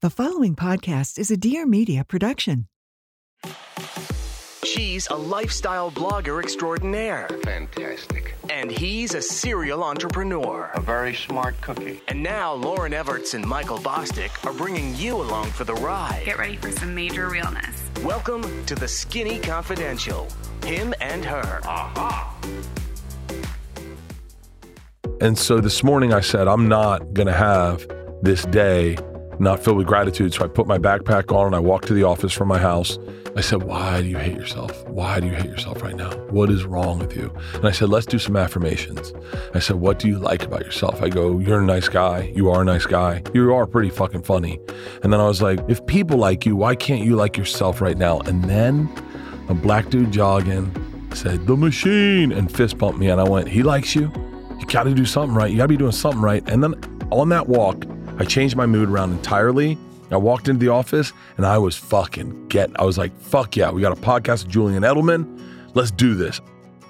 The following podcast is a Dear Media production. She's a lifestyle blogger extraordinaire, Fantastic. and he's a serial entrepreneur. A very smart cookie. And now Lauryn Evarts and Michael Bosstick are bringing you along for the ride. Get ready for some major realness. Welcome to the Skinny Confidential. Him and her. Aha. And so this morning I said, I'm not going to have this day not filled with gratitude. So I put my backpack on and I walked to the office from my house. I said, Why do you hate yourself? Why do you hate yourself right now? What is wrong with you? And I said, Let's do some affirmations. I said, What do you like about yourself? I go, You're a nice guy. You are a nice guy. You are pretty fucking funny. And then I was like, If people like you, why can't you like yourself right now? And then a black dude jogging said, The machine, and fist bumped me. And I went, He likes you. You got to do something right. You got to be doing something right. And then on that walk, I changed my mood around entirely. I walked into the office and I was fucking get. I was like, fuck yeah, we got a podcast with Julian Edelman. Let's do this.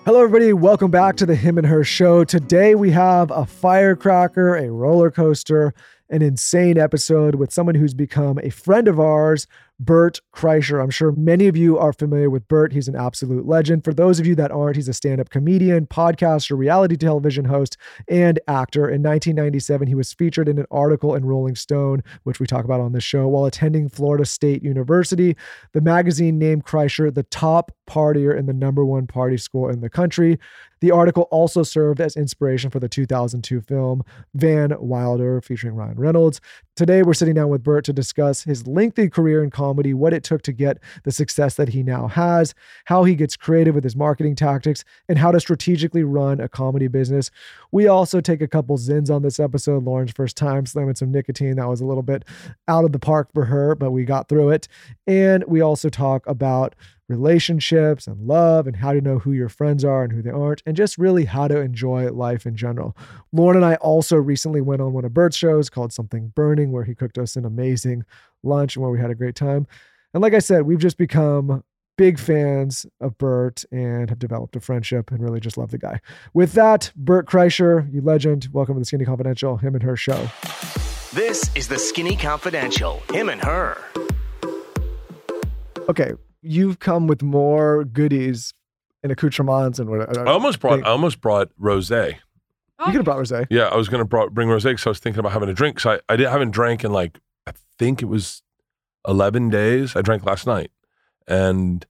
Hello, everybody. Welcome back to the Him and Her Show. Today we have a firecracker, a roller coaster, an insane episode with someone who's become a friend of ours, Bert Kreischer. I'm sure many of you are familiar with Bert. He's an absolute legend. For those of you that aren't, he's a stand up comedian, podcaster, reality television host, and actor. In 1997, he was featured in an article in Rolling Stone, which we talk about on this show, while attending Florida State University. The magazine named Kreischer the top partier in the number one party school in the country. The article also served as inspiration for the 2002 film Van Wilder featuring Ryan Reynolds. Today, we're sitting down with Bert to discuss his lengthy career in comedy, what it took to get the success that he now has, how he gets creative with his marketing tactics, and how to strategically run a comedy business. We also take a couple Zyns on this episode. Lauryn's first time slamming some nicotine. That was a little bit out of the park for her, but we got through it. And we also talk about relationships and love and how to know who your friends are and who they aren't, and just really how to enjoy life in general. Lauryn and I also recently went on one of Bert's shows called Something Burning, where he cooked us an amazing lunch and where we had a great time. And like I said, we've just become big fans of Bert and have developed a friendship and really just love the guy. With that, Bert Kreischer, you legend, welcome to the Skinny Confidential, him and her show. This is the Skinny Confidential. Him and her. Okay, you've come with more goodies and accoutrements and what I almost brought. I almost brought rosé. You could have brought rosé. Yeah, I was gonna brought, bring rosé because I was thinking about having a drink. So I, I didn't haven't drank in like I think it was eleven days. I drank last night and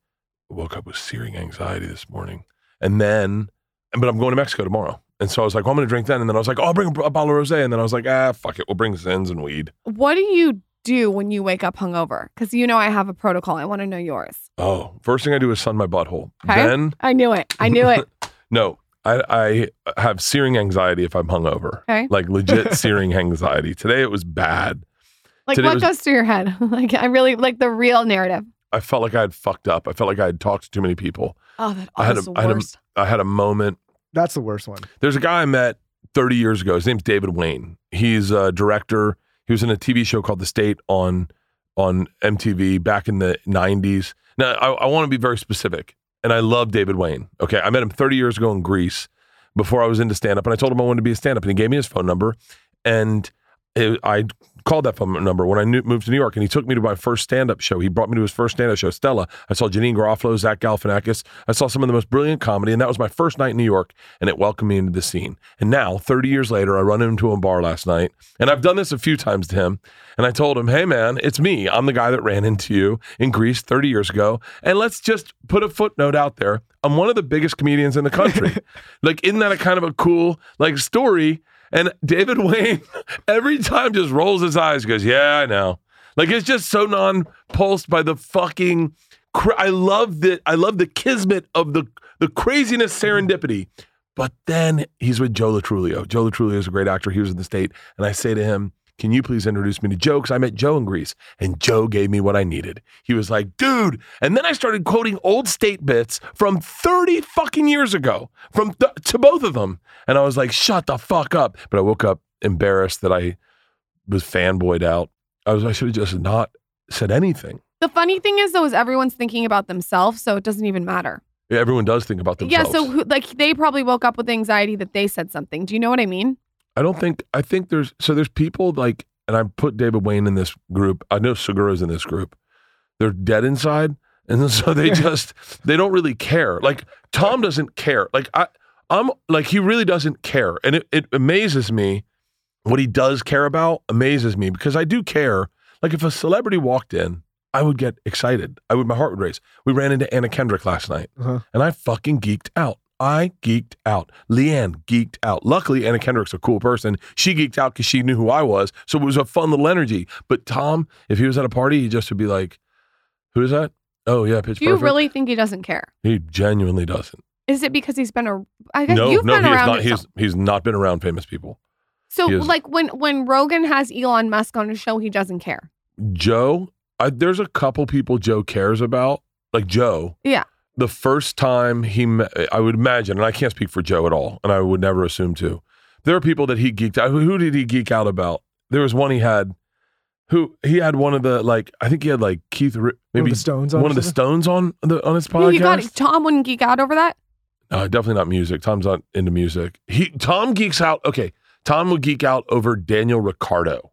woke up with searing anxiety this morning. And then, but I'm going to Mexico tomorrow. And so I was like, well, I'm going to drink then. And then I was like, oh, I'll bring a, a bottle of rosé. And then I was like, ah, fuck it. We'll bring Zyns and weed. What do you do when you wake up hungover? Because you know I have a protocol. I want to know yours. Oh, first thing I do is sun my butthole. Okay. Then, I knew it. I knew it. no, I, I have searing anxiety if I'm hungover. Okay. Like legit searing anxiety. Today it was bad. Like Today what was- goes through your head? like I really like the real narrative. I felt like I had fucked up. I felt like I had talked to too many people. Oh, that I had was a- the I had a- worst. I had a moment That's the worst one. There's a guy I met 30 years ago. His name's David Wayne. He's a director. He was in a TV show called The State on on MTV back in the 90s. Now, I, I want to be very specific, and I love David Wayne. Okay, I met him 30 years ago in Greece before I was into stand up, and I told him I wanted to be a stand up, and he gave me his phone number, and it, I called that phone number when I knew, moved to New York, and he took me to my first stand up show. He brought me to his first stand up show, Stella. I saw Janeane Garofalo, Zach Galifianakis. I saw some of the most brilliant comedy, and that was my first night in New York, and it welcomed me into the scene. And now, 30 years later, I run into a bar last night, and I've done this a few times to him, and I told him, "Hey, man, it's me. I'm the guy that ran into you in Greece 30 years ago, and let's just put a footnote out there. I'm one of the biggest comedians in the country. like, isn't that a kind of a cool like story?" And David Wayne, every time just rolls his eyes, goes, "Yeah, I know." Like it's just so non-pulsed by the fucking. Cra- I love the I love the kismet of the the craziness serendipity. But then he's with Joe Lo Truglio. Joe Lo Truglio is a great actor. He was in the state, and I say to him, "Can you please introduce me to Joe?" Because I met Joe in Greece, and Joe gave me what I needed. He was like, "Dude," and then I started quoting old state bits from thirty fucking years ago, from th- to both of them, and I was like, "Shut the fuck up!" But I woke up embarrassed that I was fanboyed out. I was I should have just not said anything. The funny thing is though, is everyone's thinking about themselves, so it doesn't even matter. Yeah, Everyone does think about themselves. Yeah, so who, like they probably woke up with anxiety that they said something. Do you know what I mean? I don't think I think there's so there's people like and I put David Wayne in this group. I know Segura's in this group. They're dead inside, and so they just they don't really care. Like Tom doesn't care. Like I, I'm like he really doesn't care, and it, it amazes me what he does care about. Amazes me because I do care. Like if a celebrity walked in, I would get excited. I would my heart would race. We ran into Anna Kendrick last night, Uh-huh. and I fucking geeked out. I geeked out. LeeAnn geeked out. Luckily, Anna Kendrick's a cool person. She geeked out because she knew who I was. So it was a fun little energy. But Tom, if he was at a party, he just would be like, Who is that? Oh, yeah, Pitch Do you Perfect. really think he doesn't care? He genuinely doesn't. Is it because he's been a? I guess No, you've no, been he around. not. He's, he's not been around famous people. so like when when Rogan has Elon Musk on his show, he doesn't care. Joe, I, there's a couple people Joe cares about, like Joe. Yeah. The first time he, met, I would imagine, and I can't speak for Joe at all, and I would never assume to. There are people that he geeked out. Who, who did he geek out about? There was one he had, who he had one of the like. I think he had like Keith, Ri- One of maybe the Stones. on one of the? Stones on the on his Yeah, podcast. you got it. Tom wouldn't geek out over that. No, definitely not music. Tom's not into music. He Tom geeks out. Okay, Tom would geek out over Daniel Ricciardo.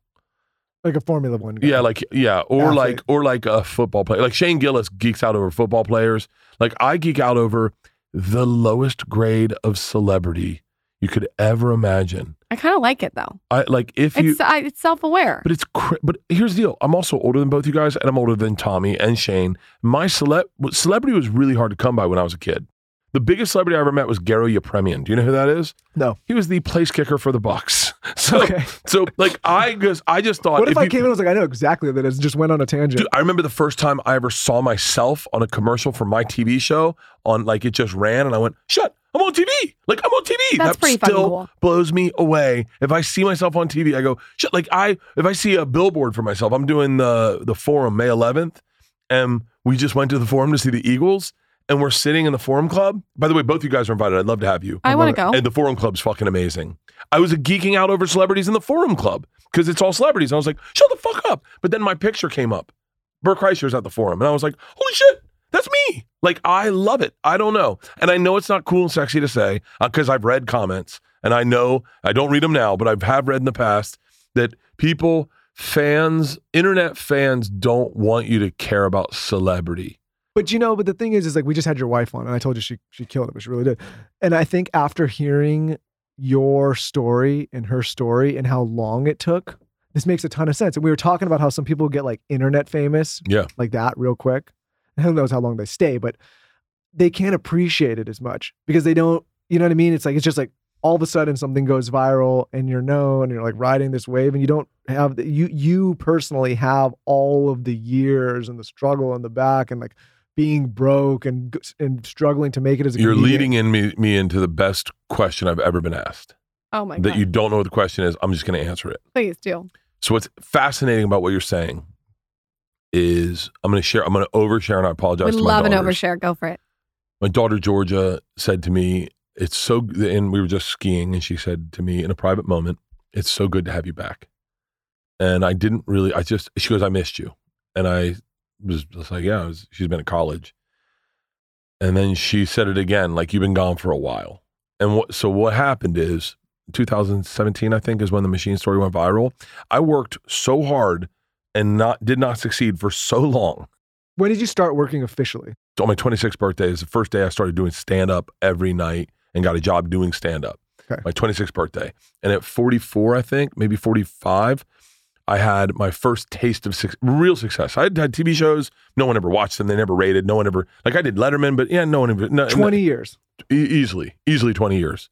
like a Formula One. Guy. Yeah, like yeah, or Athlete. like or like a football player. Like Shane Gillis geeks out over football players. Like I geek out over the lowest grade of celebrity you could ever imagine. I kind of like it though. I like if you It's I, it's self aware. but it's cra- but here's the deal. I'm also older than both you guys, and I'm older than Tommy and Shane. My cele- celebrity was really hard to come by when I was a kid. The biggest celebrity I ever met was Garo Yepremian. Do you know who that is? No. He was the place kicker for the Bucs. So, Okay. so like I just I just thought What if, I you- came in and was like, I know exactly what that is, and just went on a tangent? Dude, I remember the first time I ever saw myself on a commercial for my TV show on like it just ran and I went, shut, I'm on TV. Like I'm on TV. That's that pretty still cool. blows me away. If I see myself on TV, I go, "Shut!" like I if I see a billboard for myself, I'm doing the the forum May 11th, and we just went to the forum to see the Eagles. And we're sitting in the Forum Club. By the way, both you guys are invited. I'd love to have you. I want to go. And the Forum Club's fucking amazing. I was geeking out over celebrities in the Forum Club because it's all celebrities. And I was like, shut the fuck up. But then my picture came up. Bert Kreischer's at the Forum. And I was like, holy shit, that's me. Like, I love it. I don't know. And I know it's not cool and sexy to say uh, because I've read comments and I know I don't read them now, but I have read in the past that people, fans, internet fans don't want you to care about celebrity. But you know, but the thing is, is like we just had your wife on, and I told you she she killed it, but she really did. And I think after hearing your story and her story and how long it took, this makes a ton of sense. And we were talking about how some people get like internet famous, Yeah. like that, real quick. Who knows how long they stay, but they can't appreciate it as much because they don't. You know what I mean? It's like it's just like all of a sudden something goes viral and you're known and you're like riding this wave and you don't have the, you you personally have all of the years and the struggle in the back and like being broke and and struggling to make it as a You're comedian. leading in me, me into the best question I've ever been asked. oh my that god! That you don't know what the question is. I'm just going to answer it. Please do. So what's fascinating about what you're saying is I'm going to share. I'm going to overshare, and I apologize. Would to my love an overshare. Go for it. My daughter Georgia said to me, "It's so," and we were just skiing, and she said to me in a private moment, "It's so good to have you back." And I didn't really. I just. She goes, "I missed you," and I was just like, "Yeah." Was, she's been at college, and then she said it again, like you've been gone for a while. And what? So what happened is 2017, I think, is when the machine story went viral. I worked so hard and not did not succeed for so long. When did you start working officially? So On my 26th birthday is the first day I started doing stand up every night and got a job doing stand up. Okay. My 26th birthday. And at 44, I think, maybe 45, I had my first taste of suc real success. I had had TV shows. No one ever watched them. They never rated. No one ever, like I did Letterman, but yeah, no one ever. No, Twenty years. E- easily, easily 20 years.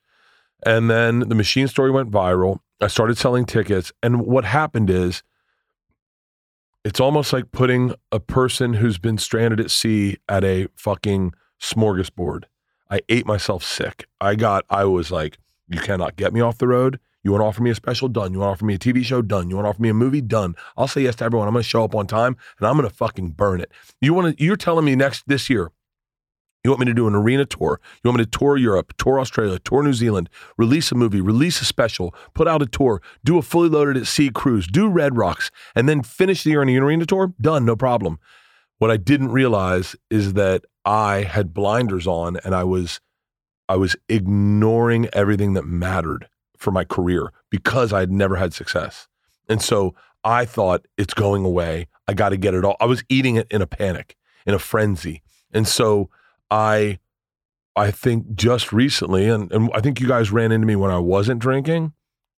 And then the machine story went viral. I started selling tickets. And what happened is it's almost like putting a person who's been stranded at sea at a fucking smorgasbord. I ate myself sick. I got, I was like, you cannot get me off the road. You want to offer me a special? Done. You want to offer me a TV show? Done. You want to offer me a movie? Done. I'll say yes to everyone. I'm going to show up on time and I'm going to fucking burn it. You want to, you're telling me next, this year, you want me to do an arena tour. You want me to tour Europe, tour Australia, tour New Zealand, release a movie, release a special, put out a tour, do a fully loaded at sea cruise, do Red Rocks, and then finish the year on an arena tour? Done, no problem. What I didn't realize is that I had blinders on and I was I was ignoring everything that mattered for my career because I had never had success. And so I thought it's going away. I got to get it all. I was eating it in a panic, in a frenzy. And so I I think just recently, and, and I think you guys ran into me when I wasn't drinking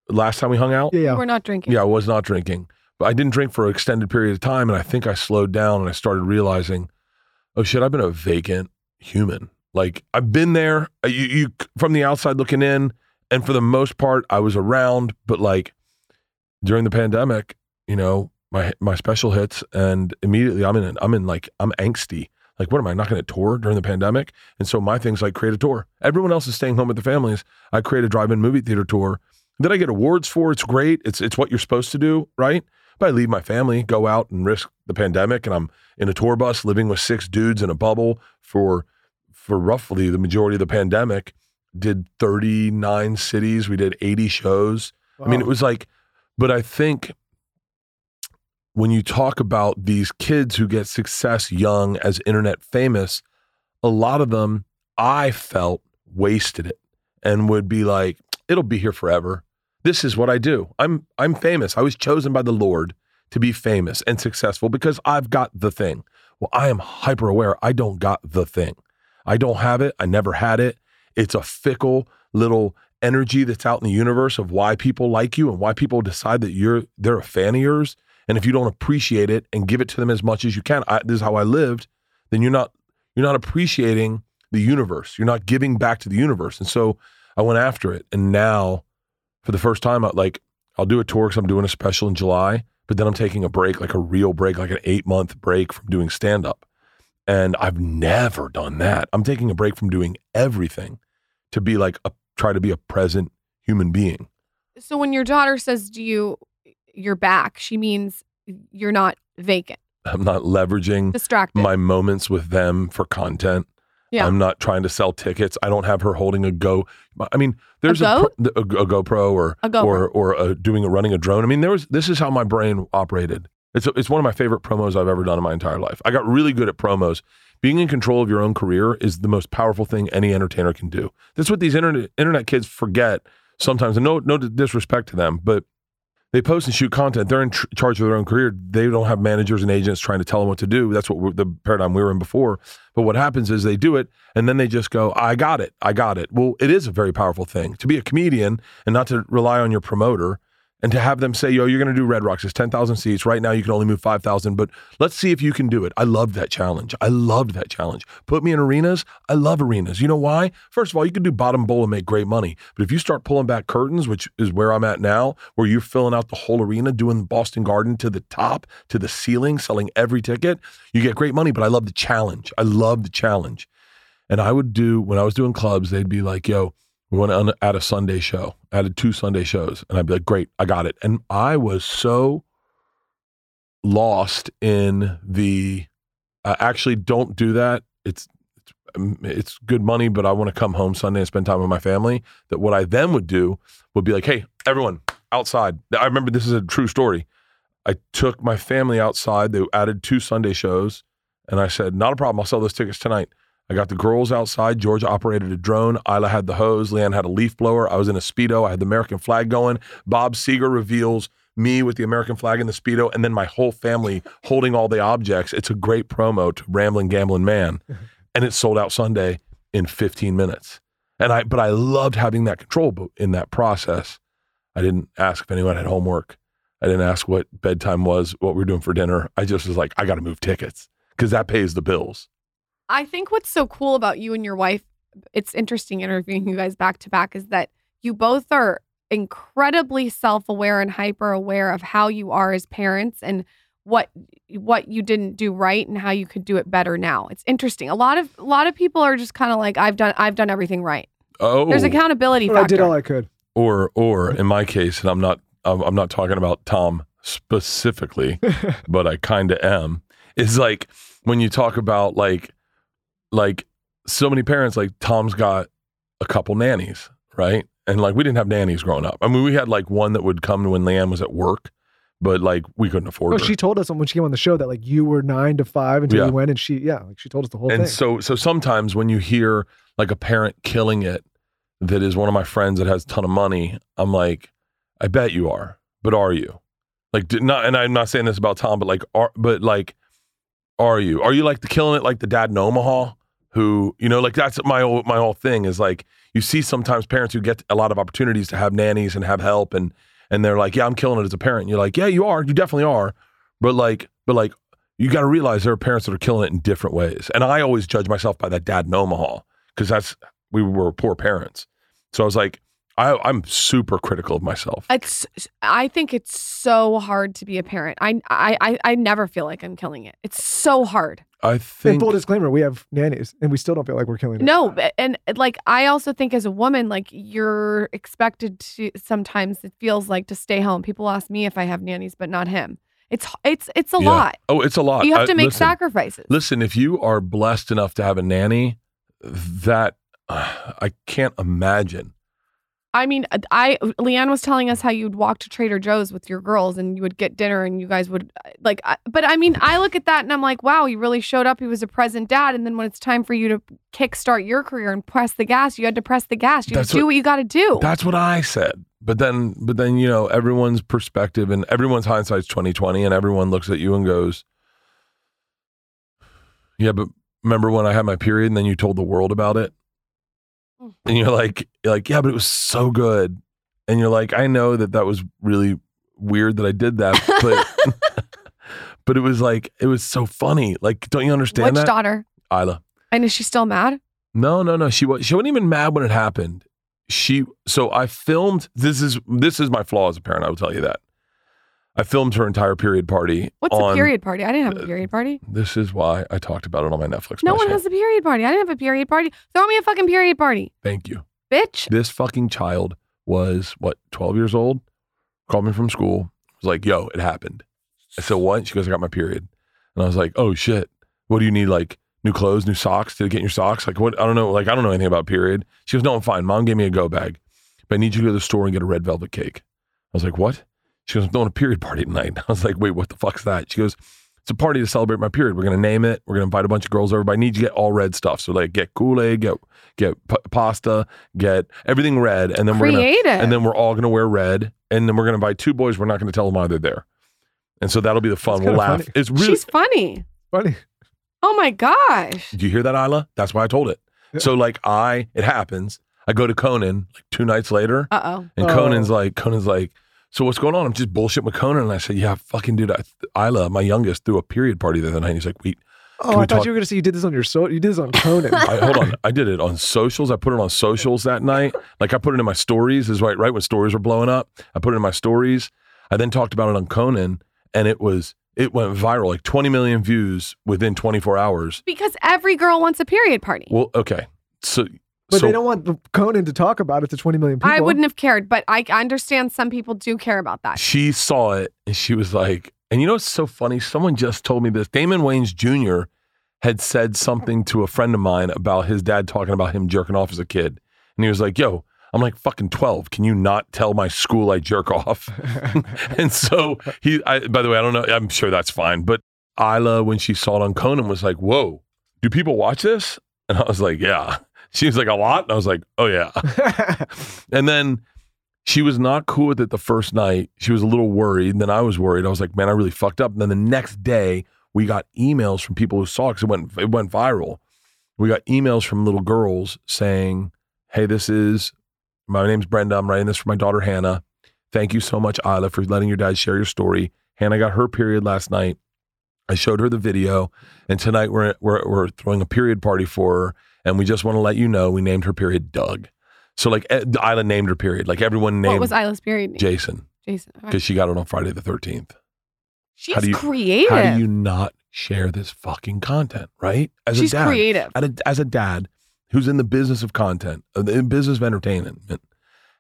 last time we hung out. Yeah, yeah. We're not drinking. Yeah, I was not drinking, but I didn't drink for an extended period of time. And I think I slowed down and I started realizing, oh shit, I've been a vacant human. Like I've been there, you, you from the outside looking in, and for the most part, I was around. But like during the pandemic, you know, my my special hits, and immediately I'm in, I'm in like I'm angsty. Like, what am I not going to tour during the pandemic? And so my thing's like create a tour. Everyone else is staying home with their families. I create a drive-in movie theater tour that I get awards for. It's great. It's it's what you're supposed to do, right? But I leave my family, go out and risk the pandemic, and I'm in a tour bus living with six dudes in a bubble for for roughly the majority of the pandemic. Did 39 cities. We did 80 shows. I mean, it was like, but I think when you talk about these kids who get success young as internet famous, a lot of them I felt wasted it and would be like, it'll be here forever. This is what I do. I'm I'm famous. I was chosen by the Lord to be famous and successful because I've got the thing. Well, I am hyper aware. I don't got the thing. I don't have it. I never had it. It's a fickle little energy that's out in the universe of why people like you and why people decide that you're they're a fan of yours. And if you don't appreciate it and give it to them as much as you can, I, this is how I lived. Then you're not you're not appreciating the universe. You're not giving back to the universe. And so I went after it. And now, for the first time, I, like I'll do a tour because I'm doing a special in July. But then I'm taking a break, like a real break, like an eight month break from doing stand up. And I've never done that. I'm taking a break from doing everything to be like a try to be a present human being. So when your daughter says, "Do you you're back?" She means you're not vacant, I'm not leveraging distracted. my moments with them for content. Yeah. I'm not trying to sell tickets. I don't have her holding a go. I mean, there's a, pro- a, a GoPro or A GoPro. or or a, doing a running a drone. I mean, there was this is how my brain operated. It's it's one of my favorite promos I've ever done in my entire life. I got really good at promos. Being in control of your own career is the most powerful thing any entertainer can do. That's what these internet internet kids forget sometimes. And no no disrespect to them, but they post and shoot content. They're in tr- charge of their own career. They don't have managers and agents trying to tell them what to do. That's what the paradigm we were in before. But what happens is they do it and then they just go, I got it. I got it. Well, it is a very powerful thing to be a comedian and not to rely on your promoter and to have them say, yo, you're going to do Red Rocks. It's 10,000 seats. Right now, you can only move 5,000, but let's see if you can do it. I loved that challenge. I loved that challenge. Put me in arenas. I love arenas. You know why? First of all, you can do bottom bowl and make great money. But if you start pulling back curtains, which is where I'm at now, where you're filling out the whole arena, doing Boston Garden to the top, to the ceiling, selling every ticket, you get great money. But I love the challenge. I love the challenge. And I would do, when I was doing clubs, they'd be like, yo, we to add a Sunday show. Added two Sunday shows. And I'd be like, great, I got it. And I was so lost in the, I actually don't do that. It's, it's, it's good money, but I want to come home Sunday and spend time with my family. That what I then would do would be like, hey, everyone outside. I remember this is a true story. I took my family outside. They added two Sunday shows. And I said, not a problem. I'll sell those tickets tonight. I got the girls outside. George operated a drone. Ila had the hose. LeeAnn had a leaf blower. I was in a Speedo. I had the American flag going. Bob Seger reveals me with the American flag and the Speedo, and then my whole family holding all the objects. It's a great promo to Rambling Gambling Man. and it sold out Sunday in 15 minutes. And I, but I loved having that control. But in that process, I didn't ask if anyone had homework. I didn't ask what bedtime was, what we were doing for dinner. I just was like, I got to move tickets because that pays the bills. I think what's so cool about you and your wife, it's interesting interviewing you guys back to back, is that you both are incredibly self-aware and hyper aware of how you are as parents and what what you didn't do right and how you could do it better now. It's interesting. A lot of a lot of people are just kind of like I've done I've done everything right. Oh, There's accountability But I did all I could. or or in my case, and I'm not I'm, I'm not talking about Tom specifically, but I kind of am. Is like when you talk about like like so many parents like Tom's got a couple nannies, right? And like we didn't have nannies growing up. I mean, we had like one that would come when LeeAnn was at work, but like we couldn't afford her. she told us when she came on the show that like you were nine to five until Yeah. you went, and she yeah, like she told us the whole and thing. so so sometimes when you hear like a parent killing it that is one of my friends that has a ton of money i'm like i bet you are but are you Like, did not, and I'm not saying this about Tom, but like, are, but like, are you? Are you like the killing it like the dad in Omaha? Who you know, like that's my whole my whole thing is like you see sometimes parents who get a lot of opportunities to have nannies and have help and and they're like, yeah, I'm killing it as a parent. And you're like, yeah, you are, you definitely are, but like, but like, you got to realize there are parents that are killing it in different ways. And I always judge myself by that dad in Omaha because that's we were poor parents. So I was like, I, I'm super critical of myself. It's. I think it's so hard to be a parent. I. I. I, I never feel like I'm killing it. It's so hard. I And think full disclaimer, we have nannies and we still don't feel like we're killing it. No, and like I also think as a woman, like you're expected to. Sometimes it feels like to stay home. People ask me if I have nannies, but not him. It's. It's. It's a Yeah. lot. oh, it's a lot. You have I- to make listen, sacrifices. Listen, if you are blessed enough to have a nanny, that uh, I can't imagine. I mean, uh, I LeeAnn was telling us how you'd walk to Trader Joe's with your girls and you would get dinner and you guys would uh, like. I- But I mean, I look at that and I'm like, wow, he really showed up. He was a present dad. And then when it's time for you to kickstart your career and press the gas, you had to press the gas. You That's do what- what you got to do. That's what I said. But then, but then you know, everyone's perspective and everyone's hindsight's twenty twenty, and everyone looks at you and goes, "Yeah, but remember when I had my period and then you told the world about it?" And you're like, you're like, yeah, but it was so good. And you're like, I know that that was really weird that I did that, but but it was like it was so funny. Like, don't you understand Which that, daughter? Ila? And is she still mad? No, no, no. She was she wasn't even mad when it happened. She so I filmed this is this is my flaw as a parent, I will tell you that. I filmed her entire period party. What's on, a period party? I didn't have a uh, period party. This is why I talked about it on my Netflix. No one has a period party. I didn't have a period party. Throw me a fucking period party, Thank you. bitch. This fucking child was what, 12 years old? Called me from school. Was like, yo, it happened. I said, what? She goes, I got my period. And I was like, oh shit. What do you need? Like new clothes, new socks? Did it get in your socks? Like what? I don't know. Like, I don't know anything about period. She goes, no, I'm fine. Mom gave me a go bag, but I need you to go to the store and get a red velvet cake. I was like, what? She goes, I'm throwing a period party tonight. I was like, wait, what the fuck's that? She goes, it's a party to celebrate my period. We're gonna name it. We're gonna invite a bunch of girls over. But I need you to get all red stuff. So like, get Kool Aid, get get p- pasta, get everything red, and then we're gonna and then we're all gonna wear red, and then we're gonna invite two boys. We're not gonna tell them why they're there, and so that'll be the fun. That's We'll laugh. funny. It's really. She's funny. Funny. Oh my gosh. Did you hear that, Ila? That's why I told it. Yeah. So like, I it happens. I go to Conan like two nights later, Uh oh. and Oh. Conan's like, Conan's like, so what's going on? I'm just bullshitting with Conan, and I said, yeah, fucking dude, I, Ila, my youngest, threw a period party the other night. And he's like, wait, Oh, I we thought talk- you were going to say you did this on your so you did this on Conan. I, hold on. I did it on socials. I put it on socials that night. Like I put it in my stories. Is right, right when stories were blowing up. I put it in my stories. I then talked about it on Conan, and it was it went viral, like 20 million views within 24 hours. Because every girl wants a period party. Well, okay, so But so they don't want Conan to talk about it to 20 million people. I wouldn't have cared, but I understand some people do care about that. she saw it and she was like, and you know what's so funny? Someone just told me this. Damon Wayans Jr. had said something to a friend of mine about his dad talking about him jerking off as a kid, and he was like, "Yo." I'm like fucking 12. Can you not tell my school I jerk off? and so he, I, by the way, I don't know. I'm sure that's fine. But Ila, when she saw it on Conan, was like, whoa, do people watch this? And I was like, yeah. She was like, a lot? And I was like, oh, yeah. And then she was not cool with it the first night. She was a little worried. And then I was worried. I was like, man, I really fucked up. And then the next day, we got emails from people who saw it because it went, it went viral. We got emails from little girls saying, hey, this is, my name's Brenda. I'm writing this for my daughter, Hannah. Thank you so much, Ila, for letting your dad share your story. Hannah got her period last night. I showed her the video, and tonight we're, we're, we're throwing a period party for her. And we just want to let you know we named her period Doug. So, like, eh, Ila named her period. Like, everyone What named was Ila's period name? Jason Jason. Because she got it on Friday the 13th. She's how do you- creative. How do you not share this fucking content, right? As She's a dad, creative. As a, as a dad who's in the business of content, uh, the business of entertainment,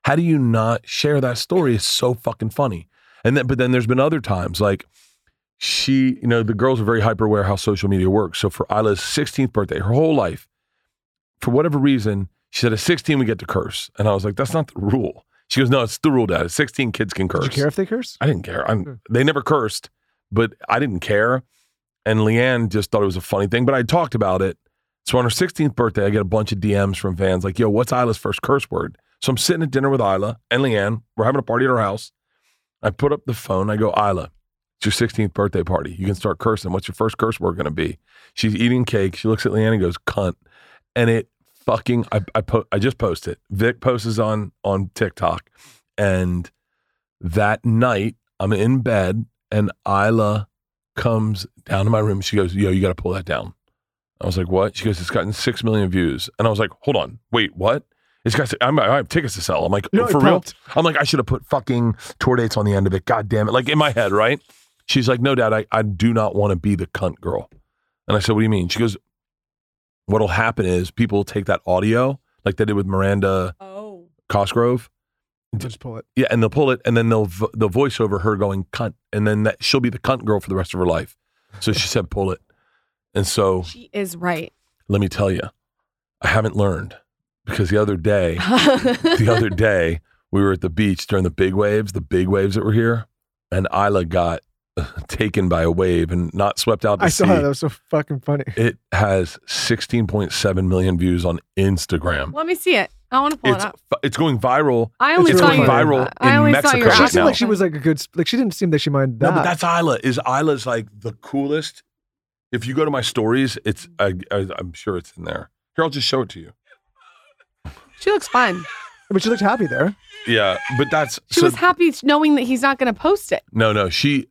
how do you not share that story? It's so fucking funny. And then, but then there's been other times like she, you know, the girls are very hyper aware how social media works. So for Ila's 16th birthday, her whole life, for whatever reason, she said at 16 we get to curse, and I was like, that's not the rule. She goes, no, it's the rule, Dad. At 16 kids can curse. Did you care if they curse? I didn't care. Hmm. I'm, they never cursed, but I didn't care. And LeeAnn just thought it was a funny thing, but I talked about it. So on her 16th birthday, I get a bunch of DMs from fans like, yo, what's Ila's first curse word? So I'm sitting at dinner with Ila and LeeAnn. We're having a party at our house. I put up the phone. I go, Ila, it's your 16th birthday party. You can start cursing. What's your first curse word going to be? She's eating cake. She looks at LeeAnn and goes, cunt. And it fucking, I, I, po- I just posted. Vic posts on, on TikTok. And that night, I'm in bed and Ila comes down to my room. She goes, Yo, you got to pull that down. I was like, What? She goes, It's gotten 6 million views. And I was like, Hold on. Wait, what? It's got, I'm, I have tickets to sell. I'm like, You're For real? I'm like, I should have put fucking tour dates on the end of it. God damn it. Like in my head, right? She's like, No, dad, I, I do not want to be the cunt girl. And I said, What do you mean? She goes, What'll happen is people will take that audio, like they did with Miranda Oh. Cosgrove. Just pull it. Yeah, and they'll pull it, and then they'll vo- they'll voice over her going cunt, and then that she'll be the cunt girl for the rest of her life. So she said, pull it, and so She is right. let me tell you, I haven't learned because the other day, the other day we were at the beach during the big waves, the big waves that were here, and Ila got taken by a wave and not swept out to I sea. saw that. That was so fucking funny. It has 16.7 million views on Instagram. Let me see it. I want to pull It's it up. it's going viral. I only It's saw going your viral I in only Mexico saw your right She now. seemed actual like she was like a good. Like she didn't seem that she minded that. No, but that's Ila. Is Ila's like the coolest? If you go to my stories, it's I, I, I'm sure it's in there. Here, I'll just show it to you. She looks fun. but she looked happy there. Yeah, but that's She so, was happy knowing that he's not going to post it. no, no. She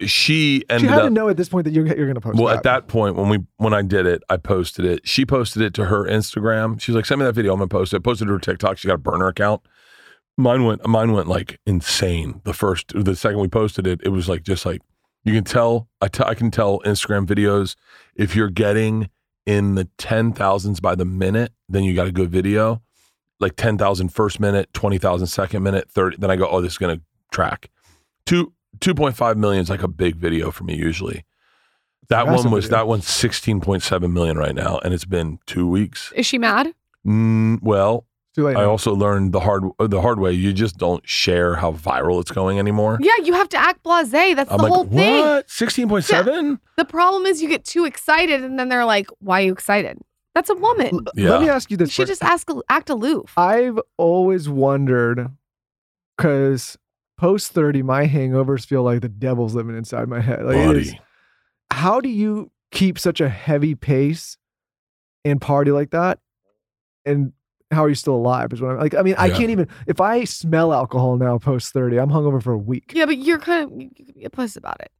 she ended She had up. to know at this point that you're you're gonna post. well, that. at that point when we when I did it, I posted it. She posted it to her Instagram. She's like, "Send me that video. I'm gonna post it." Posted it to her TikTok. She got a burner account. Mine went mine went like insane. The first, the second we posted it, it was like just like you can tell. I I can tell Instagram videos if you're getting in the ten thousands by the minute, then you got a good video. Like 10,000 first minute, 20,000 second minute, 30. Then I go, oh, this is going to track. Two, 2.5 million is like a big video for me usually. That Massive one was, video. that one's 16.7 million right now. And it's been two weeks. Is she mad? Mm, well, Too late. I now. also learned the hard, the hard way. You just don't share how viral it's going anymore. Yeah, you have to act blasé. That's I'm the like, whole thing. what? 16.7? The problem is you get too excited and then they're like, why are you excited? That's a woman. Yeah. Let me ask you You this. should first. just ask, act aloof. I've always wondered because post 30, my hangovers feel like the devil's living inside my head. Like it is- Buddy. how do you keep such a heavy pace and party like that? And how are you still alive? Is what I'm like. I mean, I Yeah. can't even. If I smell alcohol now post 30, I'm hungover for a week. Yeah, but you're kind of, you could be a puss about it.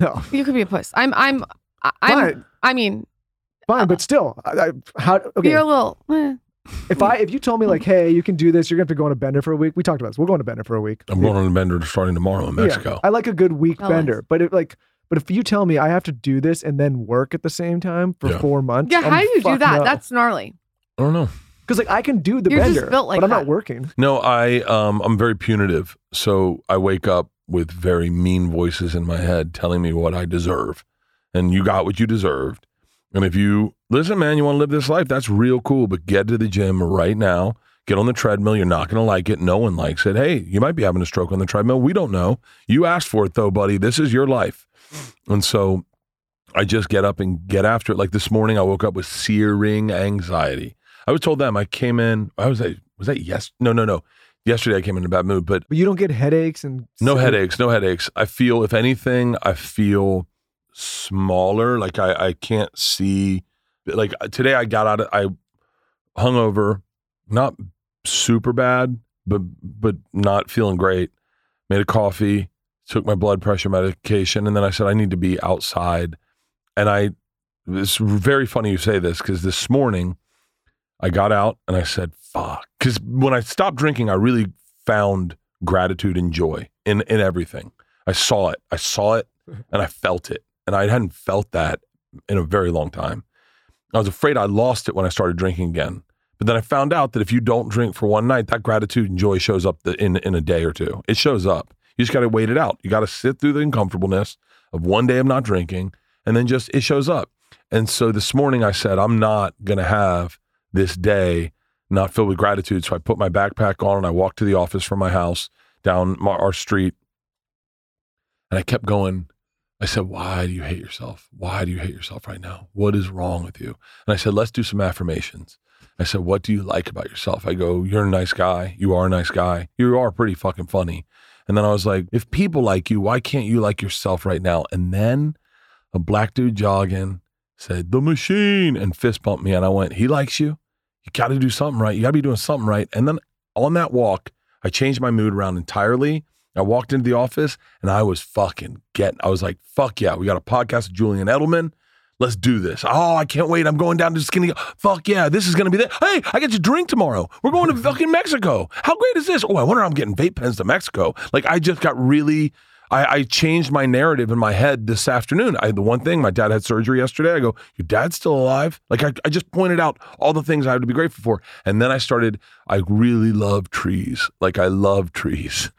No, You could be a puss. I'm, I'm, I- I'm, fine, I mean, fine, but still, I, I, how? Okay, you're a little, eh. If I if you told me like, hey, you can do this, you're gonna have to go on a bender for a week. We talked about this. We're going to bender for a week. I'm going on a bender starting tomorrow in Yeah, Mexico. I like a good week Oh, bender, nice. but it like. But if you tell me I have to do this and then work at the same time for Yeah. four months, yeah, how do you do that? That's gnarly. I don't know. because like I can do the You're just bender, built like but I'm not that. working. No, I um I'm very punitive. So I wake up with very mean voices in my head telling me what I deserve. And you got what you deserved. And if you listen, man, you want to live this life, that's real cool. But get to the gym right now. Get on the treadmill. You're not going to like it. No one likes it. Hey, you might be having a stroke on the treadmill. We don't know. You asked for it though, buddy. This is your life. And so I just get up and get after it. Like this morning, I woke up with searing anxiety. I was told them I came in. I was that was that yes? No, no, no. Yesterday I came in a bad mood, but But you don't get headaches and no headaches, no headaches. I feel, if anything, I feel smaller. Like I, I can't see. Like today, I got out. Of, I hung over, not super bad, but but not feeling great. Made a coffee, took my blood pressure medication, and then I said I need to be outside. And I, it's very funny you say this because this morning I got out and I said, fuck. Because when I stopped drinking, I really found gratitude and joy in, in everything. I saw it. I saw it and I felt it. And I hadn't felt that in a very long time. I was afraid I lost it when I started drinking again. But then I found out that if you don't drink for one night, that gratitude and joy shows up in, in a day or two. It shows up. You just got to wait it out. You got to sit through the uncomfortableness of one day of not drinking and then just it shows up. And so this morning I said, I'm not going to have this day not filled with gratitude. So I put my backpack on and I walked to the office from my house down my, our street. And I kept going. I said, Why do you hate yourself? Why do you hate yourself right now? What is wrong with you? And I said, Let's do some affirmations. I said, What do you like about yourself? I go, You're a nice guy. You are a nice guy. You are pretty fucking funny. And then I was like, if people like you, why can't you like yourself right now? And then a black dude jogging said, the machine, and fist bumped me. And I went, he likes you. You got to do something right. You got to be doing something right. And then on that walk, I changed my mood around entirely. I walked into the office and I was fucking getting, I was like, fuck yeah, we got a podcast with Julian Edelman. Let's do this. Oh, I can't wait. I'm going down to Skinny. Fuck yeah, this is going to be that. Hey, I get to drink tomorrow. We're going to fucking Mexico. How great is this? Oh, I wonder I'm getting vape pens to Mexico. Like, I just got really, I, I changed my narrative in my head this afternoon. I, the one thing, my dad had surgery yesterday. I go, Your dad's still alive? Like, I, I just pointed out all the things I have to be grateful for. And then I started, I really love trees. Like, I love trees.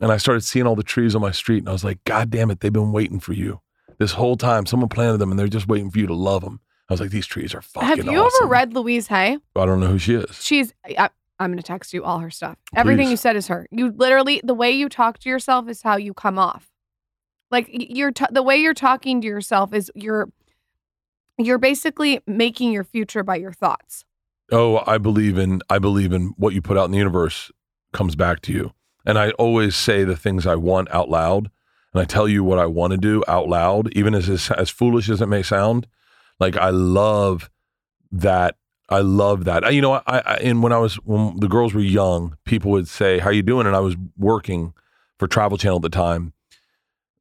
And I started seeing all the trees on my street. And I was like, God damn it, they've been waiting for you this whole time. Someone planted them and they're just waiting for you to love them. I was like, These trees are fucking Have you awesome. ever read Louise Hay? I don't know who she is. She's. I, I'm going to text you all her stuff. Everything Please. you said is her. You literally, the way you talk to yourself is how you come off. Like you're t- the way you're talking to yourself is you're you're basically making your future by your thoughts. Oh, I believe in I believe in what you put out in the universe comes back to you. And I always say the things I want out loud, and I tell you what I want to do out loud, even as as, as foolish as it may sound. Like I love that. I love that. You know, I, I and when I was when the girls were young, people would say, "How you doing?" And I was working for Travel Channel at the time.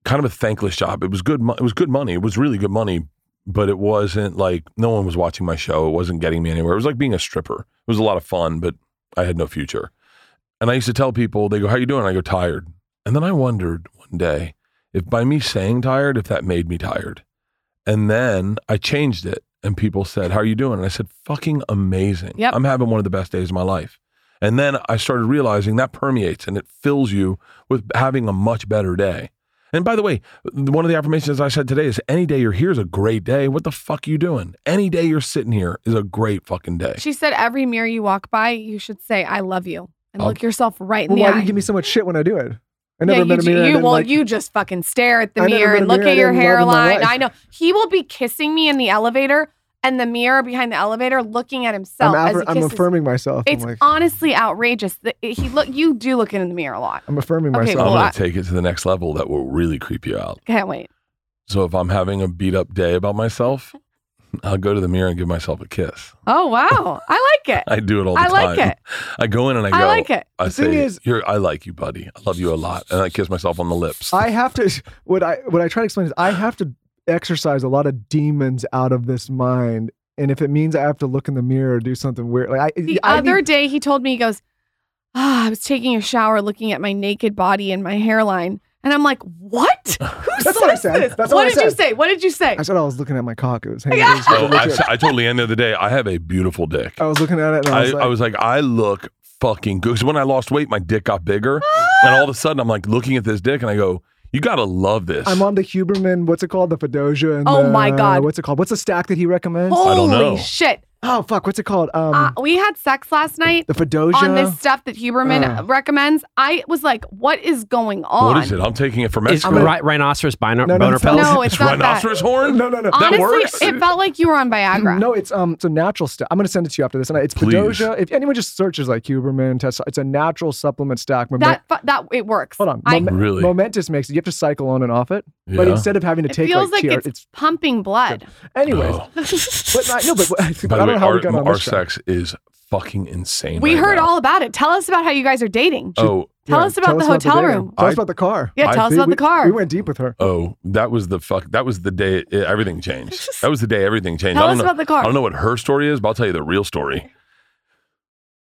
Kind of a thankless job. It was good. It was good money. It was really good money, but it wasn't like no one was watching my show. It wasn't getting me anywhere. It was like being a stripper. It was a lot of fun, but I had no future. And I used to tell people, they go, "How you doing?" I go, "Tired." And then I wondered one day if by me saying tired, if that made me tired. And then I changed it, and people said, "How are you doing?" And I said, "Fucking amazing. Yep. I'm having one of the best days of my life." And then I started realizing that permeates and it fills you with having a much better day. And by the way, one of the affirmations I said today is any day you're here is a great day. What the fuck are you doing? Any day you're sitting here is a great fucking day. She said every mirror you walk by, you should say "I love you" and I'll- look yourself right in Well, the why eye. do you give me so much shit when I do it? I yeah, never you, a do- mirror. You didn't well, like- you just fucking stare at the I mirror and look mirror at your didn't love in my hairline. I know he will be kissing me in the elevator, and the mirror behind the elevator looking at himself I'm, as he I'm affirming myself. It's like, honestly outrageous. that He look. You do look in the mirror a lot. I'm affirming Okay, I'm myself. well, going I- to take it to the next level that will really creep you out. Can't wait. So if I'm having a beat up day about myself, I'll go to the mirror and give myself a kiss. Oh wow, I like it. I do it all the I time. like it. I go in and I go. I like it. I The say, thing is- You're, I like you, buddy. I love you a lot. And I kiss myself on the lips. I have to. What I what I try to explain is I have to exercise a lot of demons out of this mind, and if it means I have to look in the mirror or do something weird, like I The I other need- day, he told me, he goes, ah, I was taking a shower looking at my naked body and my hairline. And I'm like, what? Who That's says what I said. this? That's what what I did you say? What did you say? I said I was looking at my cock. It was hanging. Yeah. it Oh, I, legit. said- I told LeeAnn the other day, I have a beautiful dick. I was looking at it and I I, was like, I was like, I look fucking good. Because when I lost weight, my dick got bigger. and all of a sudden, I'm like looking at this dick and I go, you got to love this. I'm on the Huberman. What's it called? The Fadogia. And Oh the- my God. What's it called? What's the stack that he recommends? I don't Holy know. shit. Oh fuck! What's it called? Um, Uh, we had sex last night the Fadogia. on this stuff that Huberman Uh. recommends. I was like, what is going on? what is it? I'm taking it for Is Mexico. ri- rhinoceros bino- No, no, boner it's pills? No, it's It's not that. rhinoceros horn? No, no, no. That Honestly, works? it felt like you were on Viagra. No, it's um, it's a natural stuff. I'm gonna send it to you after this. And it's Please. Fadogia. If anyone just searches like Huberman, test, it's a natural supplement stack. Momen- that fu- that it works. Hold on. I, Momen- Really? Momentous makes it. You have to cycle on and off it, but instead of having to it take feels like, like tier, it's, it's pumping blood. anyways. Oh. But I, no, but I, By I the don't way, how our, we got on our this sex is fucking insane. we right heard now. all about it. Tell us about how you guys are dating. Oh, Tell Yeah, us about the us hotel dating. room. Tell us about the car. Yeah, I tell us about we, the car. We went deep with her. oh, that was the fuck. That was the day it, everything changed. That was the day everything changed. Tell I us don't know, about the car. I don't know what her story is, but I'll tell you the real story.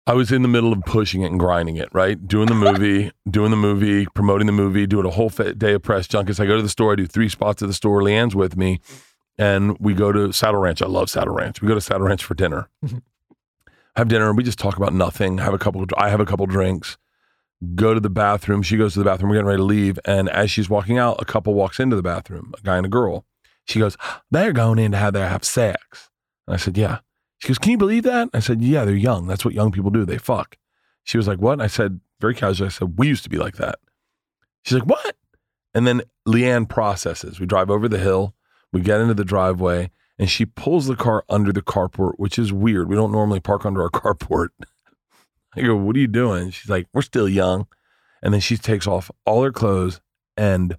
I was in the middle of pushing it and grinding it, right? Doing the movie, doing the movie, promoting the movie, doing a whole day of press junkets. I go to the store, I do three spots at the store. LeeAnn's with me, and we go to Saddle Ranch. I love Saddle Ranch. We go to Saddle Ranch for dinner. have dinner, and we just talk about nothing. Have a couple. I have a couple drinks. Go to the bathroom. She goes to the bathroom. We're getting ready to leave, and as she's walking out, a couple walks into the bathroom. A guy and a girl. She goes, "They're going in to have their have sex." And I said, "Yeah." She goes, "Can you believe that?" I said, "Yeah, they're young. That's what young people do. They fuck." She was like, "What?" And I said, very casually, I said, "We used to be like that." She's like, "What?" And then LeeAnn processes. We drive over the hill. We get into the driveway, and she pulls the car under the carport, which is weird. We don't normally park under our carport. I go, "What are you doing?" She's like, "We're still young." and then she takes off all her clothes and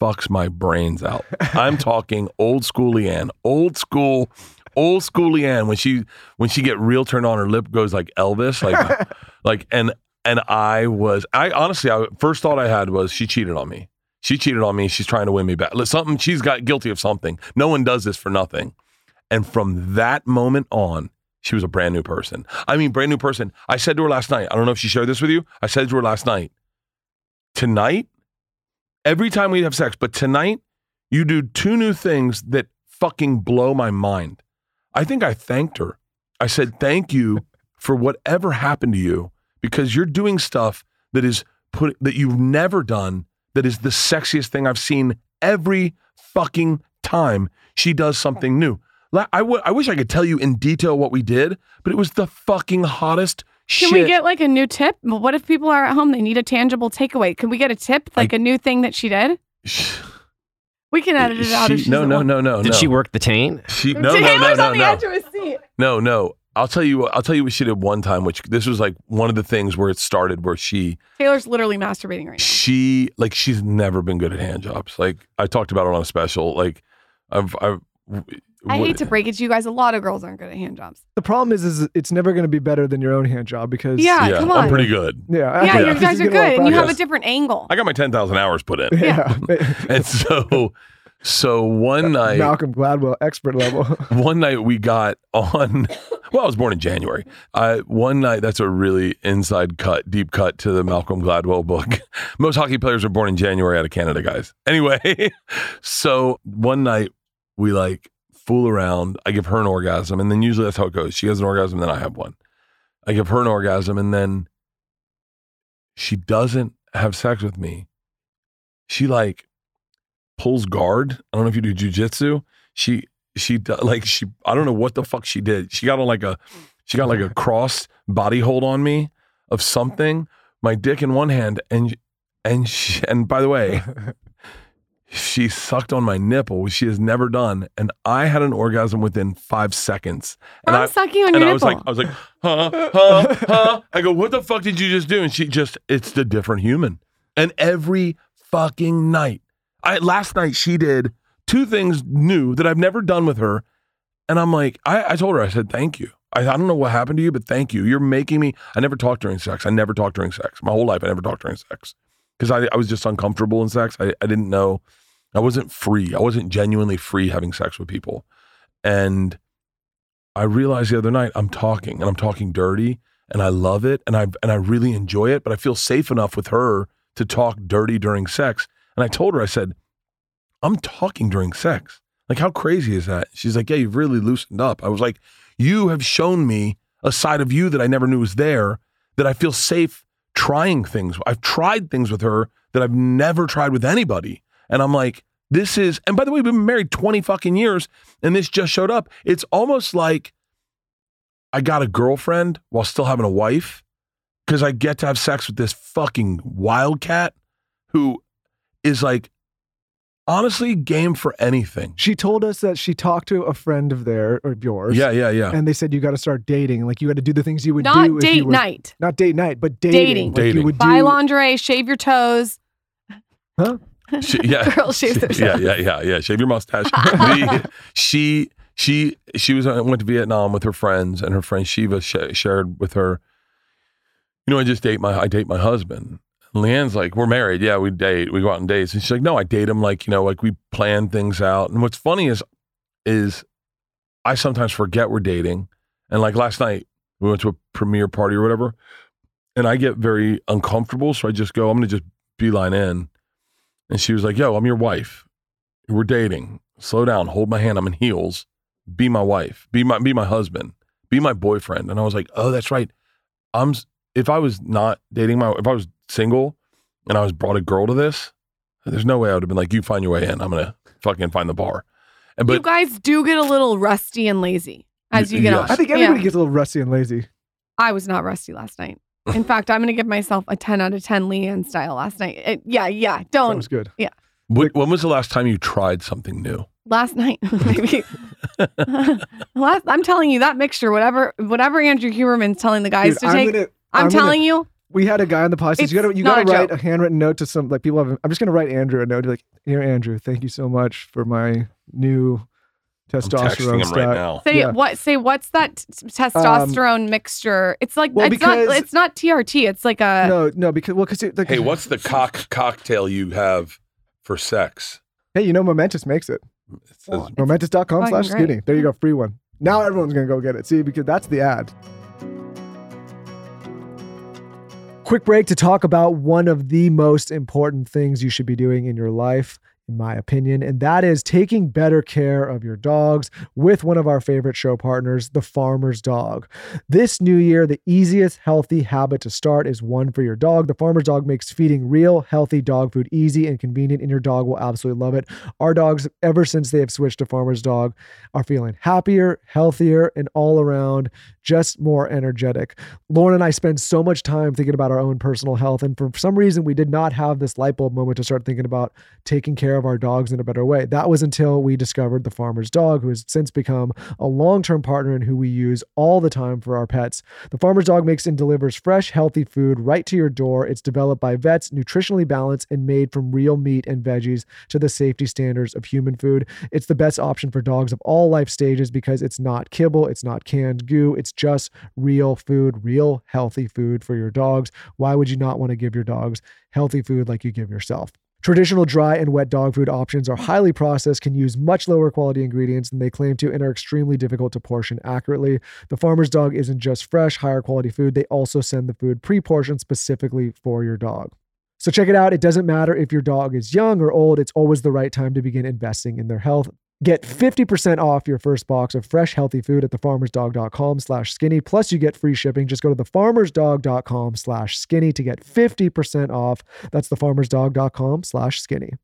fucks my brains out. I'm talking old school LeeAnn, old school, old school LeeAnn. When she when she get real turned on, her lip goes like Elvis, like like and and I was I honestly I first thought I had was she cheated on me. She cheated on me. She's trying to win me back. Something she's got guilty of something. No one does this for nothing. And from that moment on, she was a brand new person. I mean, brand new person. I said to her last night, I don't know if she shared this with you. I said to her last night, tonight, every time we have sex, but tonight, you do two new things that fucking blow my mind. I think I thanked her. I said, thank you for whatever happened to you because you're doing stuff that is put that you've never done that is the sexiest thing I've seen every fucking time she does something new. La- I, w- I wish I could tell you in detail what we did, but it was the fucking hottest Can shit. we get like a new tip? What if people are at home? They need a tangible takeaway. Can we get a tip, like a new thing that she did? We can edit it out. if She- she's no, at no, no, no, Did no. she work the taint? She no, no, no, Taylor's no, on the no, edge of his seat. no, no. I'll tell you. I'll tell you what she did one time, which this was like one of the things where it started, where she Taylor's literally masturbating right now. she like she's never been good at hand jobs. Like I talked about it on a special. Like I've I've. I hate to break it to you guys. A lot of girls aren't good at hand jobs. The problem is, is it's never going to be better than your own hand job because Yeah, yeah, come I'm pretty good. yeah, Yeah, because you guys are get a lot of good, and you have a different angle. I got my ten thousand hours put in, yeah. and so so one night Malcolm Gladwell expert level. one night we got on well i was born in january. I one night that's a really inside cut deep cut to the malcolm gladwell book. Most hockey players are born in january out of canada guys. Anyway so one night we like fool around. I give her an orgasm and then usually that's how it goes. She has an orgasm then i have one. I give her an orgasm and then she doesn't have sex with me. She like pulls guard i don't know if you do jujitsu she she like she I don't know what the fuck she did. She got on like a she got like a cross body hold on me of something. My dick in one hand and and she, and by the way, she sucked on my nipple, which she has never done, and I had an orgasm within five seconds. And I'm I sucking on and your I was like I was like huh huh huh. I go what the fuck did you just do? And she just it's the different human. And every fucking night, I last night she did two things new that I've never done with her. And I'm like, I, I told her, I said, thank you. I, I don't know what happened to you, but thank you. You're making me, I never talked during sex. I never talked during sex. My whole life, I never talked during sex because I, I was just uncomfortable in sex. I, I didn't know, I wasn't free. I wasn't genuinely free having sex with people. And I realized the other night I'm talking and I'm talking dirty and I love it and I, and I really enjoy it, but I feel safe enough with her to talk dirty during sex. And I told her, I said, I'm talking during sex. Like, how crazy is that? She's like, Yeah, you've really loosened up. I was like, You have shown me a side of you that I never knew was there, that I feel safe trying things. I've tried things with her that I've never tried with anybody. And I'm like, This is, and by the way, we've been married 20 fucking years and this just showed up. It's almost like I got a girlfriend while still having a wife because I get to have sex with this fucking wildcat who is like, honestly game for anything. she told us that she talked to a friend of their or yours. Yeah, yeah, yeah. And they said you got to start dating. Like you got to do the things you would Not do. if you date were- night. Not date night, but dating. Dating. Like you Dating. would Buy do. lingerie, shave your toes. She, yeah, Girls shave their yeah, toes. yeah, yeah, yeah. Shave your mustache. The- she, she, she was uh, went to Vietnam with her friends, and her friend Shiva sh- shared with her. You know, I just date my, I date my husband. And LeeAnn's like, we're married. Yeah, we date. We go out on dates. And she's like, no, I date him. Like, you know, like we plan things out. And what's funny is, is I sometimes forget we're dating. And like last night, we went to a premiere party or whatever, and I get very uncomfortable. So I just go, I'm gonna just beeline in. And she was like, Yo, I'm your wife. We're dating. Slow down. Hold my hand. I'm in heels. Be my wife. Be my be my husband. Be my boyfriend. And I was like, Oh, that's right. I'm if I was not dating my if I was single and I was brought a girl to this, there's no way I would have been like, You find your way in. I'm gonna fucking find the bar. And but, you guys do get a little rusty and lazy as you get Yes. older. I think everybody gets a little rusty and lazy. I was not rusty last night. In fact, I'm going to give myself a 10 out of 10 LeeAnn style last night. It- yeah, yeah. Don't. was good. Yeah. When, when was the last time you tried something new? last night, maybe. last, I'm telling you that mixture, whatever, whatever Andrew Huberman's telling the guys Dude, to I'm take. gonna- I'm, I'm gonna- telling you, We had a guy on the podcast. It's You gotta you gotta a write joke. a handwritten note to some like people have. I'm just gonna write Andrew a note. Like, here, Andrew, thank you so much for my new I'm testosterone texting him right now. Say Yeah. what? Say what's that t- testosterone um, mixture? It's like well, it's not. It's not TRT. It's like a. No, no, because well, because like, Hey, what's the cock cocktail you have for sex? Hey, you know, Momentous makes it. It says, Momentous.com slash great. skinny. There you go, free one. Now everyone's gonna go get it. See, because that's the ad. Quick break to talk about one of the most important things you should be doing in your life, in my opinion, and that is taking better care of your dogs with one of our favorite show partners, the Farmer's Dog. This new year, the easiest healthy habit to start is one for your dog. The Farmer's Dog makes feeding real, healthy dog food easy and convenient, and your dog will absolutely love it. Our dogs, ever since they have switched to Farmer's Dog, are feeling happier, healthier, and all around just more energetic. Lauryn and I spend so much time thinking about our own personal health, and for some reason, we did not have this light bulb moment to start thinking about taking care of our dogs in a better way. That was until we discovered the Farmer's Dog, who has since become a long term partner and who we use all the time for our pets. The Farmer's Dog makes and delivers fresh, healthy food right to your door. It's developed by vets, nutritionally balanced, and made from real meat and veggies to the safety standards of human food. It's the best option for dogs of all life stages because it's not kibble, it's not canned goo, it's just real food, real healthy food for your dogs. Why would you not want to give your dogs healthy food like you give yourself? Traditional dry and wet dog food options are highly processed, can use much lower quality ingredients than they claim to, and are extremely difficult to portion accurately. The farmer's dog isn't just fresh, higher quality food, they also send the food pre portioned specifically for your dog. So check it out. It doesn't matter if your dog is young or old, it's always the right time to begin investing in their health. Get 50% off your first box of fresh, healthy food at thefarmersdog.com slash skinny. Plus, you get free shipping. Just go to thefarmersdog.com slash skinny to get 50% off. That's thefarmersdog.com slash skinny.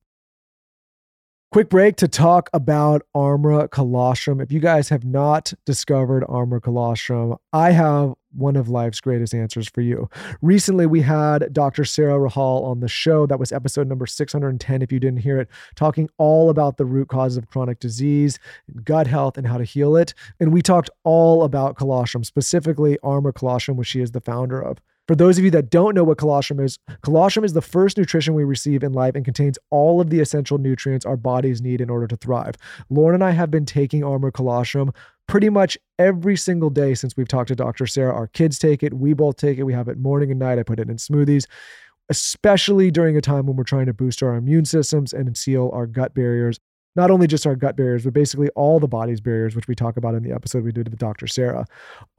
Quick break to talk about Armra Colostrum. If you guys have not discovered Armra Colostrum, I have one of life's greatest answers for you. Recently, we had Dr. Sarah Rahal on the show. That was episode number 610. If you didn't hear it, talking all about the root causes of chronic disease, gut health, and how to heal it. And we talked all about colostrum, specifically Armra Colostrum, which she is the founder of. For those of you that don't know what colostrum is, colostrum is the first nutrition we receive in life and contains all of the essential nutrients our bodies need in order to thrive. Lauryn and I have been taking Armra Colostrum pretty much every single day since we've talked to Dr. Sarah. Our kids take it, we both take it. We have it morning and night. I put it in smoothies, especially during a time when we're trying to boost our immune systems and seal our gut barriers. Not only just our gut barriers, but basically all the body's barriers, which we talk about in the episode we did with Dr. Sarah.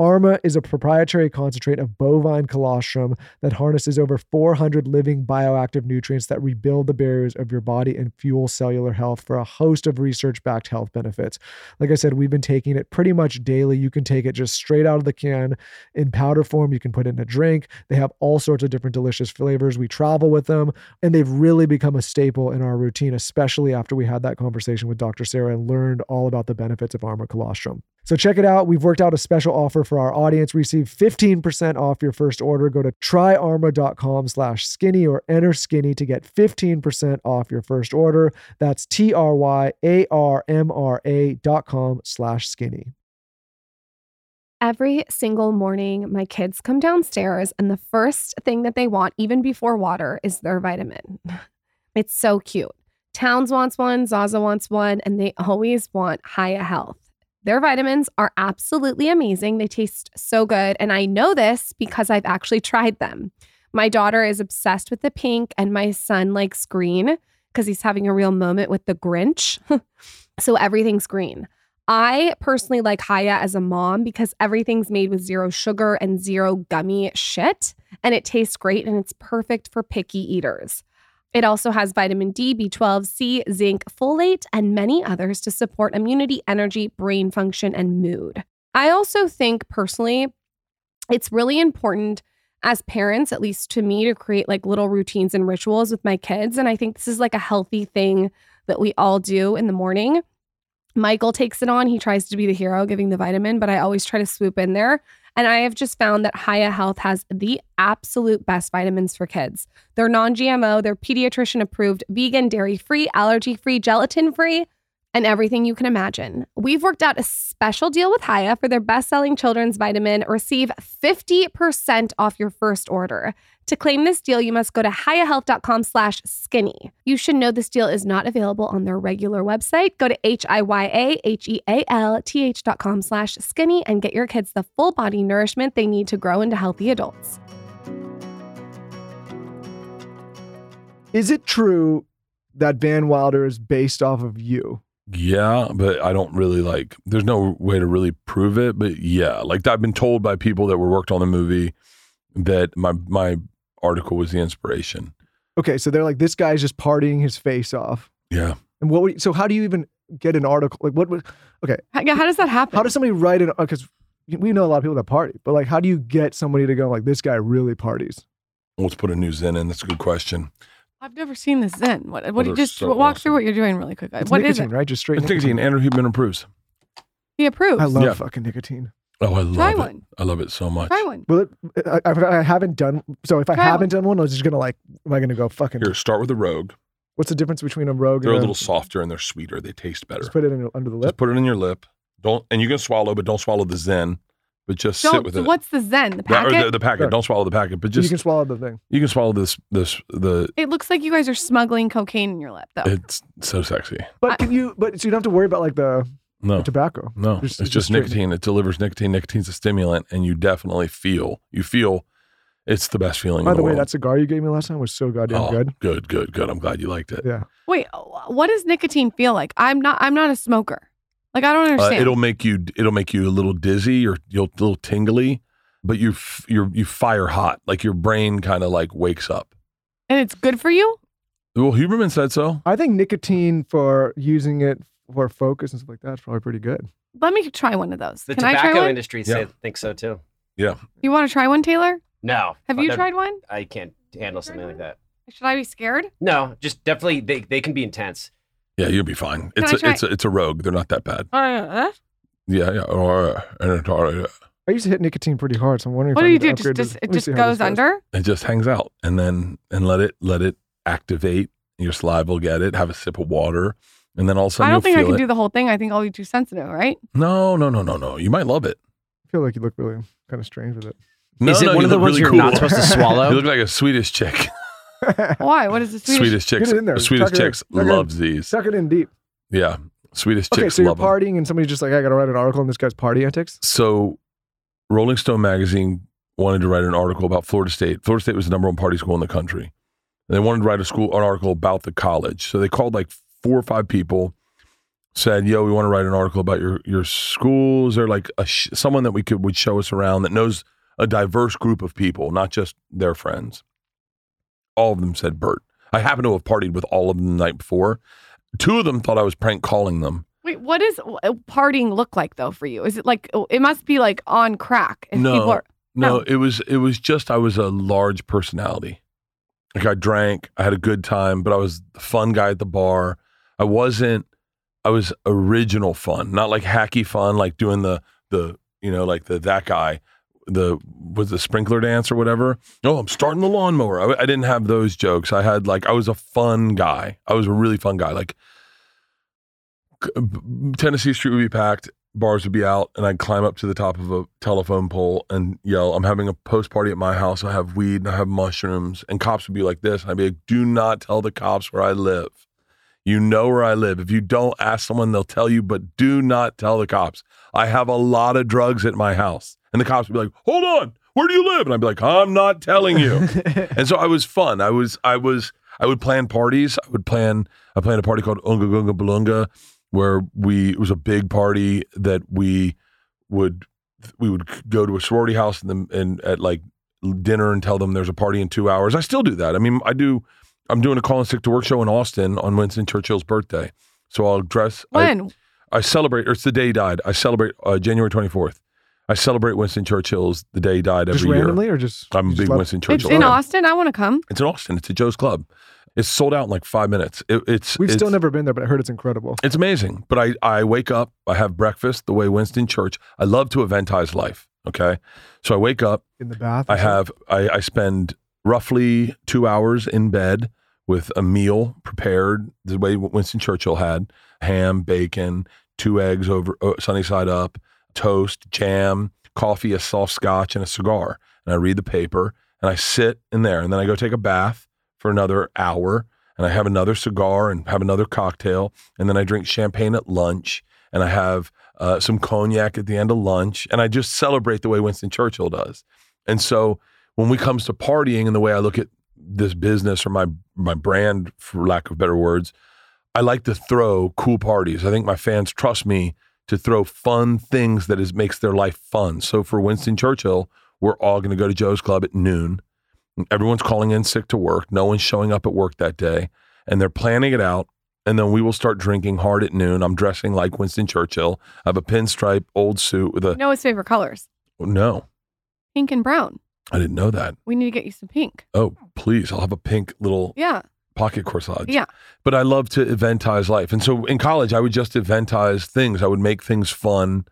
Armra is a proprietary concentrate of bovine colostrum that harnesses over 400 living bioactive nutrients that rebuild the barriers of your body and fuel cellular health for a host of research backed health benefits. Like I said, we've been taking it pretty much daily. You can take it just straight out of the can in powder form. You can put it in a drink. They have all sorts of different delicious flavors. We travel with them, and they've really become a staple in our routine, especially after we had that conversation with Dr. Sarah and learned all about the benefits of Armra Colostrum. So check it out. We've worked out a special offer for our audience. Receive 15% off your first order. Go to tryarmra.com slash skinny or enter skinny to get 15% off your first order. That's T-R-Y-A-R-M-R-A dot com slash skinny. Every single morning, my kids come downstairs, and the first thing that they want, even before water, is their vitamin. It's so cute. Towns wants one, Zaza wants one, and they always want Hiya Health. Their vitamins are absolutely amazing. They taste so good. And I know this because I've actually tried them. My daughter is obsessed with the pink, and my son likes green because he's having a real moment with the Grinch. so everything's green. I personally like Hiya as a mom because everything's made with zero sugar and zero gummy shit, and it tastes great and it's perfect for picky eaters. It also has vitamin D, B12, C, zinc, folate, and many others to support immunity, energy, brain function, and mood. I also think personally, it's really important as parents, at least to me, to create like little routines and rituals with my kids. And I think this is like a healthy thing that we all do in the morning. Michael takes it on. He tries to be the hero giving the vitamin, but I always try to swoop in there. And I have just found that Hiya Health has the absolute best vitamins for kids. They're non GMO, they're pediatrician approved, vegan, dairy free, allergy free, gelatin free. And everything you can imagine. We've worked out a special deal with Hiya for their best-selling children's vitamin. Receive 50% off your first order. To claim this deal, you must go to hiyahealth.com slash skinny. You should know this deal is not available on their regular website. Go to H-I-Y-A-H-E-A-L-T-H dot com slash skinny and get your kids the full body nourishment they need to grow into healthy adults. Is it true that Van Wilder is based off of you? Yeah, but I don't really like. There's no way to really prove it, but yeah, like I've been told by people that were worked on the movie that my my article was the inspiration. Okay, so they're like, this guy's just partying his face off. Yeah, And what? Would, so how do you even get an article? Like, what? would- Okay, How, how does that happen? how does somebody write an? Uh, because we know a lot of people that party, but like, how do you get somebody to go like, this guy really parties? let's put a new Zyn in. That's a good question. I've never seen this Zyn. What? What? do you just so walk awesome. through what you're doing really quick. It's What is nicotine, it? right? Just straight It's nicotine. Andrew Huberman approves. He approves. I love Yeah. fucking nicotine. Oh, I love Try it. one. I love it so much. Try one. Well, it, I, I, I haven't done. So if I Try haven't done one, I was just gonna like, am I gonna go fucking? Here, start with a Rogue. What's the difference between a rogue They're a and little softer and they're sweeter. They taste better. Just put it in, under the Just lip. put it in your lip. Don't and you can swallow, but don't swallow the Zyn. But just sit Don't. with So it. what's the Zyn? The That- packet? or the, the packet. Sure. Don't swallow the packet, but just you can swallow the thing. you can swallow this this the it looks like you guys are smuggling cocaine in your lip, though. it's so sexy. But I- can you? But so you don't have to worry about like the, No. the tobacco. No, Just- it's just just straight- nicotine. It delivers nicotine. Nicotine's a stimulant, and you definitely feel. You feel. It's the best feeling. By in the the way, world. that cigar you gave me last time was so goddamn oh, good. good, good, good. I'm glad you liked it. Yeah. Wait, uh, what does nicotine feel like? I'm not. I'm not a smoker. Like I don't Uh, understand. it'll make you. It'll make you a little dizzy or you'll a little tingly, but you f- you're you fire hot. Like your brain kind of like wakes up. and it's good for you. Well, Huberman said so. I think nicotine for using it for focus and stuff like that is probably pretty good. Let me try one of those. The Can I try tobacco one? industry Yeah. say, thinks so too. Yeah. You want to try one, Taylor? No. Have you that- tried one? I can't handle something like that. Should I be scared? No, just definitely they, they can be intense. Yeah, you'll be fine. Can It's I a, try- it's a, it's a rogue. They're not that bad. Uh, Yeah, yeah. Or and it, I used to hit nicotine pretty hard, so I'm wondering. what if do I you need to do? Just, upgrade just this. it Let me just see how goes this under. it just hangs out, and then and let it let it activate. Your saliva will get it. Have a sip of water, and then all of a sudden I don't you'll think I feel can it. do the whole thing. I think I'll be too sensitive, right? no, no, no, no, no. You might love it. I feel like you look really kind of strange with it. No, Is it no, one you of the look ones really you're cool. not supposed to swallow? You look like a Swedish chick. Why? What is the Swedish? Swedish chicks. Get it in there. Swedish Tuck chicks Tuck in. loves these. Suck it in deep. Yeah, Swedish Okay, chicks so you're love 'em. partying and somebody's just like, I got to write an article on this guy's party antics. So, Rolling Stone magazine wanted to write an article about Florida State. Florida State was the number one party school in the country. And they wanted to write a school an article about the college. So they called like four or five people, said, "Yo, we want to write an article about your your school. Is there like a sh- someone that we could would show us around that knows a diverse group of people, not just their friends?" All of them said Bert. I happen to have partied with all of them the night before. Two of them thought I was prank calling them. Wait, what does uh, partying look like though for you? Is it like oh, it must be like on crack? If No. people are, No, No. it was it was just I was a large personality. Like I drank, I had a good time, but I was the fun guy at the bar. I wasn't I was original fun, not like hacky fun, like doing the the you know, like the that guy, the was the sprinkler dance or whatever. No, I'm starting the lawnmower. I, I didn't have those jokes. I had like I was a fun guy. I was a really fun guy. Like Tennessee Street would be packed bars would be out and I'd climb up to the top of a telephone pole and yell, I'm having a post party at my house. I have weed and I have mushrooms. And cops would be like this. And I'd be like, do not tell the cops where I live. You know where I live. If you don't ask someone, they'll tell you, but do not tell the cops. I have a lot of drugs at my house. And the cops would be like, hold on, where do you live? And I'd be like, I'm not telling you. and so I was fun. I was, I was, I would plan parties. I would plan, I planned a party called Unga Gunga Balunga where we it was a big party that we would we would go to a sorority house and then and at like dinner and tell them there's a party in two hours. I still do that. I mean, I do. I'm doing a call and stick to work show in Austin on Winston Churchill's birthday, so I'll dress. I- when? I, celebrate. Or it's the day he died. I celebrate uh, January 24th. I celebrate Winston Churchill's the day he died every just year. randomly or just? I'm a you just big love- Winston it's Churchill. in fan. Austin. I want to come. It's in Austin. It's at Joe's Club. It's sold out in like five minutes. It, it's We've still never been there, but I heard it's incredible. It's amazing. But I, I wake up, I have breakfast the way Winston Church. I love to eventize life. Okay. So I wake up, In the bath. I have, I, I spend roughly two hours in bed with a meal prepared the way Winston Churchill had ham, bacon, two eggs over uh, sunny side up, toast, jam, coffee, a soft scotch, and a cigar. And I read the paper and I sit in there and then I go take a bath for another hour and I have another cigar and have another cocktail. And then I drink champagne at lunch and I have uh, some cognac at the end of lunch. And I just celebrate the way Winston Churchill does. And so when we comes to partying and the way I look at this business or my my brand, for lack of better words, I like to throw cool parties. I think my fans trust me to throw fun things that is makes their life fun. So for Winston Churchill, we're all going to go to Joe's Club at noon. Everyone's calling in sick to work. No one's showing up at work that day, and they're planning it out. And then we will start drinking hard at noon. I'm dressing like Winston Churchill. I have a pinstripe old suit with a You know his favorite colors? no. Pink and brown. I didn't know that. We need to get you some pink. Oh, please. I'll have a pink little Yeah. pocket corsage. Yeah. But I love to eventize life. And so in college, I would just eventize things. I would make things fun.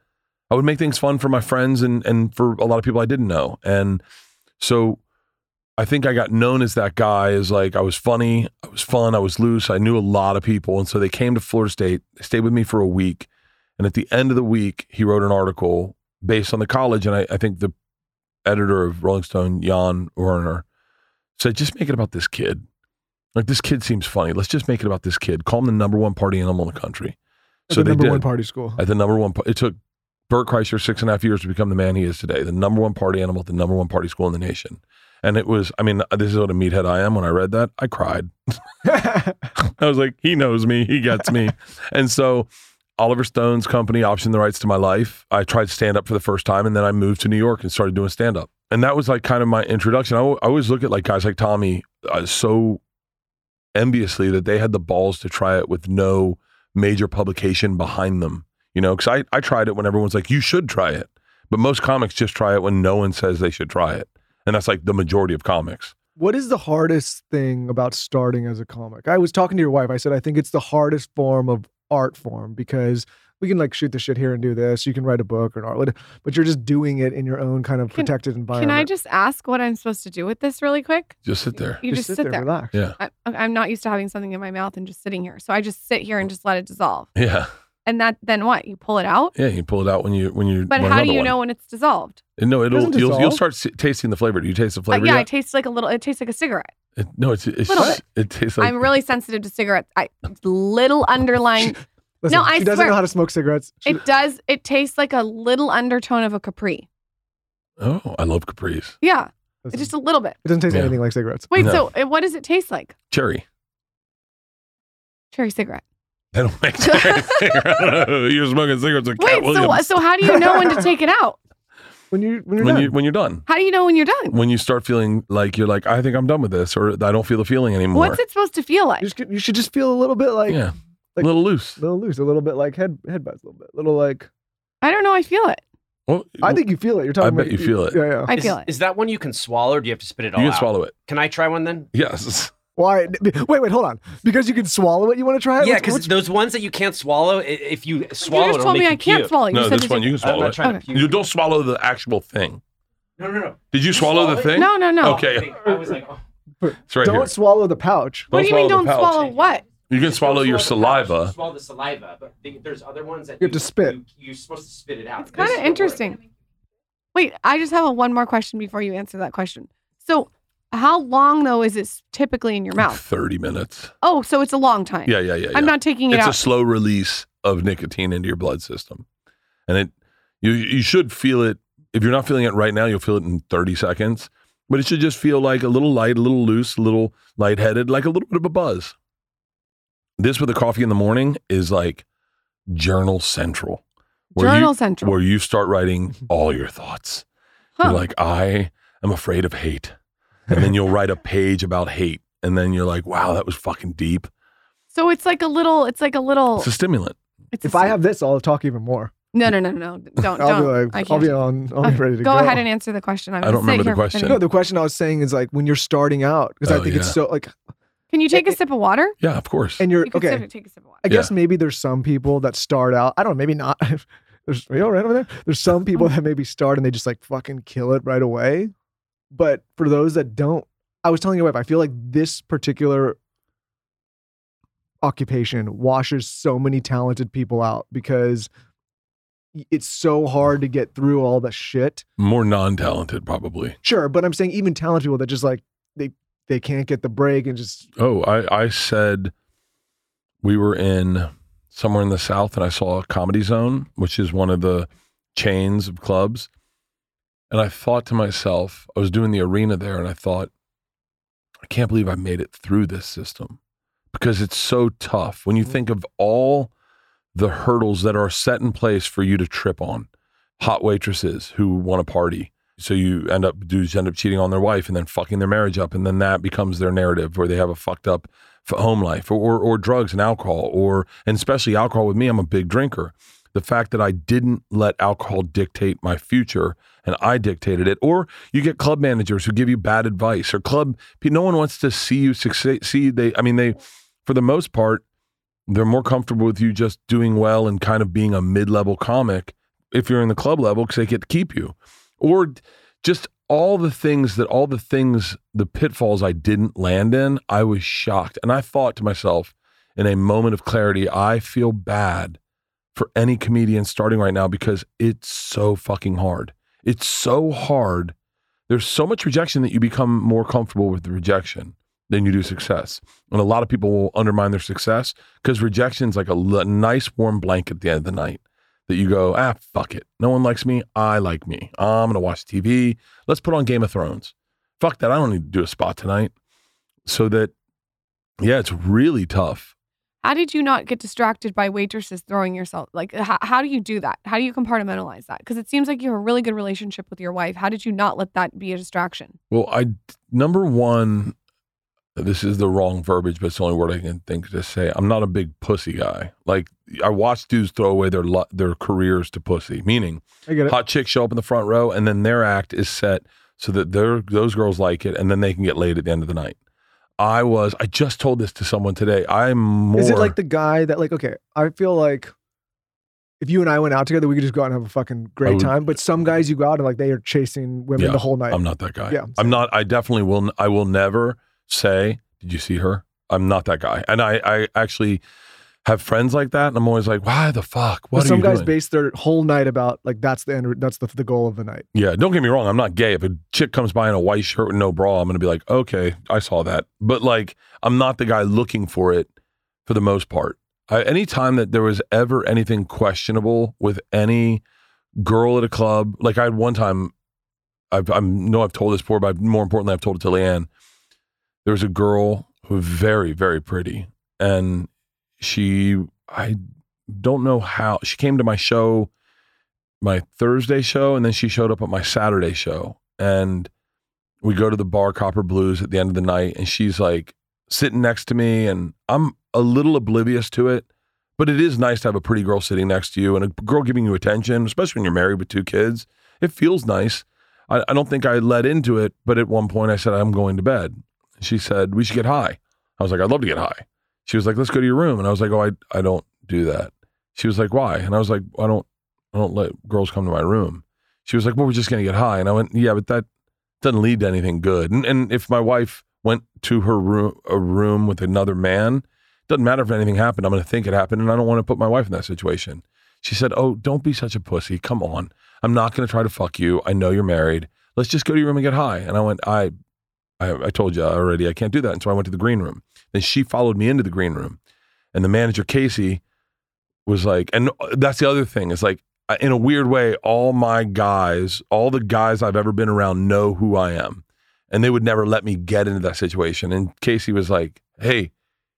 I would make things fun for my friends and, and for a lot of people I didn't know. And so I think I got known as that guy as like I was funny, I was fun, I was loose. I knew a lot of people. And so they came to Florida State, they stayed with me for a week. And at the end of the week, he wrote an article based on the college. And I, I think the editor of Rolling Stone, Jann Wenner, said, just make it about this kid. Like this kid seems funny. Let's just make it about this kid. Call him the number one party animal in the country. At So the they number one party school. At the number one, it took Bert Kreischer six and a half years to become the man he is today. The number one party animal at the number one party school in the nation. And it was, I mean, this is what a meathead I am. When I read that, I cried. I was like, he knows me, he gets me. and so Oliver Stone's company optioned the rights to my life. I tried stand up for the first time, and then I moved to New York and started doing stand up. And that was like kind of my introduction. I, always look at like guys like Tommy uh, so enviously that they had the balls to try it with no major publication behind them. You know, because I, I tried it when everyone's like, you should try it. But most comics just try it when no one says they should try it. And that's like the majority of comics. What is the hardest thing about starting as a comic? I was talking to your wife. I said I think it's the hardest form of art form because we can like shoot the shit here and do this. You can write a book or an art, but you're just doing it in your own kind of Can- protected environment. Can I just ask what I'm supposed to do with this really quick? Just sit there. You just, sit, there. relax. Yeah. I, I'm not used to having something in my mouth and just sitting here. So I just sit here and just let it dissolve. Yeah. And that then what? You pull it out? Yeah. You pull it out when you, when you, But want how do you one. know when it's dissolved? No, it'll, doesn't you'll, you'll start s- tasting the flavor. Do you taste the Uh, flavor? yeah, yet? it tastes like a little. It tastes like a cigarette. It- no, it's, it's Little just- it tastes like, I'm really sensitive to cigarettes. I little underlying. Listen, No, I she doesn't swear. know how to smoke cigarettes. She- It does. It tastes like a little undertone of a Capri. oh, I love Capri's. Yeah, listen, just a little bit. it doesn't taste Yeah. anything like cigarettes. Wait, No. so uh, what does it taste like? Cherry. Cherry cigarette. They don't make cherry cigarettes. You're smoking cigarettes with Cat Wait, so so how do you know when to take it out? When you when you're when done. you when you're done. How do you know when you're done? When you start feeling like you're like, I think I'm done with this, or I don't feel the feeling anymore. What's it supposed to feel like? You, just, you should just feel a little bit like yeah, like- a little loose. a little loose, a little bit like head head buzz, a little bit, little like. I don't know. I feel it. Well, I think you feel it. You're talking. I bet about, you feel it. Yeah, yeah. I is, feel it. Is that one you can swallow or do you have to spit it all you can out? swallow it. Can I try one then? Yes. Why? Wait, wait, hold on. Because you can swallow it, you want to try it? Yeah, because those ones that you can't swallow, i- if you swallow you it, just it'll told make me you I can't puke. swallow. You No, said this to one take- you can I'm swallow not it. trying Okay. to puke. You don't swallow the actual thing. No, no, no. Did you swallow the swallow it? thing? No, no, no. Okay. I was like, oh. It's right don't here. swallow the pouch. What do you mean? Don't the pouch. swallow what? You can swallow your Swallow the pouch, saliva. Swallow the saliva, but the- there's other ones that You have to spit. You, you're supposed to spit it out. It's kind This of is interesting. Wait, I just have a one more question before you answer that question. So, how long though is it typically in your mouth? Thirty minutes. Oh, so it's a long time. Yeah, yeah, yeah. I'm yeah. not taking it It's a slow release of nicotine into your blood system, and it you you should feel it. If you're not feeling it right now, you'll feel it in 30 seconds. But it should just feel like a little light, a little loose, a little lightheaded, like a little bit of a buzz. This with the coffee in the morning is like journal central. where you- Journal Central. where you start writing all your thoughts. Huh. You're like, I am afraid of hate. And then you'll write a page about hate. And then you're like, wow, that was fucking deep. so it's like a little. It's like a little. It's a stimulant. It's a If I s- have this, I'll talk even more. no, no, no, no, don't, I'll don't. be like, I'll can't. be on. I'll be ready to go go. ahead and answer the question. I'm I don't sit remember the question. No, the question I was saying is like when you're starting out, because I Oh, think it's so like, Can you take a sip of water? Yeah, of course. and you're You okay. sip- take a sip of water. I guess maybe there's some people that start out. I don't know, maybe not. There's are you all right over there? There's some people um, that maybe start and they just like fucking kill it right away. But for those that don't, I was telling your wife, I feel like this particular occupation washes so many talented people out because it's so hard to get through all the shit. More non-talented, probably. Sure, but I'm saying even talented people that just like they they can't get the break and just Oh, I, I said we were in somewhere in the South and I saw a comedy zone, which is one of the chains of clubs. And I thought to myself, I was doing the arena there and I thought, I can't believe I made it through this system because it's so tough. When you mm-hmm. think of all the hurdles that are set in place for you to trip on, hot waitresses who want to party. So you end up dudes end up cheating on their wife and then fucking their marriage up, and then that becomes their narrative, where they have a fucked up home life, or, or or drugs and alcohol, or and especially alcohol. With me, I'm a big drinker. The fact that I didn't let alcohol dictate my future and I dictated it, or you get club managers who give you bad advice, or club. No one wants to see you succeed. See, they. I mean, they, for the most part, they're more comfortable with you just doing well and kind of being a mid-level comic if you're in the club level because they get to keep you or just all the things that all the things the pitfalls i didn't land in i was shocked and i thought to myself in a moment of clarity i feel bad for any comedian starting right now because it's so fucking hard it's so hard there's so much rejection that you become more comfortable with the rejection than you do success. And a lot of people will undermine their success because rejection's like a l- nice warm blanket at the end of the night that you go, ah, fuck it. No one likes me. I like me. I'm going to watch TV. Let's put on Game of Thrones. Fuck that. I don't need to do a spot tonight. So that, yeah, it's really tough. How did you not get distracted by waitresses throwing yourself? Like, how, how do you do that? How do you compartmentalize that? Because it seems like you have a really good relationship with your wife. How did you not let that be a distraction? Well, I, number one, this is the wrong verbiage, but it's the only word I can think to say. I'm not a big pussy guy. Like I watch dudes throw away their lu- their careers to pussy. Meaning, I get it. hot chicks show up in the front row, and then their act is set so that their those girls like it, and then they can get laid at the end of the night. I was. I just told this to someone today. I'm more. Is it like the guy that like okay, I feel like if you and I went out together, we could just go out and have a fucking great would- time. But some guys you go out and like they are chasing women Yeah, the whole night. I'm not that guy. Yeah, I'm not. I definitely will. I will never say, "Did you see her?" I'm not that guy. And I, I actually have friends like that, and I'm always like, "Why the fuck? What But are some guys doing?" base their whole night about like that's the end. That's the the goal of the night. Yeah, don't get me wrong. I'm not gay. If a chick comes by in a white shirt with no bra, I'm going to be like, okay, I saw that. But like, I'm not the guy looking for it for the most part. I, anytime that there was ever anything questionable with any girl at a club, like I had one time, I've, I know I've told this before, but more importantly, I've told it to LeeAnn. There was a girl who was very, very pretty. And she, I don't know how, she came to my show my Thursday show, and then she showed up at my Saturday show. And we go to the bar Copper Blues at the end of the night, and she's like sitting next to me, and I'm a little oblivious to it. But it is nice to have a pretty girl sitting next to you and a girl giving you attention, especially when you're married with two kids. It feels nice. I, I don't think I led into it, but at one point I said, I'm going to bed. She said, We should get high. I was like, I'd love to get high. She was like, Let's go to your room. And I was like, Oh, I, I don't do that. She was like, Why? And I was like, I don't I don't let girls come to my room. She was like, Well, we're just gonna get high. And I went, Yeah, but that doesn't lead to anything good. And and if my wife went to her room a room with another man, doesn't matter if anything happened, I'm gonna think it happened, and I don't want to put my wife in that situation. She said, Oh, don't be such a pussy. Come on. I'm not gonna try to fuck you. I know you're married. Let's just go to your room and get high. And I went, I I, I told you already I can't do that. And so I went to the green room. Then she followed me into the green room. And the manager, Casey, was like, and that's the other thing is like, uh, in a weird way, all my guys, all the guys I've ever been around know who I am. And they would never let me get into that situation. And Casey was like, hey,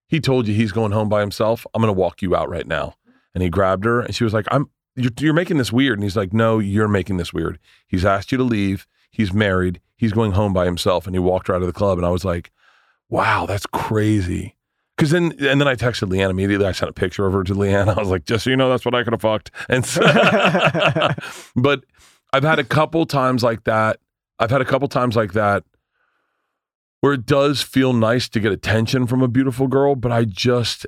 he told you he's going home by himself. I'm going to walk you out right now. And he grabbed her and she was like, I'm, you're, you're making this weird. And he's like, no, you're making this weird. He's asked you to leave. He's married. He's going home by himself. And he walked her out of the club. And I was like, wow, that's crazy. Cause then, and then I texted LeeAnn immediately. I sent a picture of her to LeeAnn. I was like, just so you know, that's what I could have fucked. And so, but I've had a couple times like that. I've had a couple times like that where it does feel nice to get attention from a beautiful girl, but I just,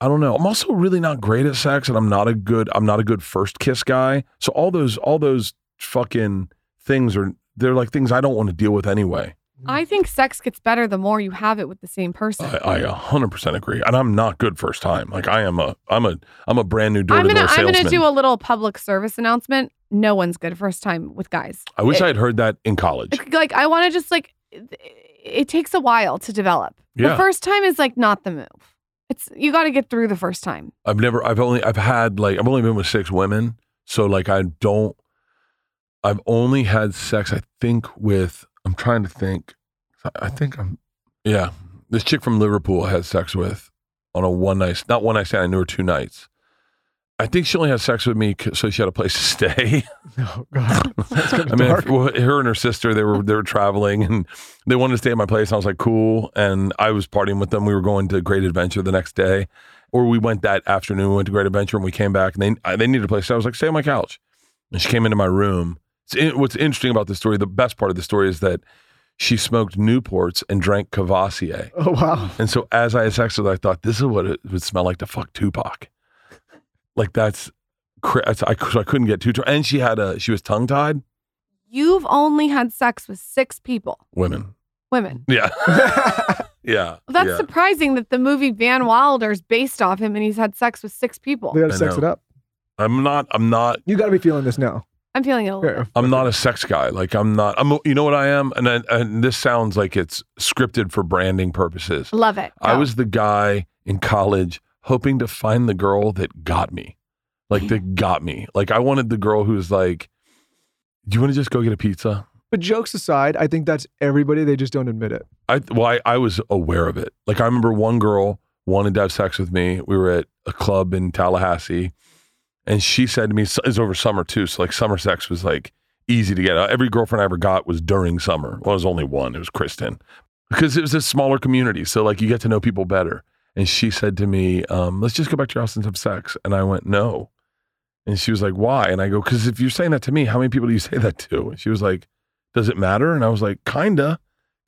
I don't know. I'm also really not great at sex, and I'm not a good, I'm not a good first kiss guy. So all those, all those fucking things are, they're like things I don't want to deal with anyway. I mm. think sex gets better the more you have it with the same person. I, I 100% agree. And I'm not good first time. Like I am a I'm a I'm a brand new door I'm to gonna I'm gonna do a little public service announcement. No one's good first time with guys. I wish It- I had heard that in college. Like, I want to just like it, it takes a while to develop. The first time is like not the move. It's you got to get through the first time. I've never I've only I've had like I've only been with six women. So like I don't I've only had sex I think with I'm trying to think I think I'm yeah. This chick from Liverpool I had sex with on a one night not one night stand, I knew her two nights. I think she only had sex with me so she had a place to stay. Oh God, I mean, her and her sister, they were they were traveling and they wanted to stay at my place. And I was like, cool. And I was partying with them. We were going to Great Adventure the next day, or we went that afternoon. We went to Great Adventure and we came back and they they needed a place. So I was like, stay on my couch. And she came into my room. It's in, what's interesting about this story, the best part of the story is that she smoked Newports and drank Courvoisier. Oh wow. And so as I had sex with her, I thought this is what it would smell like to fuck Tupac. Like that's, cra- that's I, I couldn't get too. And she had a she was tongue tied. You've only had sex with six people, Women. women. Yeah. yeah. That's yeah. surprising that the movie Van Wilder is based off him and he's had sex with six people. They got to I sex know. it up. I'm not. I'm not. You got to be feeling this now. I'm feeling it a little bit. I'm not a sex guy. Like I'm not. I'm. You know what I am, and I, and this sounds like it's scripted for branding purposes. Love it. I Go. was the guy in college hoping to find the girl that got me, like that got me. Like I wanted the girl who's like, "Do you want to just go get a pizza?" But jokes aside, I think that's everybody. They just don't admit it. I well, I, I was aware of it. Like I remember one girl wanted to have sex with me. We were at a club in Tallahassee, and she said to me, "It's over summer too." So like summer sex was like easy to get. Every girlfriend I ever got was during summer. Well, it was only one. It was Kristen, because it was a smaller community. So like you get to know people better. And she said to me, um, "Let's just go back to your house and have sex." And I went, "No." And she was like, "Why?" And I go, "Because if you're saying that to me, how many people do you say that to?" And she was like, "Does it matter?" And I was like, "Kinda."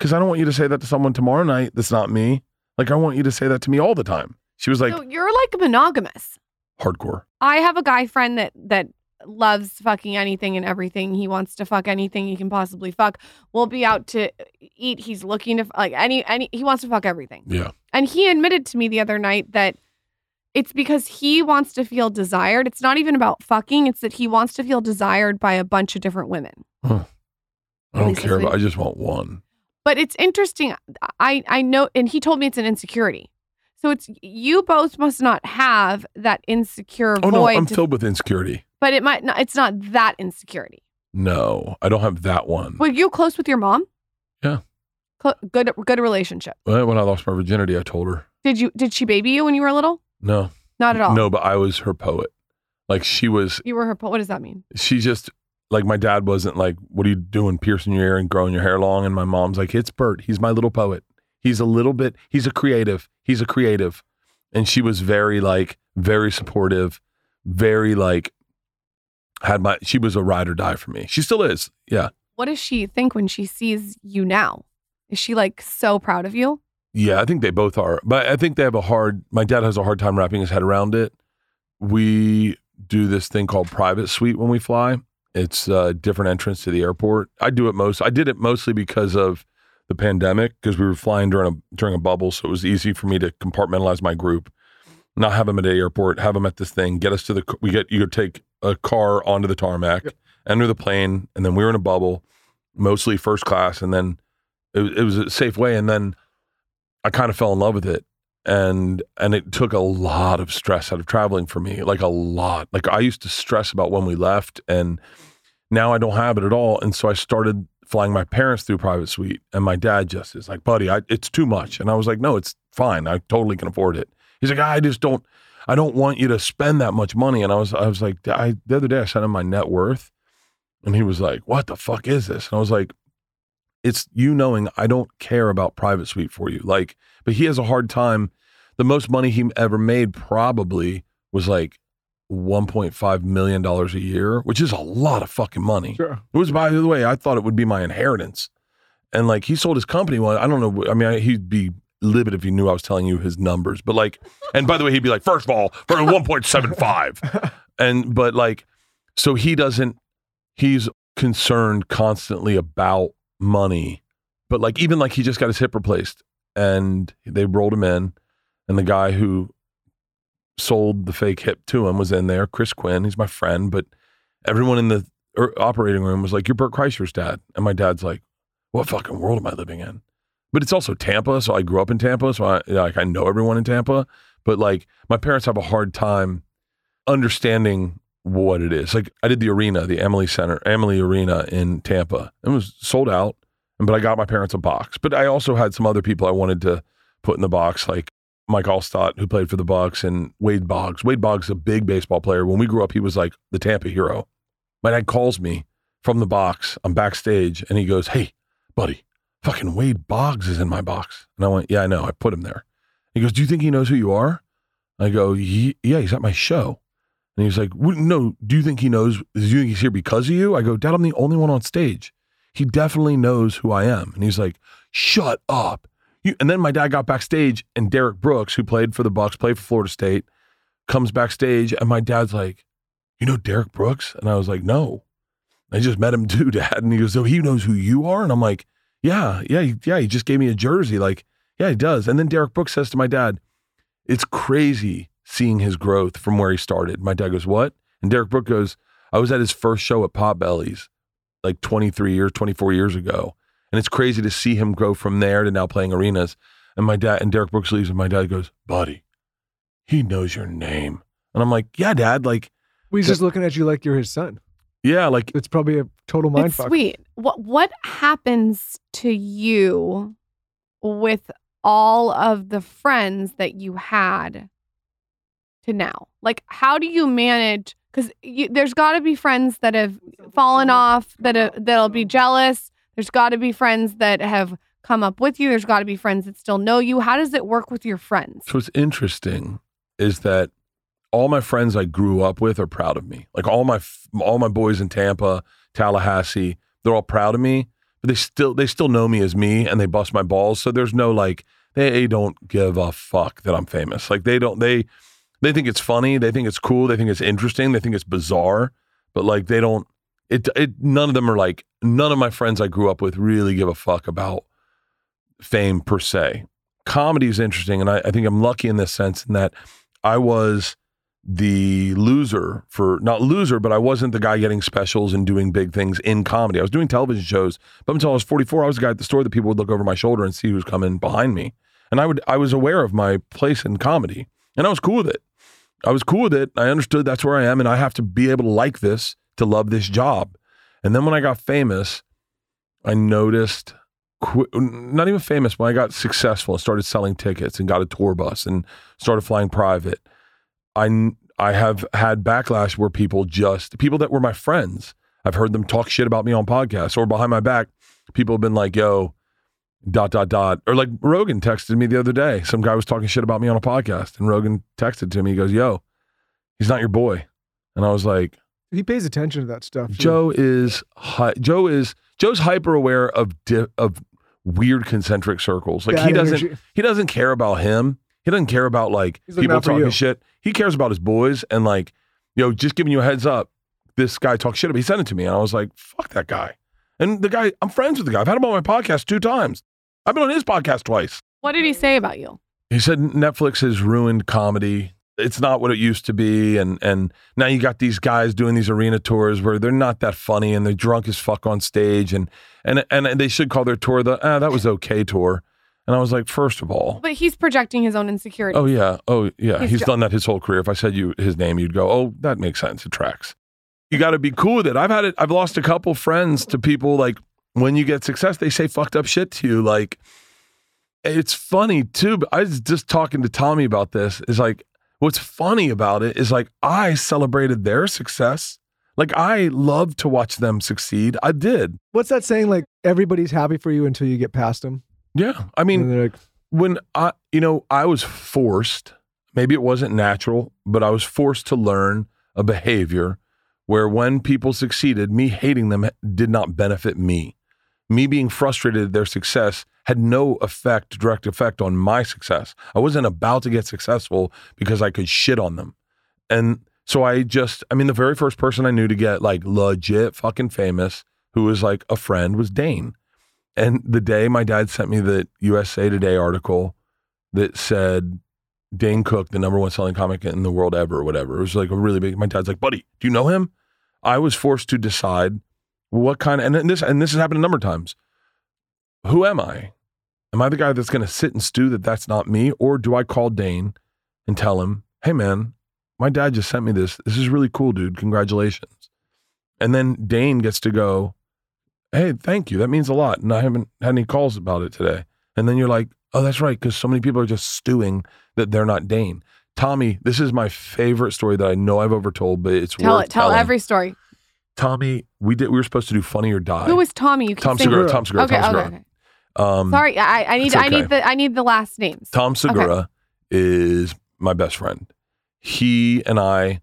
because I don't want you to say that to someone tomorrow night that's not me. Like I want you to say that to me all the time. She was like so you're like monogamous. Hardcore. I have a guy friend that that loves fucking anything and everything. He wants to fuck anything he can possibly fuck. We'll be out to eat. He's looking to like any any. He wants to fuck everything. Yeah. And he admitted to me the other night that it's because he wants to feel desired. It's not even about fucking. It's that he wants to feel desired by a bunch of different women. I don't care. About, I just want one. But it's interesting. I I know, and he told me it's an insecurity. So it's you both must not have that insecure Oh no. I'm filled with insecurity. but it might not. It's not that insecurity. No, I don't have that one. Were you close with your mom? Yeah. Cl- good good relationship. Well, When I lost my virginity, I told her Did you did she baby you when you were little? no, Not at all. no, but I was her poet. Like she was. You were her. po- What does that mean? She just like my dad wasn't like, "What are you doing, piercing your ear and growing your hair long?" And my mom's like, "It's Bert. He's my little poet. He's a little bit. He's a creative. He's a creative." And she was very like very supportive, very like had my. She was a ride or die for me. She still is. Yeah. What does she think when she sees you now? Is she like so proud of you? Yeah, I think they both are. But I think they have a hard my dad has a hard time wrapping his head around it. We do this thing called private suite when we fly. It's a different entrance to the airport. I do it most I did it mostly because of the pandemic because we were flying during a during a bubble, so it was easy for me to compartmentalize my group, not have them at the airport, have them at this thing, get us to the we get you could take a car onto the tarmac, enter the plane, and then we were in a bubble, mostly first class, and then it, it was a safe way, and then I kind of fell in love with it. And and it took a lot of stress out of traveling for me, like a lot. Like I used to stress about when we left, and now I don't have it at all. And so I started flying my parents through private suite, and my dad just is like, "Buddy, I, it's too much." And I was like, "No, it's fine. I totally can afford it." He's like, "I just don't, I don't want you to spend that much money." And I was, I was like, I, the other day I sent him my net worth, and he was like, "What the fuck is this?" And I was like, it's you knowing I don't care about private suite for you. Like, but he has a hard time. The most money he ever made probably was like $1.5 million a year, which is a lot of fucking money. Sure. It was, by the way, I thought it would be my inheritance. And like, he sold his company. Well, I don't know. I mean, he'd be livid if he knew I was telling you his numbers. But like, and by the way, he'd be like, first of all, for 1.75. and, but like, so he doesn't, he's concerned constantly about money But like even like he just got his hip replaced and they rolled him in and the guy who sold the fake hip to him was in there, Chris Quinn. He's my friend, but everyone in the er, operating room was like, "You're Bert Kreischer's dad," and my dad's like, "What fucking world am I living in?" But it's also Tampa, so I grew up in Tampa, so I like I know everyone in Tampa. But like my parents have a hard time understanding what it is. Like I did the arena, the Amalie Center, Amalie Arena in Tampa. It was sold out, but I got my parents a box. But I also had some other people I wanted to put in the box, like Mike Alstott, who played for the Bucs, and Wade Boggs. Wade Boggs is a big baseball player. When we grew up, he was like the Tampa hero. My dad calls me from the box. I'm backstage, and he goes, "Hey, buddy, fucking Wade Boggs is in my box." And I went, "Yeah, I know. I put him there." He goes, "Do you think he knows who you are?" I go, "Yeah, he's at my show." And he's like, "No, do you think he knows? Do you think he's here because of you?" I go, "Dad, I'm the only one on stage. He definitely knows who I am." And he's like, "Shut up." You, and then my dad got backstage, and Derrick Brooks, who played for the Bucs, played for Florida State, comes backstage, and my dad's like, "You know Derrick Brooks?" And I was like, "No, I just met him too, Dad." And he goes, "So he knows who you are?" And I'm like, "Yeah, yeah, yeah." He just gave me a jersey, like, yeah, he does. And then Derrick Brooks says to my dad, "It's crazy seeing his growth from where he started." My dad goes, "What?" And Derrick Brooks goes, "I was at his first show at Potbellies, like 23 years, 24 years ago." And it's crazy to see him grow from there to now playing arenas. And my dad and Derrick Brooks leaves, and my dad goes, Buddy, he knows your name. And I'm like, Yeah, dad. Like, He's just looking at you like you're his son. yeah, like It's probably a total mind it's fuck. sweet. What what happens to you with all of the friends that you had to now? Like, how do you manage? Because there's got to be friends that have fallen off, that uh, that'll be jealous. There's got to be friends that have come up with you. There's got to be friends that still know you. How does it work with your friends? so what's interesting is that all my friends I grew up with are proud of me. Like all my all my boys in Tampa, Tallahassee, they're all proud of me, but they still they still know me as me and they bust my balls. So there's no like they don't give a fuck that I'm famous. Like they don't they they think it's funny, they think it's cool, they think it's interesting, they think it's bizarre, but like they don't it it none of them are like none of my friends I grew up with really give a fuck about fame per se. Comedy is interesting, and I, I think I'm lucky in this sense in that I was the loser for not loser, but I wasn't the guy getting specials and doing big things in comedy. I was doing television shows, but until I was 44, I was the guy at the store that people would look over my shoulder and see who's coming behind me. And I would I was aware of my place in comedy, and I was cool with it. I was cool with it. I understood that's where I am, and I have to be able to like this to love this job. And then when I got famous, I noticed not even famous, when I got successful and started selling tickets and got a tour bus and started flying private, I I have had backlash where people just people that were my friends. I've heard them talk shit about me on podcasts or behind my back. People have been like, "Yo, dot dot dot," or like Rogan texted me the other day. Some guy was talking shit about me on a podcast, and Rogan texted to me. He goes, "Yo, he's not your boy," and I was like, He pays attention to that stuff. too. Joe is hy- Joe is Joe's hyper aware of di- of weird concentric circles. Like he Bad doesn't energy. he doesn't care about him. He doesn't care about like He's looking people out for talking you. shit. He cares about his boys and like, yo, just giving you a heads up. This guy talks shit. But he sent it to me, and I was like, fuck that guy. And the guy, I'm friends with the guy. I've had him on my podcast two times. I've been on his podcast twice. What did he say about you? He said Netflix has ruined comedy. It's not what it used to be, and and now you got these guys doing these arena tours where they're not that funny and they're drunk as fuck on stage, and and and they should call their tour the ah that was okay tour. And I was like, first of all, But he's projecting his own insecurity. oh yeah, oh yeah, He's he's done that his whole career. If I said you his name, you'd go, oh that makes sense, it tracks. You got to be cool with it. I've had it. I've lost a couple friends to people like when you get success, they say fucked up shit to you, like it's funny too. But I was just talking to Tommy about this. Is like what's funny about it is like I celebrated their success. Like I love to watch them succeed. I did. What's that saying? Like everybody's happy for you until you get past them. Yeah. I mean, like, when I, you know, I was forced, maybe it wasn't natural, but I was forced to learn a behavior where when people succeeded, me hating them did not benefit me. Me being frustrated at their success had no effect, direct effect on my success. I wasn't about to get successful because I could shit on them. And so I just, I mean, the very first person I knew to get like legit fucking famous, who was like a friend, was Dane. And the day my dad sent me the USA Today article that said Dane Cook, the number one selling comic in the world ever, or whatever. It was like a really big. My dad's like, buddy, do you know him? I was forced to decide what kind of and this and this has happened a number of times. Who am I? Am I the guy that's going to sit and stew that that's not me, or do I call Dane and tell him, hey man, my dad just sent me this. This is really cool, dude. Congratulations. And then Dane gets to go, hey, thank you. That means a lot. And I haven't had any calls about it today. And then you're like, oh, that's right, because so many people are just stewing that they're not Dane. Tommy, this is my favorite story that I know I've overtold, but it's Tell worth it. Tell telling. every story. Tommy, we did. We were supposed to do Funny or Die. Who was Tommy? You Tom Segura? Tom Segura. Okay, Tom okay, Segura. okay. Um, Sorry, I, I need it's I need the I need the last names. Tom Segura is my best friend. He and I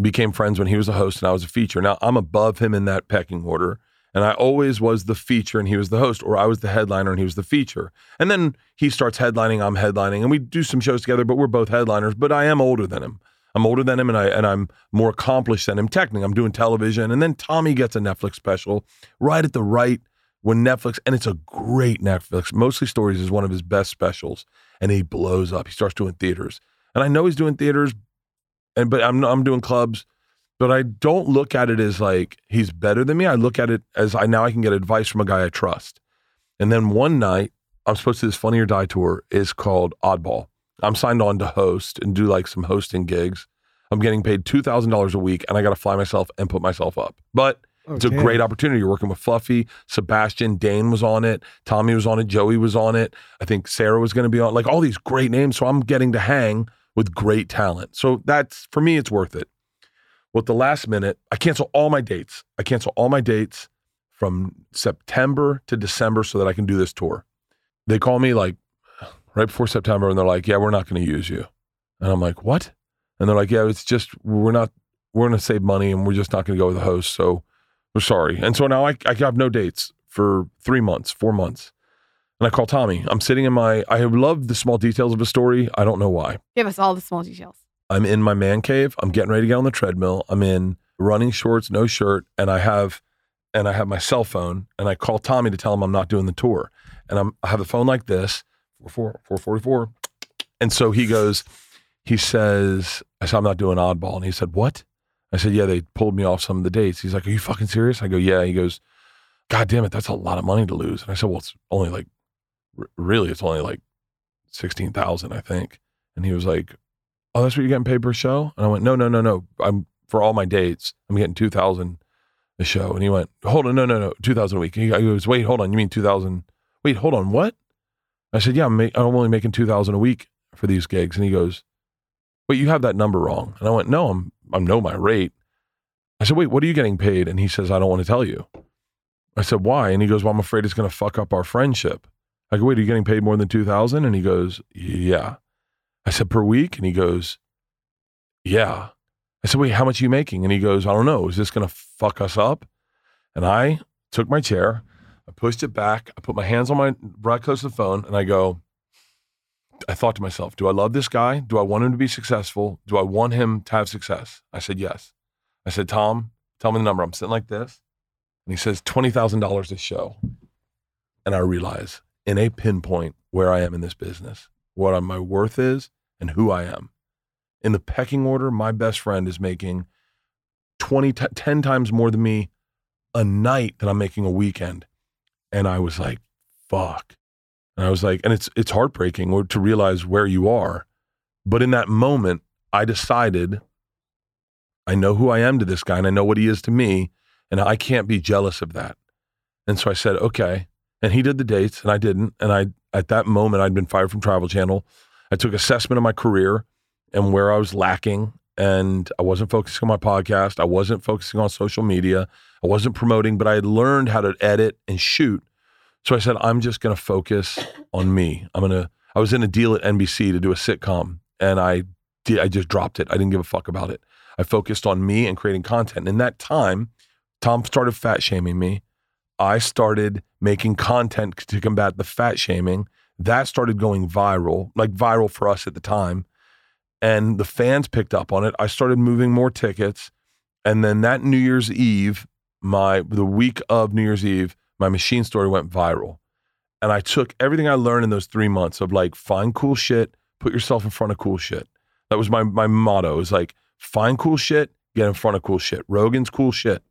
became friends when he was a host and I was a feature. Now I'm above him in that pecking order. And I always was the feature and he was the host, or I was the headliner and he was the feature. And then he starts headlining, I'm headlining, and we do some shows together, but we're both headliners. But I am older than him. I'm older than him and I and I'm more accomplished than him technically. I'm doing television. And then Tommy gets a Netflix special right at the right when Netflix, and it's a great Netflix. Mostly Stories is one of his best specials, and he blows up. He starts doing theaters, and I know he's doing theaters, and but I'm I'm doing clubs, but I don't look at it as like he's better than me. I look at it as I now I can get advice from a guy I trust. And then one night, I'm supposed to this Funny or Die tour is called Oddball. I'm signed on to host and do like some hosting gigs. I'm getting paid two thousand dollars a week, and I got to fly myself and put myself up, but. It's a great opportunity. You're working with Fluffy, Sebastian, Dane was on it, Tommy was on it, Joey was on it. I think Sarah was going to be on. Like all these great names. So I'm getting to hang with great talent. So that's for me, it's worth it. Well, at the last minute, I cancel all my dates. I cancel all my dates from September to December so that I can do this tour. They call me like right before September and they're like, "Yeah, we're not going to use you." And I'm like, "What?" And they're like, "Yeah, it's just we're not we're going to save money and we're just not going to go with the host." So we're sorry. And so now I, I have no dates for three months, four months. And I call Tommy. I'm sitting in my, I love the small details of a story. I don't know why. Give us all the small details. I'm in my man cave. I'm getting ready to get on the treadmill. I'm in running shorts, no shirt, and I have, and I have my cell phone. And I call Tommy to tell him I'm not doing the tour. And I'm, I have the phone like this, four four four forty four. And so he goes, he says, I said I'm not doing oddball, and he said, what? I said, yeah, they pulled me off some of the dates. He's like, are you fucking serious? I go, yeah. He goes, God damn it, that's a lot of money to lose. And I said, well, it's only like, r- really, it's only like sixteen thousand, I think. And he was like, oh, that's what you're getting paid per show? And I went, no, no, no, no. I'm for all my dates, I'm getting two thousand a show. And he went, hold on, no, no, no, two thousand a week. He goes, wait, hold on, you mean two thousand? Wait, hold on, what? I said, yeah, I'm, ma- I'm only making two thousand a week for these gigs. And he goes, but you have that number wrong. And I went, no, I'm I know my rate. I said, wait, what are you getting paid? And he says, I don't want to tell you. I said, why? And he goes, well, I'm afraid it's going to fuck up our friendship. I go, wait, are you getting paid more than 2000 And he goes, yeah. I said, per week? And he goes, yeah. I said, wait, how much are you making? And he goes, I don't know. Is this going to fuck us up? And I took my chair, I pushed it back, I put my hands on my right close to the phone, and I go, I thought to myself, do I love this guy? Do I want him to be successful? Do I want him to have success? I said, yes. I said, Tom, tell me the number. I'm sitting like this. And he says, $20,000 a show. And I realize in a pinpoint where I am in this business, what my worth is and who I am. In the pecking order, my best friend is making 20, t- 10 times more than me a night than I'm making a weekend. And I was like, fuck. And I was like, and it's it's heartbreaking to realize where you are. But in that moment, I decided I know who I am to this guy and I know what he is to me, and I can't be jealous of that. And so I said, okay. And he did the dates and I didn't. And I at that moment I'd been fired from Travel Channel. I took assessment of my career and where I was lacking. And I wasn't focusing on my podcast. I wasn't focusing on social media. I wasn't promoting, but I had learned how to edit and shoot. So I said, I'm just going to focus on me. I'm going to, I was in a deal at NBC to do a sitcom and I did, I just dropped it. I didn't give a fuck about it. I focused on me and creating content. And in that time, Tom started fat shaming me. I started making content to combat the fat shaming. That started going viral, like viral for us at the time. And the fans picked up on it. I started moving more tickets. And then that New Year's Eve, my the week of New Year's Eve, my machine story went viral. and I took everything I learned in those three months of like find cool shit, put yourself in front of cool shit. That was my my motto. Was like find cool shit, get in front of cool shit. Rogan's cool shit.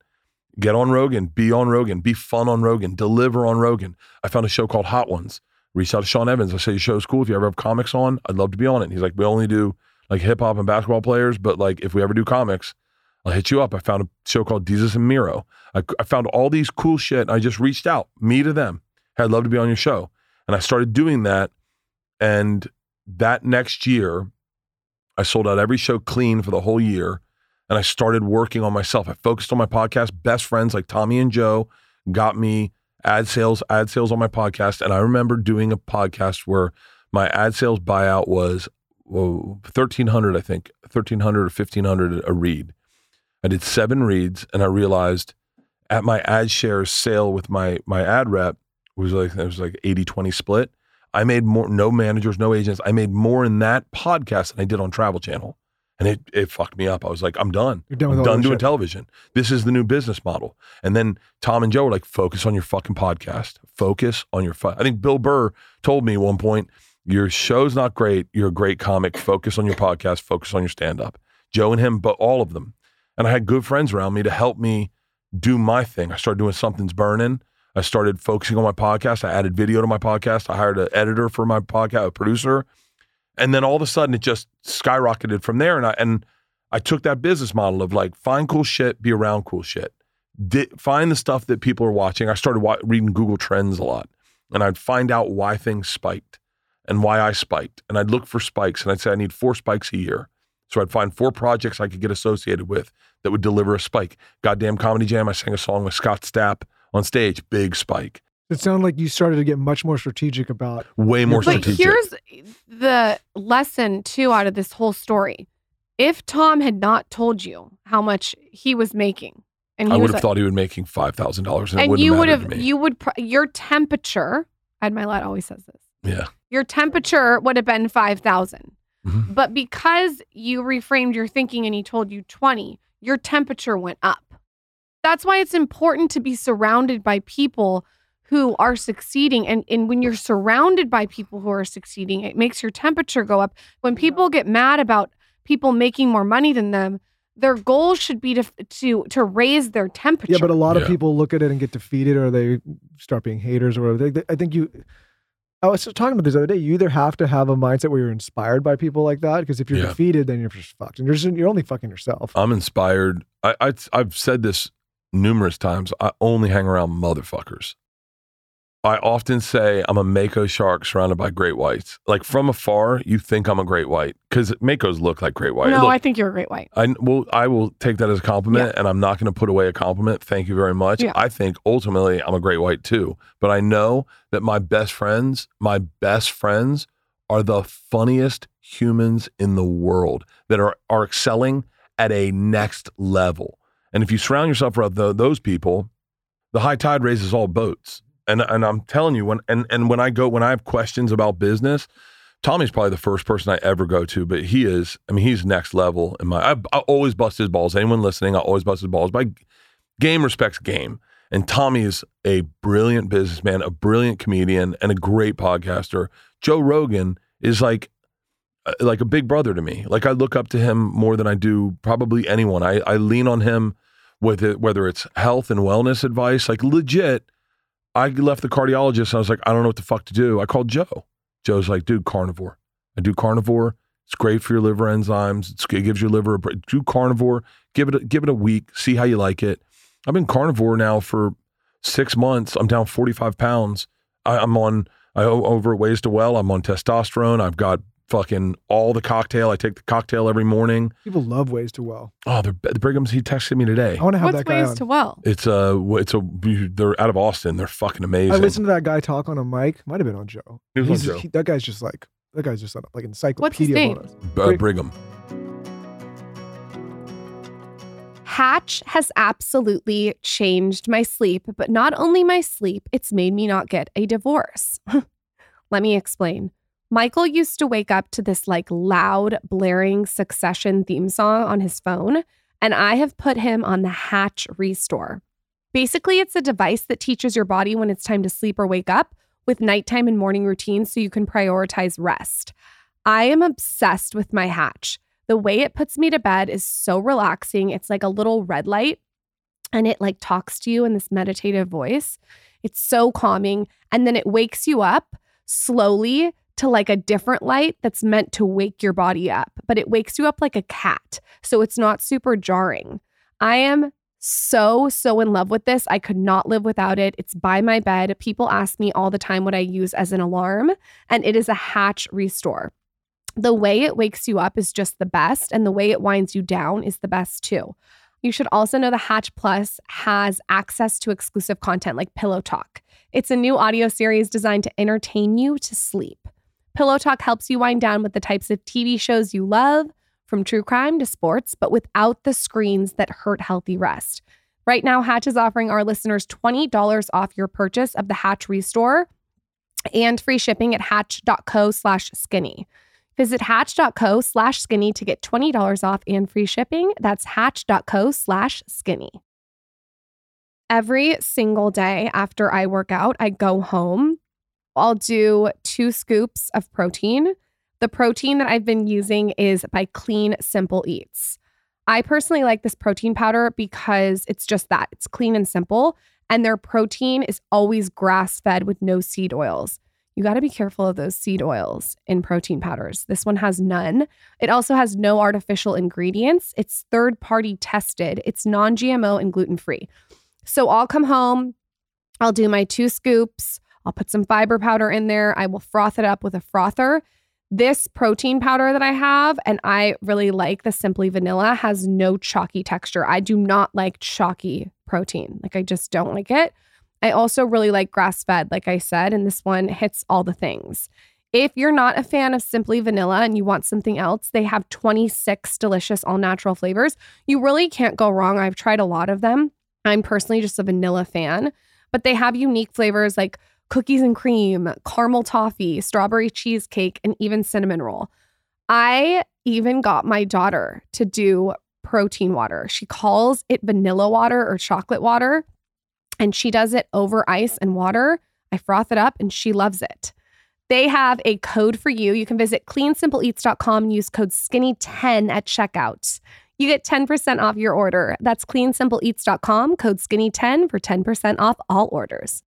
Get on Rogan, be on Rogan, be fun on Rogan, deliver on Rogan. I found a show called Hot Ones. Reached out to Sean Evans. I said, Your show's cool. If you ever have comics on, I'd love to be on it. And he's like, We only do like hip hop and basketball players, but like if we ever do comics, I'll hit you up. I found a show called Jesus and Miro. I, I found all these cool shit. And I just reached out, me to them. Hey, I'd love to be on your show. And I started doing that. And that next year, I sold out every show clean for the whole year. And I started working on myself. I focused on my podcast. Best friends like Tommy and Joe got me ad sales, ad sales on my podcast. And I remember doing a podcast where my ad sales buyout was whoa, 1300 I think, 1300 or 1500 a read. I did seven reads and I realized at my ad shares sale with my my ad rep was like it was like 80 20 split. I made more no managers, no agents. I made more in that podcast than I did on Travel Channel. And it it fucked me up. I was like, I'm done. You're done with I'm done doing shit. television. This is the new business model. And then Tom and Joe were like, focus on your fucking podcast. Focus on your fu-. I think Bill Burr told me at one point, your show's not great. You're a great comic. Focus on your podcast. Focus on your stand up. Joe and him, but all of them. And I had good friends around me to help me do my thing. I started doing Something's Burning. I started focusing on my podcast. I added video to my podcast. I hired an editor for my podcast, a producer. And then all of a sudden it just skyrocketed from there. And I and I took that business model of like find cool shit, be around cool shit. Di- find the stuff that people are watching. I started wa- reading Google Trends a lot, and I'd find out why things spiked and why I spiked. And I'd look for spikes, and I'd say I need four spikes a year. So I'd find four projects I could get associated with that would deliver a spike. Goddamn Comedy Jam, I sang a song with Scott Stapp on stage, big spike. It sounded like you started to get much more strategic about. Way more But strategic. here's the lesson too out of this whole story. If Tom had not told you how much he was making, and he I would was have like- thought he would making five thousand dollars, and, and wouldn't you would mattered have, to me. you would, pr- your temperature. Ed Mylett always says this. yeah, Your temperature would have been five thousand, Mhm. but because you reframed your thinking and he told you twenty, your temperature went up. That's why it's important to be surrounded by people who are succeeding. And, and when you're surrounded by people who are succeeding, it makes your temperature go up. When people get mad about people making more money than them, their goal should be to to to raise their temperature. Yeah, but a lot of people look at it and get defeated, or they start being haters, or whatever. They- they- I think you. I was talking about this the other day. You either have to have a mindset where you're inspired by people like that, because if you're Yeah. defeated, then you're just fucked, and you're just, you're only fucking yourself. I'm inspired. I, I I've said this numerous times. I only hang around motherfuckers. I often say I'm a mako shark surrounded by great whites. Like from afar, you think I'm a great white because makos look like great white. no, Look, I think you're a great white. I will I will take that as a compliment and I'm not going to put away a compliment. Thank you very much. Yeah. I think ultimately I'm a great white too. But I know that my best friends, my best friends are the funniest humans in the world that are are excelling at a next level. And if you surround yourself around tho- those people, the high tide raises all boats. And and I'm telling you when and and when I go when I have questions about business, Tommy's probably the first person I ever go to, but he is. I mean, he's next level. In my, I, I always bust his balls. Anyone listening, I always bust his balls. But game respects game, and Tommy is a brilliant businessman, a brilliant comedian, and a great podcaster. Joe Rogan is like, uh, like a big brother to me. Like I look up to him more than I do probably anyone. I I lean on him with it, whether it's health and wellness advice. Like legit, I left the cardiologist I was like, I don't know what the fuck to do. I called Joe. Joe's like, dude, carnivore. I do carnivore. It's great for your liver enzymes. It's, it gives your liver a break. Do carnivore. Give it a, give it a week. See how you like it. I've been carnivore now for six months. I'm down 45 pounds. I, I'm on. I over at to well. I'm on testosterone. I've got fucking all the cocktail. I take the cocktail every morning. People love ways to well. Oh, the, the Brigham's. He texted me today. I want to have What's that guy ways on. to well? It's a. It's a. They're out of Austin. They're fucking amazing. I listened to that guy talk on a mic. Might have been on Joe. He was on Joe. he- that guy's just like that guy's just like encyclopedia. What's name? bonus. Uh, Brigham. Hatch has absolutely changed my sleep, but not only my sleep, it's made me not get a divorce. Let me explain. Michael used to wake up to this like loud, blaring succession theme song on his phone, and I have put him on the Hatch Restore. Basically, it's a device that teaches your body when it's time to sleep or wake up with nighttime and morning routines so you can prioritize rest. I am obsessed with my Hatch. The way it puts me to bed is so relaxing. It's like a little red light and it like talks to you in this meditative voice. It's so calming. And then it wakes you up slowly to like a different light that's meant to wake your body up, but it wakes you up like a cat. So it's not super jarring. I am so, so in love with this. I could not live without it. It's by my bed. People ask me all the time what I use as an alarm, and it is a Hatch Restore. The way it wakes you up is just the best, and the way it winds you down is the best too. You should also know the Hatch Plus has access to exclusive content like Pillow Talk. It's a new audio series designed to entertain you to sleep. Pillow Talk helps you wind down with the types of TV shows you love, from true crime to sports, but without the screens that hurt healthy rest. Right now, Hatch is offering our listeners $20 off your purchase of the Hatch Restore and free shipping at hatch.co slash skinny. Visit hatch.co slash skinny to get $20 off and free shipping. That's hatch.co slash skinny. Every single day after I work out, I go home. I'll do two scoops of protein. The protein that I've been using is by Clean Simple Eats. I personally like this protein powder because it's just that it's clean and simple, and their protein is always grass fed with no seed oils. You got to be careful of those seed oils in protein powders. This one has none. It also has no artificial ingredients. It's third party tested, it's non GMO and gluten free. So I'll come home, I'll do my two scoops, I'll put some fiber powder in there, I will froth it up with a frother. This protein powder that I have, and I really like the Simply Vanilla, has no chalky texture. I do not like chalky protein. Like, I just don't like it. I also really like grass fed, like I said, and this one hits all the things. If you're not a fan of Simply Vanilla and you want something else, they have 26 delicious all natural flavors. You really can't go wrong. I've tried a lot of them. I'm personally just a vanilla fan, but they have unique flavors like cookies and cream, caramel toffee, strawberry cheesecake, and even cinnamon roll. I even got my daughter to do protein water. She calls it vanilla water or chocolate water and she does it over ice and water. I froth it up and she loves it. They have a code for you. You can visit cleansimpleeats.com and use code skinny10 at checkout. You get 10% off your order. That's cleansimpleeats.com, code skinny10 for 10% off all orders.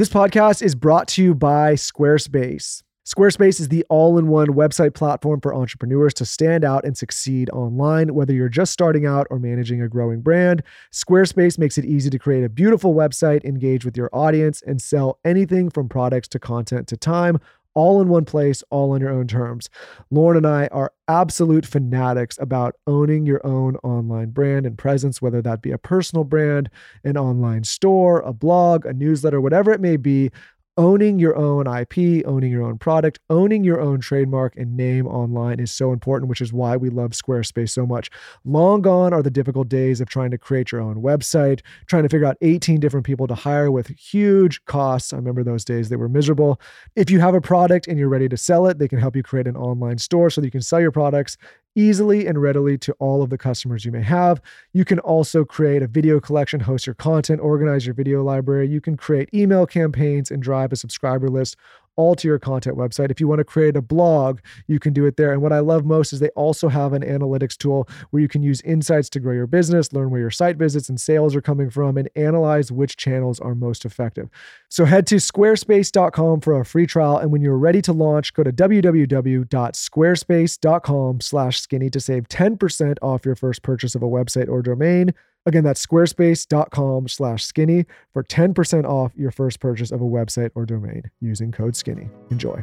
This podcast is brought to you by Squarespace. Squarespace is the all in one website platform for entrepreneurs to stand out and succeed online. Whether you're just starting out or managing a growing brand, Squarespace makes it easy to create a beautiful website, engage with your audience, and sell anything from products to content to time all in one place, all on your own terms. Lauryn and I are absolute fanatics about owning your own online brand and presence, whether that be a personal brand, an online store, a blog, a newsletter, whatever it may be owning your own IP, owning your own product, owning your own trademark and name online is so important, which is why we love Squarespace so much. Long gone are the difficult days of trying to create your own website, trying to figure out 18 different people to hire with huge costs. I remember those days, they were miserable. If you have a product and you're ready to sell it, they can help you create an online store so that you can sell your products easily and readily to all of the customers you may have. You can also create a video collection, host your content, organize your video library. You can create email campaigns and drive a subscriber list all to your content website. If you want to create a blog, you can do it there. And what I love most is they also have an analytics tool where you can use insights to grow your business, learn where your site visits and sales are coming from, and analyze which channels are most effective. So head to squarespace.com for a free trial. And when you're ready to launch, go to www.squarespace.com slash skinny to save 10% off your first purchase of a website or domain. Again, that's squarespace.com slash skinny for 10% off your first purchase of a website or domain using code skinny. Enjoy.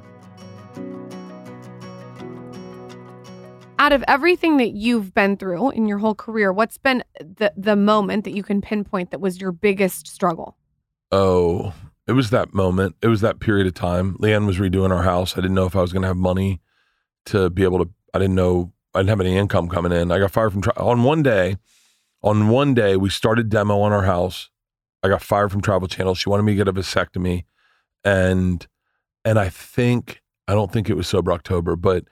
Out of everything that you've been through in your whole career, what's been the the moment that you can pinpoint that was your biggest struggle? Oh, it was that moment. It was that period of time. LeeAnn was redoing our house. I didn't know if I was going to have money to be able to. I didn't know. I didn't have any income coming in. I got fired from tra- on one day. On one day, we started demo on our house. I got fired from Travel Channel. She wanted me to get a vasectomy, and and I think I don't think it was sober October, but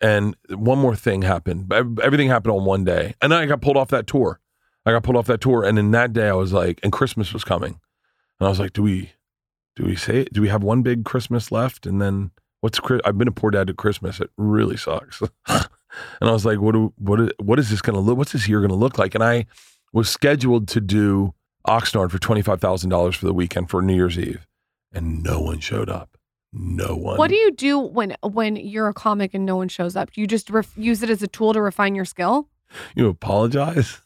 and one more thing happened. Everything happened on one day, and I got pulled off that tour. I got pulled off that tour, and in that day, I was like, and Christmas was coming, and I was like, do we do we say do we have one big Christmas left and then what's I've been a poor dad to Christmas. It really sucks. and I was like, what do, what is, what is this going to look? What's this year going to look like? And I was scheduled to do Oxnard for twenty five thousand dollars for the weekend for New Year's Eve, and no one showed up. No one. What do you do when when you're a comic and no one shows up? Do you just ref- use it as a tool to refine your skill? you apologize?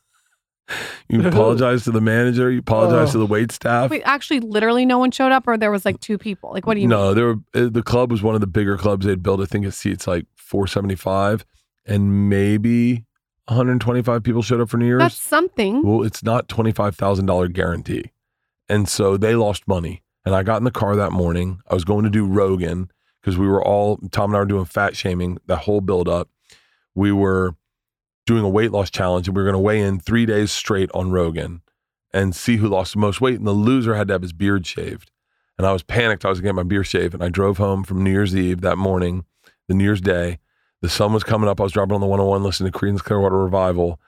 You apologize to the manager. You apologize Oh. to the wait staff. Wait, actually, literally no one showed up, or there was like two people. Like, what do you no, mean? there were, uh, the club was one of the bigger clubs they'd built. I think it seats like 475, and maybe 125 people showed up for New Year's. That's something. well, it's not $25,000 guarantee. And so they lost money. And I got in the car that morning. I was going to do Rogan because we were all, Tom and I were doing fat shaming, that whole build up. We were doing a weight loss challenge and we were going to weigh in three days straight on Rogan and see who lost the most weight. And the loser had to have his beard shaved. And I was panicked. I was going to get my beard shaved. And I drove home from New Year's Eve that morning, the New Year's Day. The sun was coming up. I was driving on the 101 listening to Creedence Clearwater Revival.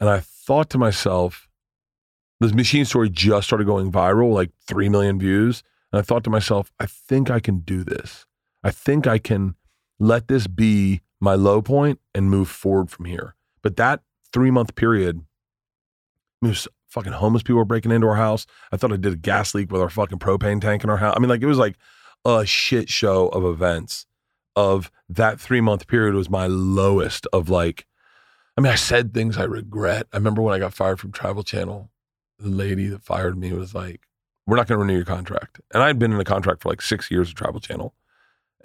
And I thought to myself, this machine story just started going viral, like 3 million views. And I thought to myself, I think I can do this. I think I can let this be my low point and move forward from here. But that three month period, I fucking homeless people were breaking into our house. I thought I did a gas leak with our fucking propane tank in our house. I mean, like it was like a shit show of events. Of that three month period was my lowest of like, I mean, I said things I regret. I remember when I got fired from Travel Channel, the lady that fired me was like, "We're not going to renew your contract." And I had been in a contract for like six years at Travel Channel,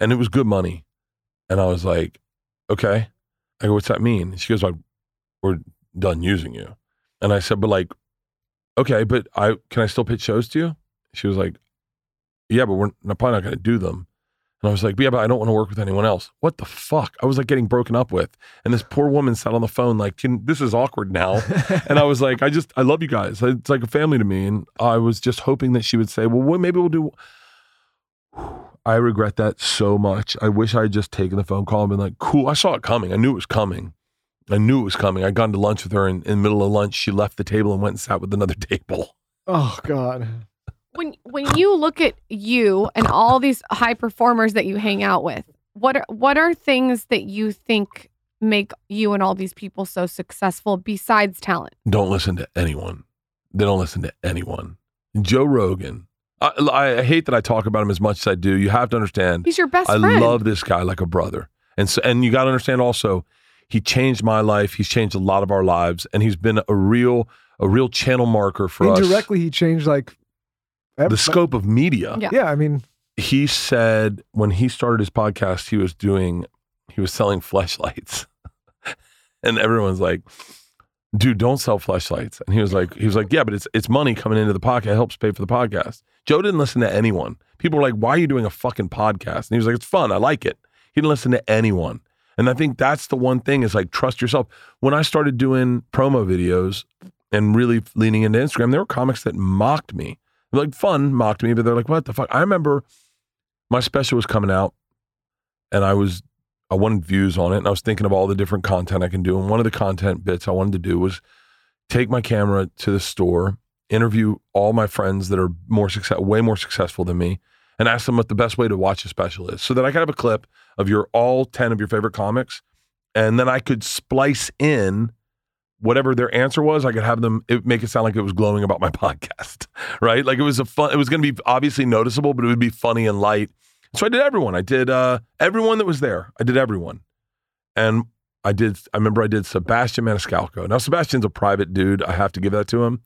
and it was good money. And I was like, "Okay." I go, "What's that mean?" She goes, "Like, we're done using you." And I said, "But like, okay, but I can I still pitch shows to you?" She was like, "Yeah, but we're probably not going to do them." And I was like, "Yeah, but I don't want to work with anyone else." What the fuck? I was like getting broken up with, and this poor woman sat on the phone like, "This is awkward now." and I was like, I just, I love you guys. It's like a family to me. And I was just hoping that she would say, well, what, maybe we'll do. I regret that so much. I wish I had just taken the phone call and been like, cool. I saw it coming. I knew it was coming. I knew it was coming. I'd gone to lunch with her, and in the middle of lunch, she left the table and went and sat with another table. oh God. When when you look at you and all these high performers that you hang out with, what are what are things that you think make you and all these people so successful besides talent? Don't listen to anyone. They don't listen to anyone. Joe Rogan. I, I hate that I talk about him as much as I do. You have to understand. He's your best I friend. love this guy like a brother. And so, and you got to understand also, he changed my life. He's changed a lot of our lives, and he's been a real, a real channel marker for us. Indirectly, he changed like ev- The scope of media. Yeah. Yeah, I mean, He said when he started his podcast, he was doing, he was selling flashlights, and everyone's like, "Dude, don't sell flashlights." And he was like, he was like, "Yeah, but it's it's money coming into the pocket. It helps pay for the podcast." Joe didn't listen to anyone. People were like, "Why are you doing a fucking podcast?" And he was like, "It's fun. I like it." He didn't listen to anyone. And I think that's the one thing is like trust yourself. When I started doing promo videos and really leaning into Instagram, there were comics that mocked me. Like fun mocked me, but they're like, "What the fuck?" I remember my special was coming out, and I was I wanted views on it, and I was thinking of all the different content I can do. And one of the content bits I wanted to do was take my camera to the store, interview all my friends that are more success, way more successful than me, and ask them what the best way to watch a special is, so that I could have a clip of your all ten of your favorite comics, and then I could splice in whatever their answer was. I could have them it, make it sound like it was glowing about my podcast, right? Like it was a fun. It was going to be obviously noticeable, but it would be funny and light. So I did everyone. I did uh, everyone that was there. I did everyone, and I did. I remember I did Sebastian Maniscalco. Now Sebastian's a private dude. I have to give that to him.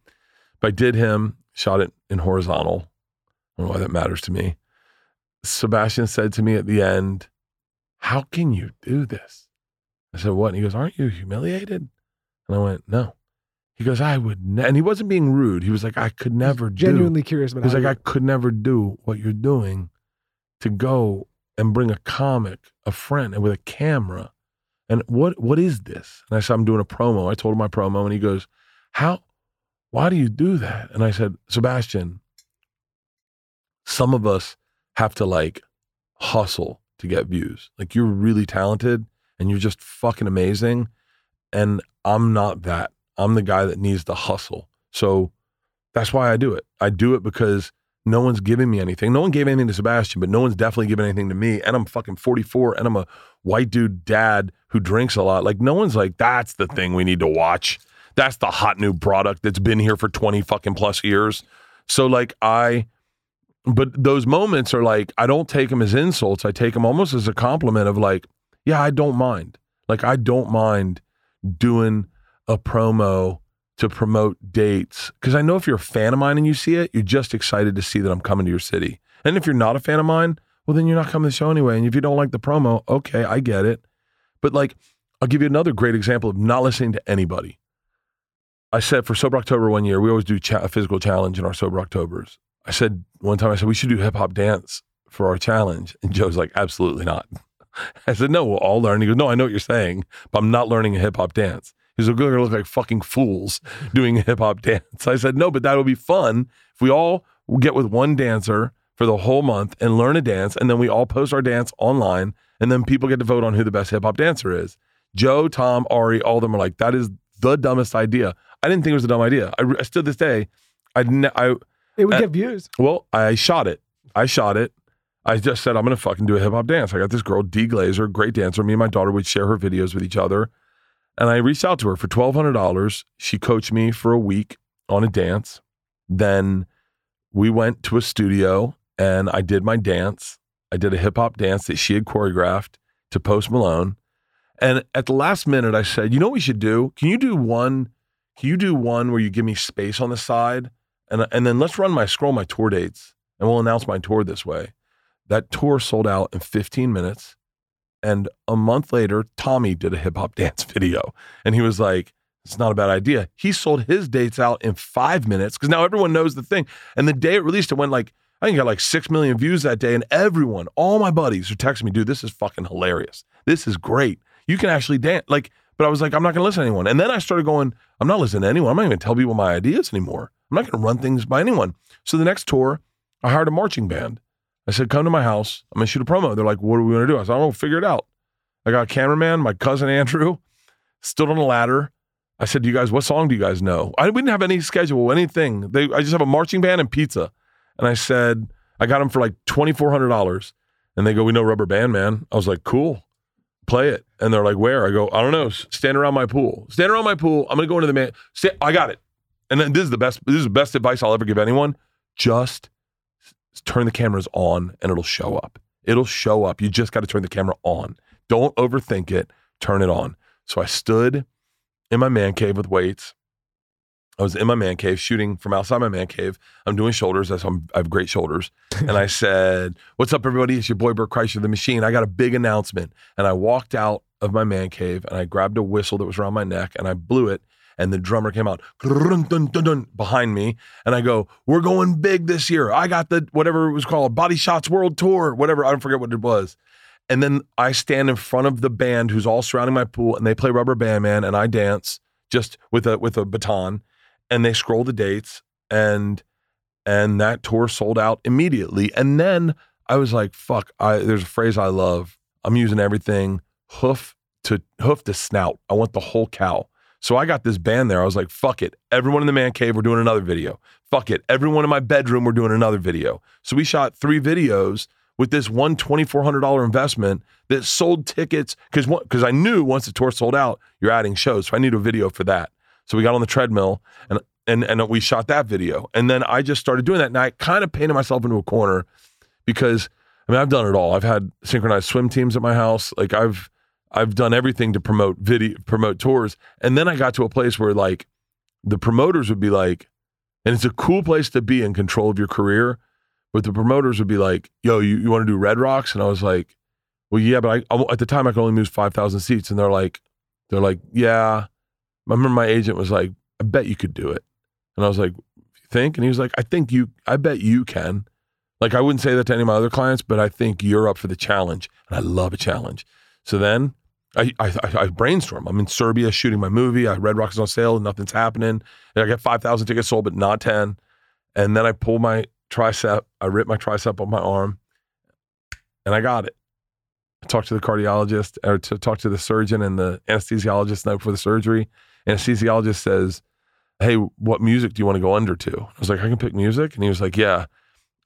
But I did him. Shot it in horizontal. I don't know why that matters to me. Sebastian said to me at the end, "How can you do this?" I said, "What?" And he goes, "Aren't you humiliated?" And I went, "No." He goes, "I would," ne-. and he wasn't being rude. He was like, "I could never do." genuinely curious about He's how like, you- I could never do what you're doing to go and bring a comic, a friend, and with a camera. And what what is this? And I said, I'm doing a promo. I told him my promo, and he goes, How why do you do that? And I said, Sebastian, some of us have to like hustle to get views. Like you're really talented and you're just fucking amazing. And I'm not that. I'm the guy that needs to hustle. So that's why I do it. I do it because no one's giving me anything. No one gave anything to Sebastian, but no one's definitely giving anything to me. And I'm fucking 44 and I'm a white dude dad who drinks a lot. Like, no one's like, that's the thing we need to watch. That's the hot new product that's been here for 20 fucking plus years. So, like, I, but those moments are like, I don't take them as insults. I take them almost as a compliment of like, yeah, I don't mind. Like, I don't mind doing a promo to promote dates because I know if you're a fan of mine and you see it, you're just excited to see that I'm coming to your city. And if you're not a fan of mine, well, then you're not coming to the show anyway. And if you don't like the promo, okay, I get it. But like, I'll give you another great example of not listening to anybody. I said for Sober October one year, we always do cha- a physical challenge in our Sober Octobers. I said one time, I said, we should do hip hop dance for our challenge. And Joe's like, absolutely not. I said, no, we'll all learn. He goes, no, I know what you're saying, but I'm not learning a hip hop dance. He's like, we're going to look like fucking fools doing a hip hop dance. I said, no, but that'll be fun if we all get with one dancer for the whole month and learn a dance. And then we all post our dance online. And then people get to vote on who the best hip hop dancer is. Joe, Tom, Ari, all of them are like, that is the dumbest idea. I didn't think it was a dumb idea. I, I still this day, I I, It would get views. well, I shot it. I shot it. I just said, I'm going to fucking do a hip hop dance. I got this girl, D Glazer, great dancer. Me and my daughter would share her videos with each other. And I reached out to her for $1,200. She coached me for a week on a dance. Then we went to a studio and I did my dance. I did a hip hop dance that she had choreographed to Post Malone. And at the last minute, I said, you know what we should do? Can you do one? Can you do one where you give me space on the side? And, and then let's run my scroll my tour dates and we'll announce my tour this way. That tour sold out in 15 minutes. And a month later, Tommy did a hip hop dance video. And he was like, it's not a bad idea. He sold his dates out in five minutes because now everyone knows the thing. And the day it released, it went like, I think got like 6 million views that day. And everyone, all my buddies who texting me, dude, this is fucking hilarious. This is great. You can actually dance. Like, but I was like, I'm not going to listen to anyone. And then I started going, I'm not listening to anyone. I'm not even going to tell people my ideas anymore. I'm not going to run things by anyone. So the next tour, I hired a marching band. I said, come to my house. I'm to shoot a promo. They're like, what are we to do? I said, I don't know. Figure it out. I got a cameraman, my cousin Andrew, stood on a ladder. I said, do you guys, what song do you guys know? I we didn't have any schedule, anything. They, I just have a marching band and pizza. And I said, I got them for like $2,400. And they go, we know Rubber Band, man. I was like, cool, play it. And they're like, where? I go, I don't know. Stand around my pool. Stand around my pool. I'm going to go into the man. Sta- I got it. And then this is the best, this is the best advice I'll ever give anyone. Just turn the cameras on and it'll show up. It'll show up. You just got to turn the camera on. Don't overthink it. Turn it on. So I stood in my man cave with weights. I was in my man cave shooting from outside my man cave. I'm doing shoulders. That's I'm, I have great shoulders. and I said, "What's up, everybody? It's your boy Bert Kreischer, the machine. I got a big announcement." And I walked out of my man cave and I grabbed a whistle that was around my neck and I blew it. And the drummer came out behind me. And I go, We're going big this year. I got the whatever it was called, Body Shots World Tour, whatever. I don't forget what it was. And then I stand in front of the band who's all surrounding my pool and they play Rubber Band Man and I dance just with a with a baton and they scroll the dates and and that tour sold out immediately. And then I was like, fuck, I there's a phrase I love. I'm using everything hoof to hoof to snout. I want the whole cow. So I got this band there. I was like, fuck it. Everyone in the man cave, we're doing another video. Fuck it. Everyone in my bedroom, we're doing another video. So we shot three videos with this one $2,400 investment that sold tickets because because I knew once the tour sold out, you're adding shows. So I need a video for that. So we got on the treadmill and and and we shot that video. And then I just started doing that. And I kind of painted myself into a corner because I mean I've done it all. I've had synchronized swim teams at my house. Like I've I've done everything to promote video promote tours. And then I got to a place where like the promoters would be like, and it's a cool place to be in control of your career. But the promoters would be like, yo, you, you want to do Red Rocks? And I was like, well, yeah, but I, I at the time I could only move 5,000 seats. And they're like, they're like, yeah. I remember my agent was like, I bet you could do it. And I was like, "You think? And he was like, I think you, I bet you can. Like, I wouldn't say that to any of my other clients, but I think you're up for the challenge. And I love a challenge. So then I, I, I brainstorm. I'm in Serbia shooting my movie. I Red Rocks is on sale. Nothing's happening. And I get 5,000 tickets sold, but not 10. And then I pull my tricep. I rip my tricep on my arm and I got it. I talked to the cardiologist or to talk to the surgeon and the anesthesiologist the night before the surgery. Anesthesiologist says, Hey, what music do you want to go under to? I was like, I can pick music. And he was like, Yeah.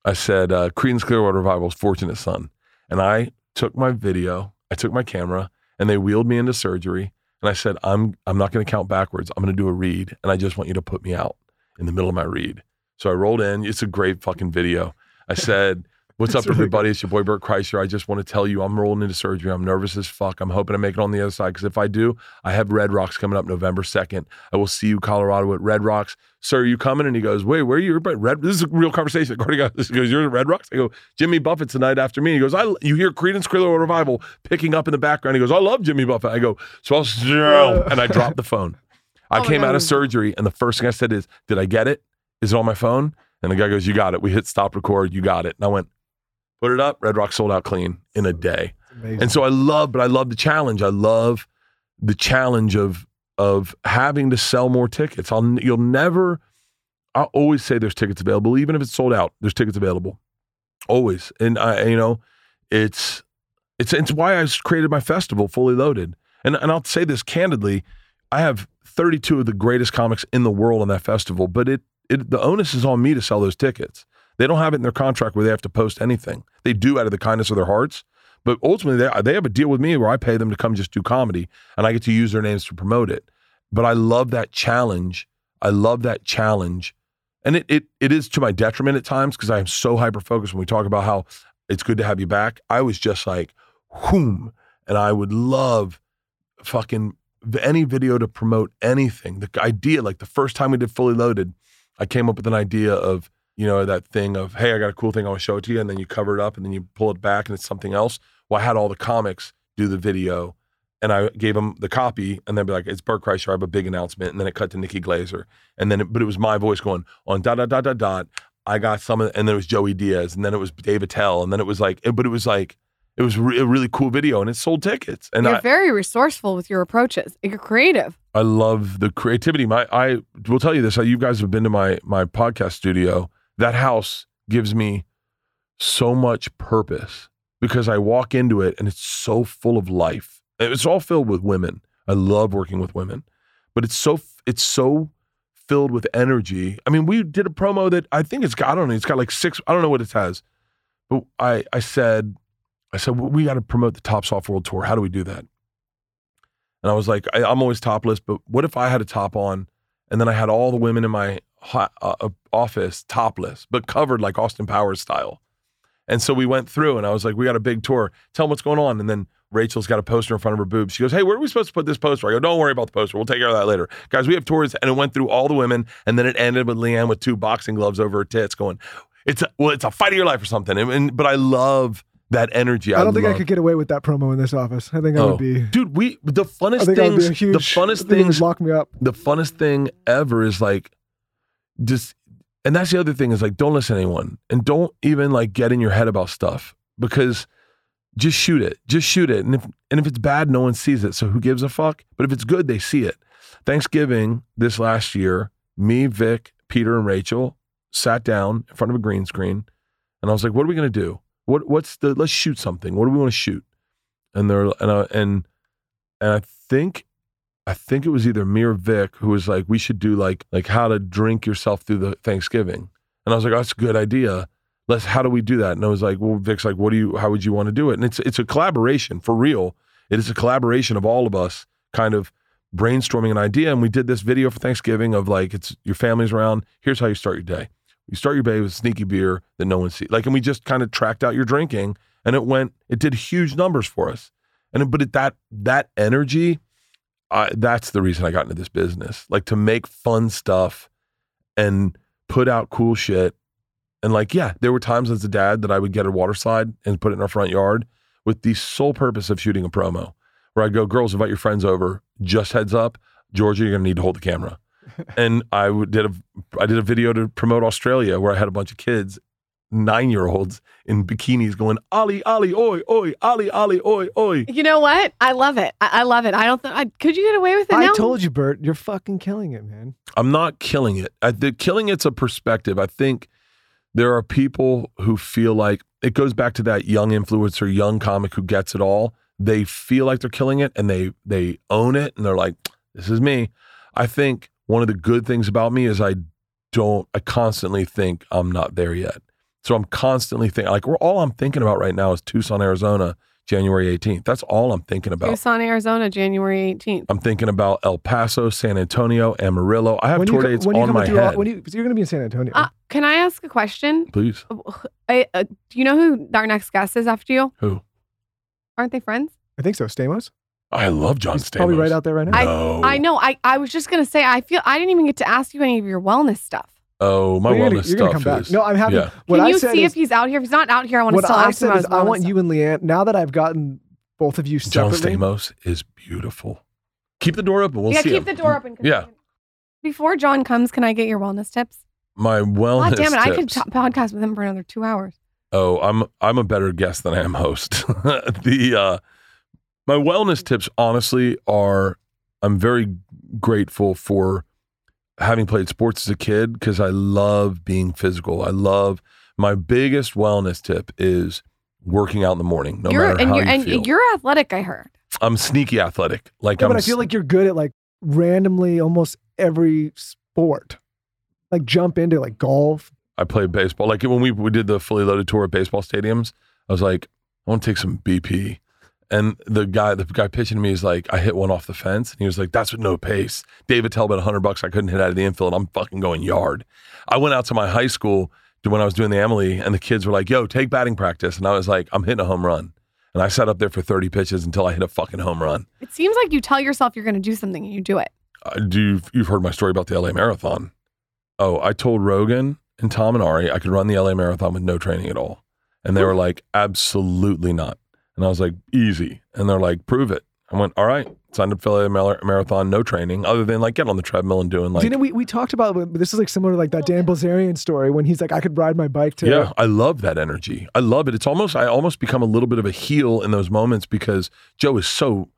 I said, uh, Creedence Clearwater Revival's Fortunate Son. And I took my video, I took my camera, and they wheeled me into surgery. And I said, I'm, I'm not going to count backwards. I'm going to do a read. And I just want you to put me out in the middle of my read. So I rolled in. It's a great fucking video. I said, What's It's up, really everybody? It's your boy Bert Kreischer. I just want to tell you I'm rolling into surgery. I'm nervous as fuck. I'm hoping I make it on the other side because if I do, I have Red Rocks coming up November 2nd. I will see you, Colorado, at Red Rocks. Sir, are you coming? And he goes, Wait, where are you? Everybody, Red. This is a real conversation. Gordy goes, goes, You're at Red Rocks? I go, Jimmy Buffett's the night after me. He goes, I, You hear Creedence Clearwater Revival picking up in the background. He goes, I love Jimmy Buffett. I go, So I'll, and I dropped the phone. I Oh my came out of surgery, and the first thing I said is, Did I get it? Is it on my phone? And the guy goes, You got it. We hit stop record. You got it. And I went, Put it up. Red Rock sold out clean in a day. And so I love, but I love the challenge. I love the challenge of of having to sell more tickets. I'll you'll never. I always say there's tickets available, even if it's sold out. There's tickets available, always. And I, you know, it's it's it's why I created my festival, fully loaded. And and I'll say this candidly, I have 32 of the greatest comics in the world on that festival, but it it the onus is on me to sell those tickets. They don't have it in their contract where they have to post anything. They do out of the kindness of their hearts. But ultimately, they, they have a deal with me where I pay them to come just do comedy and I get to use their names to promote it. But I love that challenge. I love that challenge. And it, it, it is to my detriment at times because I am so hyper focused when we talk about how it's good to have you back. I was just like, whoom. And I would love fucking any video to promote anything. The idea, like the first time we did Fully Loaded, I came up with an idea of, you know, that thing of, hey, I got a cool thing, I want to show it to you. And then you cover it up and then you pull it back and it's something else. Well, I had all the comics do the video and I gave them the copy and they'd be like, it's Bert Kreischer, I have a big announcement. And then it cut to Nikki Glazer. And then, it, but it was my voice going on dot, dot, dot, dot, dot. I got some of, and then it was Joey Diaz and then it was Dave Attell. And then it was like, but it was like, it was re- a really cool video and it sold tickets. And You're I, very resourceful with your approaches. You're creative. I love the creativity. My I will tell you this. Uh, you guys have been to my my podcast studio. That house gives me so much purpose because I walk into it and it's so full of life. It's all filled with women. I love working with women, but it's so it's so filled with energy. I mean, we did a promo that I think it's got I don't know. It's got like six. I don't know what it has, but I I said I said well, we got to promote the Tops Off World Tour. How do we do that? And I was like, I, I'm always topless, but what if I had a top on and then I had all the women in my ho- uh, office topless, but covered like Austin Powers style? And so we went through and I was like, we got a big tour. Tell them what's going on. And then Rachel's got a poster in front of her boobs. She goes, Hey, where are we supposed to put this poster? I go, Don't worry about the poster. We'll take care of that later. Guys, we have tours. And it went through all the women. And then it ended with LeeAnn with two boxing gloves over her tits going, It's a, well, it's a fight of your life or something. And, and- but I love that energy. I don't think I could get away with that promo in this office. I think I Oh, would be. dude, we the funnest think I would be things, huge. the funnest things, lock me up. the funnest thing ever is like just, and that's the other thing is like don't listen to anyone and don't even like get in your head about stuff because just shoot it, just shoot it, and if and if it's bad, no one sees it, so who gives a fuck? But if it's good, they see it. Thanksgiving this last year, me, Vic, Peter, and Rachel sat down in front of a green screen, and I was like, "What are we gonna do? What what's the let's shoot something. What do we want to shoot?" And they're and I, and and I think I think it was either me or Vic who was like, "We should do like like how to drink yourself through the Thanksgiving." And I was like, oh, "That's a good idea." Let's. How do we do that? And I was like, "Well, Vic's like, what do you? How would you want to do it?" And it's it's a collaboration for real. It is a collaboration of all of us, kind of brainstorming an idea. And we did this video for Thanksgiving of like, it's your family's around. Here's how you start your day. You start your day with sneaky beer that no one sees. Like, and we just kind of tracked out your drinking, and it went. It did huge numbers for us. And but it, that that energy, I, that's the reason I got into this business. Like to make fun stuff and put out cool shit. And like, yeah, there were times as a dad that I would get a water slide and put it in our front yard with the sole purpose of shooting a promo. Where I'd go, girls, invite your friends over. Just heads up, Georgia, you're gonna need to hold the camera. and I did a I did a video to promote Australia where I had a bunch of kids, nine year olds in bikinis going Ali Ali oi oi Ali Ali oi oi. You know what? I love it. I, I love it. I don't think I could you get away with it I now? told you, Bert, you're fucking killing it, man. I'm not killing it. I, the killing it's a perspective. I think there are people who feel like it goes back to that young influencer, young comic who gets it all. They feel like they're killing it and they they own it and they're like, this is me. I think one of the good things about me is I don't I constantly think I'm not there yet. So I'm constantly thinking, like, we're all I'm thinking about right now is Tucson, Arizona, January 18th. That's all I'm thinking about. Tucson, Arizona, January 18th. I'm thinking about El Paso, San Antonio, Amarillo. I have when tour you, co- dates when on coming my through all- head. when you, so you're going to be in San Antonio. Uh, can I ask a question? Please. I, uh, do you know who our next guest is after you? Who? Aren't they friends? I think so. Stamos? I love John He's probably Stamos. right out there right now. No. I know. I, I was just gonna say. I feel I didn't even get to ask you any of your wellness stuff. Oh, my Well, you're wellness gonna, you're gonna stuff come back. is. No, I'm happy. yeah. What Can I you said see is, if he's out here? If he's not out here, I want to what still I ask him said about is his I want stuff. you and LeeAnn, now that I've gotten both of you John. Stamos is beautiful. Keep the door open. We'll yeah, see keep him. the door open. Yeah. Before John comes, can I get your wellness tips? My wellness God damn it! I could t- podcast with him for another two hours. Oh, I'm I'm a better guest than I am host. the uh my wellness tips honestly are I'm very grateful for having played sports as a kid because I love being physical. I love my biggest wellness tip is working out in the morning, no you're matter and how you're you and feel. you're athletic. I heard. I'm sneaky athletic. Like Yeah, I'm but I feel like you're good at like randomly almost every sport. Like jump into like golf. I played baseball. Like when we, we did the fully loaded tour at baseball stadiums, I was like, I want to take some BP. And the guy, the guy pitching to me is like, I hit one off the fence. And he was like, that's with no pace. David Talbot, 100 bucks. I couldn't hit out of the infield. I'm fucking going yard. I went out to my high school to when I was doing the Emily, and the kids were like, yo, take batting practice. And I was like, I'm hitting a home run. And I sat up there for 30 pitches until I hit a fucking home run. It seems like you tell yourself you're going to do something and you do it. Uh, do you, you've heard my story about the LA Marathon? Oh, I told Rogan and Tom and Ari I could run the LA Marathon with no training at all, and they were like, "Absolutely not." And I was like, "Easy," and they're like, "Prove it." I went, "All right." Signed up for Mar- Marathon, no training other than like get on the treadmill and doing like. you know, we, we talked about this is like similar to like that Dan Bilzerian story when he's like, I could ride my bike to Yeah, I love that energy. I love it. It's almost I almost become a little bit of a heel in those moments because Joe is so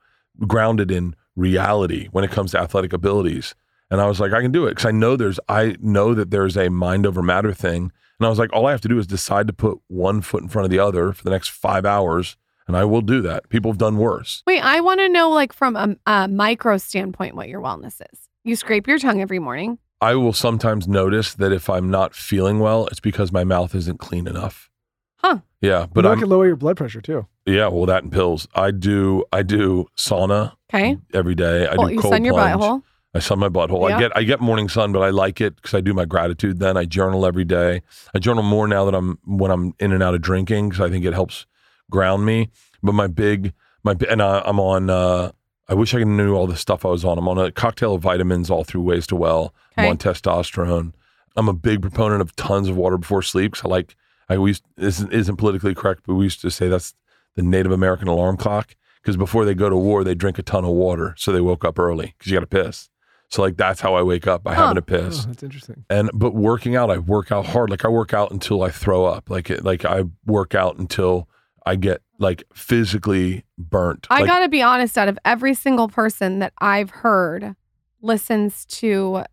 grounded in reality when it comes to athletic abilities. And I was like, I can do it because I know there's I know that there's a mind over matter thing. And I was like, all I have to do is decide to put one foot in front of the other for the next five hours, and I will do that. People have done worse. Wait, I want to know, like, from a, a micro standpoint, what your wellness is. You scrape your tongue every morning. I will sometimes notice that if I'm not feeling well, it's because my mouth isn't clean enough. Huh. Yeah, but but I'm can lower your blood pressure too. yeah. Well, that and pills. I do. I do sauna Okay. every day. I well, do you cold sun your plunge. butthole. I sun my butthole. Yeah. I get I get morning sun, but I like it because I do my gratitude. Then I journal every day. I journal more now that I'm when I'm in and out of drinking because I think it helps ground me. But my big my and I, I'm on. Uh, I wish I could knew all the stuff I was on. I'm on a cocktail of vitamins all through Ways2Well. I'm on testosterone. I'm a big proponent of tons of water before sleep because I like. I always this isn't- isn't politically correct, but we used to say that's the Native American alarm clock because before they go to war, they drink a ton of water, so they woke up early because you got to piss. So like that's how I wake up by Huh. having to Oh, piss. that's interesting. And but working out, I work out hard. Like I work out until I throw up. Like it, like I work out until I get like physically burnt. I Like, got to be honest, out of every single person that I've heard listens to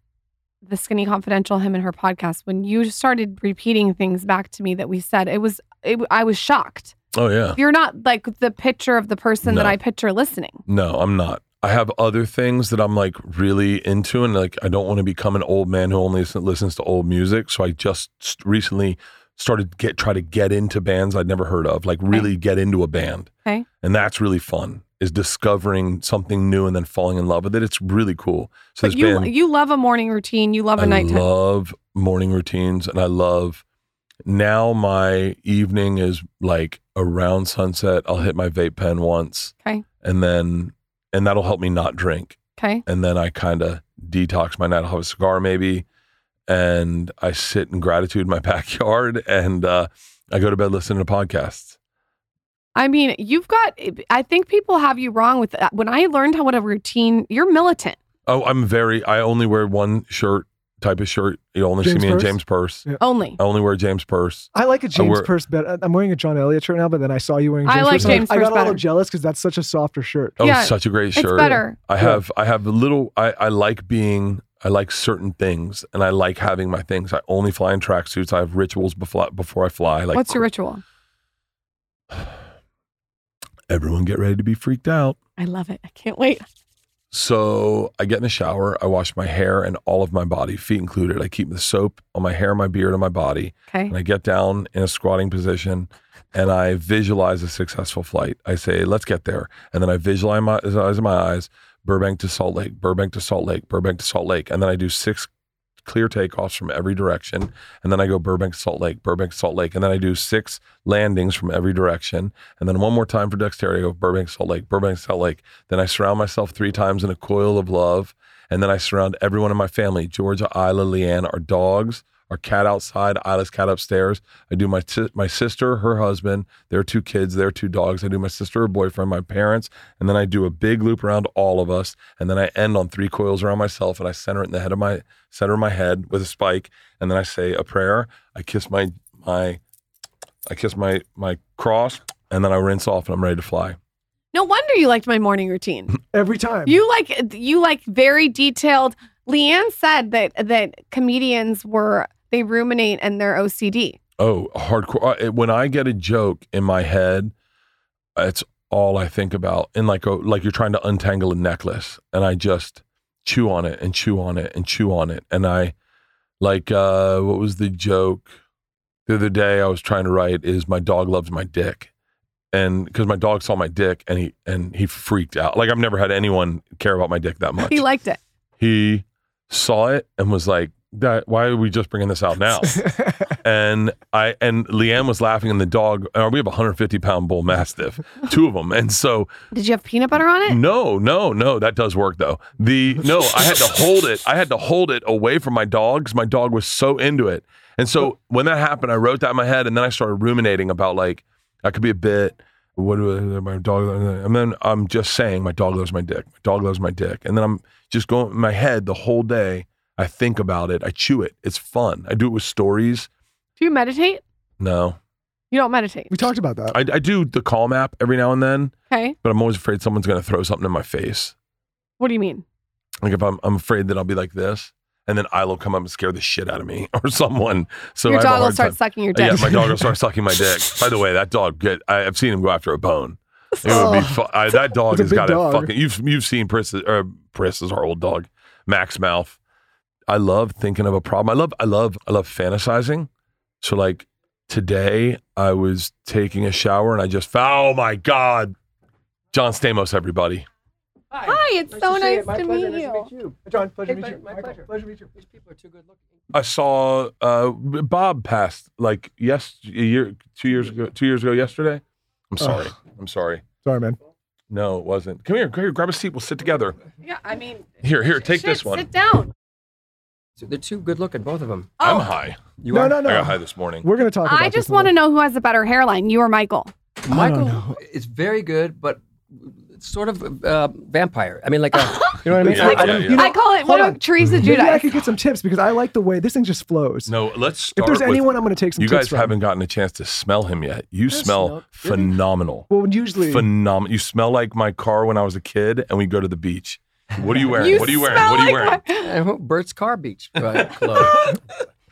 the Skinny Confidential, him and her podcast, when you started repeating things back to me that we said, it was, it, I was shocked. Oh yeah. You're not like the picture of the person that I picture listening. No, I'm not. I have other things that I'm like really into, and like I don't want to become an old man who only listens to old music. So I just recently started to get try to get into bands I'd never heard of, like really get into a band. Okay. And that's really fun. Is discovering something new and then falling in love with it. It's really cool. So But you, band, you love a morning routine. You love a I nighttime. I love morning routines, and I love. Now my evening is like around sunset. I'll hit my vape pen once, Okay. and then and that'll help me not drink okay. and then I kind of detox my night. I'll have a cigar maybe, and I sit in gratitude in my backyard, and uh, I go to bed listening to podcasts. I mean, you've got, I think people have you wrong with that. When I learned how what a routine, you're militant. Oh, I'm very. I only wear one shirt type of shirt. You only James see me in James Perse. Yeah. Only. I only wear James Perse. I like a James wear- Perse better. I'm wearing a John Elliott shirt now, but then I saw you wearing I James like Perse. and James I, I Perse got a little better. jealous because that's such a softer shirt. Oh, Yeah, such a great shirt. It's shirt. better. I Yeah. have. I have a little. I, I like being. I like certain things, and I like having my things. I only fly in tracksuits. I have rituals before before I fly. Like What's your ritual? everyone get ready to be freaked out. I love it. I can't wait. So I get in the shower, I wash my hair and all of my body, feet included. I keep the soap on my hair, my beard, and my body. Okay. And I get down in a squatting position and I visualize a successful flight. I say, let's get there. And then I visualize my visualize my eyes, Burbank to Salt Lake, Burbank to Salt Lake, Burbank to Salt Lake. And then I do six clear takeoffs from every direction. And then I go Burbank Salt Lake, Burbank Salt Lake. And then I do six landings from every direction. And then one more time for dexterity, I go Burbank Salt Lake, Burbank Salt Lake. Then I surround myself three times in a coil of love. And then I surround everyone in my family Georgia, Ila, LeeAnn, our dogs, our cat outside, Ila's cat upstairs. I do my si- my sister, her husband, their two kids, their two dogs. I do my sister, her boyfriend, my parents, and then I do a big loop around all of us. And then I end on three coils around myself, and I center it in the head of my center of my head with a spike. And then I say a prayer. I kiss my my I kiss my my cross, and then I rinse off, and I'm ready to fly. No wonder you liked my morning routine. Every time. You like you like very detailed. LeeAnn said that that comedians were they ruminate and they're OCD. Oh, hardcore. Uh, When I get a joke in my head, it's all I think about. And like a, like you're trying to untangle a necklace, and I just chew on it and chew on it and chew on it. And I like uh what was the joke the other day I was trying to write is my dog loves my dick. And because my dog saw my dick and he and he freaked out. Like I've never had anyone care about my dick that much He liked it. he saw it and was like, "That why are we just bringing this out now?" and I and LeeAnn was laughing, and the dog. Uh, we have a 150 pound bull mastiff, two of them, and so Did you have peanut butter on it? no, no, no, that does work though. The no, I had to hold it. I had to hold it away from my dogs. my dog was so into it. And so when that happened, I wrote that in my head, and then I started ruminating about like that could be a bit. What do I, my dog? And then I'm just saying, my dog loves my dick. My dog loves my dick. And then I'm just going in my head the whole day. I think about it. I chew it. It's fun. I do it with stories. Do you meditate? No, You don't meditate. we talked about that. I, I do the Calm app every now and then, Okay. but I'm always afraid someone's going to throw something in my face. What do you mean? Like if I'm, I'm afraid that I'll be like this, and then I'll come up and scare the shit out of me or someone. So Your I dog will start time. sucking your dick. Yeah, my dog will start sucking my dick. By the way, that dog get. I, I've seen him go after a bone. It would be oh. fu- I, that dog has got dog. a fucking. You've you've seen Pris or er, Pris is our old dog, Max Mouth. I love thinking of a problem. I love I love I love fantasizing. So like today, I was taking a shower and I just found. Oh my god, John Stamos, everybody. Hi, it's so nice to meet you. you. John, pleasure Hey, to meet you. my- my Michael, pleasure. pleasure to meet you. These people are too good looking. I saw uh, Bob passed like yes a year two years ago two years ago yesterday. I'm sorry. I'm sorry. Sorry, man. No, it wasn't. Come here, come here, grab a seat. We'll sit together. Yeah, I mean, Here, here, take shit, this one. Sit down. So they're too good looking, both of them. I'm Oh, high. You no, are? no, I got high this morning. We're going to talk about I just want to know who has a better hairline, you or Michael. Michael know. is very good, but it's sort of uh, vampire. I mean, like a, you know what I mean? Yeah, I- I yeah, yeah. You know, I call it what on. about Teresa Maybe I Judice? could get some tips because I like the way this thing just flows. No, let's if there's with- anyone, I'm going to take some you guys from. haven't gotten a chance to smell him yet. You I smell phenomenal. Well, usually, Phenomenal. You smell like my car when I was a kid and we go to the beach. What are you wearing? You what are you wearing? What are you like wearing? my- I Bert's Car Beach clothes.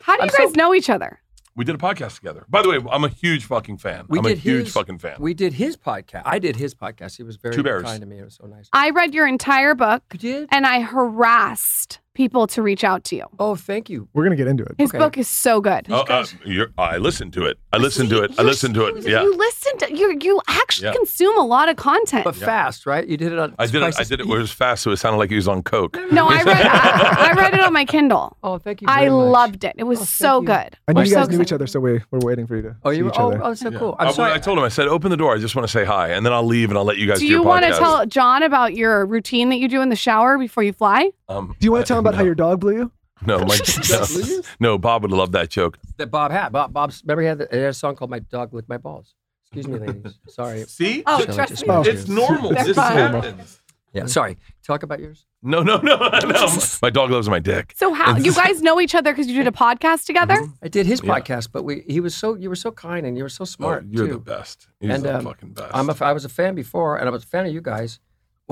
How do you I'm guys so- know each other? We did a podcast together. By the way, I'm a huge fucking fan. We I'm a did huge his- fucking fan. We did his podcast. I did his podcast. He was very Two Bears. kind to me. It was so nice. I read your entire book You did? and I harassed people to reach out to you. Oh, thank you. we're going to get into it. His Okay. book is so good. Oh, uh, you're, I listened to it. I listened to it. I You're- listened to it. you- Yeah. You listen to you. You actually Yeah. consume a lot of content. But fast, right? You did it on. I did it. I twice did it. the It was fast, so it sounded like he was on coke. no, I read. I, I read it on my Kindle. Oh, thank you. I very much. loved it. It was Oh, thank so you. good. I knew We're you so guys knew excited. each other, so we, we're waiting for you to Oh, see you were. each Oh, other. oh, that's so cool. I, I'm sorry. I told him. I said, "Open the door. I just want to say hi," and then I'll leave and I'll let you guys Do do, you want to podcast. tell John about your routine that you do in the shower before you fly? Um, Do you want to tell him about no, how your dog blew you? No, my, no, no. Bob would love that joke. that Bob had. Bob, Bob's. Remember, he had, the, he had a song called "My Dog Licked My Balls." Excuse me, ladies. Sorry. See, Oh, Shall trust me. Oh. it's normal. That's this fine. happens. Yeah. Sorry. Talk about yours. No, no, no, no. My dog loves my dick. So how you guys know each other because you did a podcast together? I did his Yeah. podcast, but we. He was so. You were so kind, and you were so smart Oh, you're too. the best. He's And, the um, fucking best. I'm a, I was a fan before, and I was a fan of you guys.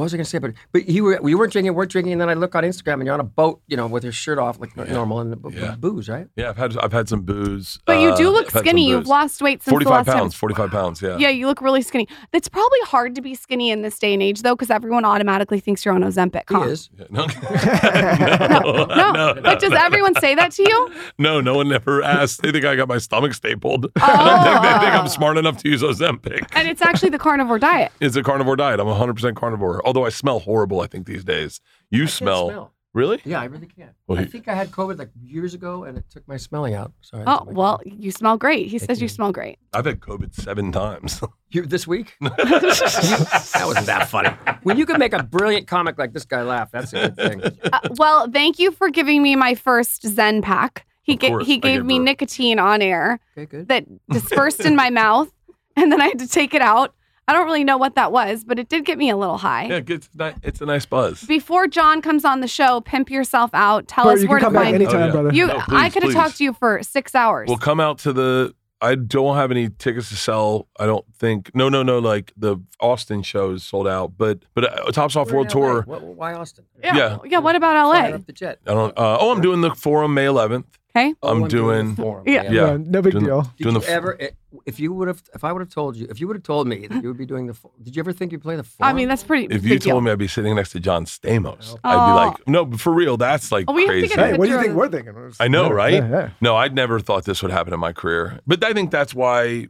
What was I going to say? But but you were you weren't drinking, weren't drinking, and then I look on Instagram and you're on a boat, you know, with your shirt off like normal and b- Yeah. booze, right? Yeah, I've had I've had some booze. But you uh, do look I've skinny. You've lost weight since the 45 last pounds. time. 45 pounds. Yeah. Yeah, you look really skinny. It's probably hard to be skinny in this day and age, though, because everyone automatically thinks you're on Ozempic. He huh? is. Yeah, No, No, no, but does everyone say that to you? No, no one ever asked. They think I got my stomach stapled. Oh. they, think, they think I'm smart enough to use Ozempic. And it's actually the carnivore diet. It's a carnivore diet. I'm 100% carnivore. Although I smell horrible, I think these days. You I smell, smell. really? Yeah, I really can't. Well, I he- think I had COVID like years ago, and it took my smelling out. Sorry. Oh, well, you smell great. He says you you. smell great. I've had COVID seven times. You, this week? that wasn't that funny. When you can make a brilliant comic like this guy laugh, that's a good thing. Uh, well, thank you for giving me my first Zyn pack. He, Of ga- he gave me her- nicotine on air Okay, good. that dispersed in my mouth, and then I had to take it out. I don't really know what that was, but it did get me a little high. yeah, it's, ni- it's a nice buzz. Before John comes on the show, pimp yourself out. Tell Bert, us you where can to come back find you. anytime, Oh, yeah. brother. You, No, I could have please. talked to you for six hours. We'll come out to the. I don't have any tickets to sell. I don't think. No, no, no. Like the Austin show is sold out, but but uh, Tops Off We're World in LA. Tour. What, why Austin? yeah, yeah. yeah. What about Fire LA? up the jet. I don't. Uh, oh, I'm doing the forum May 11th. Okay. Oh, I'm the doing. forum. Yeah. Yeah. Yeah, no big Doing- deal. Did Doing you the f- ever, eh, if you would have, if I would have told you, if you would have told me that you would be doing the, fo- did you ever think you'd play the forum? I mean, that's pretty. If big you deal. told me I'd be sitting next to John Stamos, Oh. I'd be like, no, but for real, that's like Oh, we have to crazy. Hey, what do you think we're thinking? I know, Yeah, right? Yeah, yeah. No, I'd never thought this would happen in my career. But I think that's why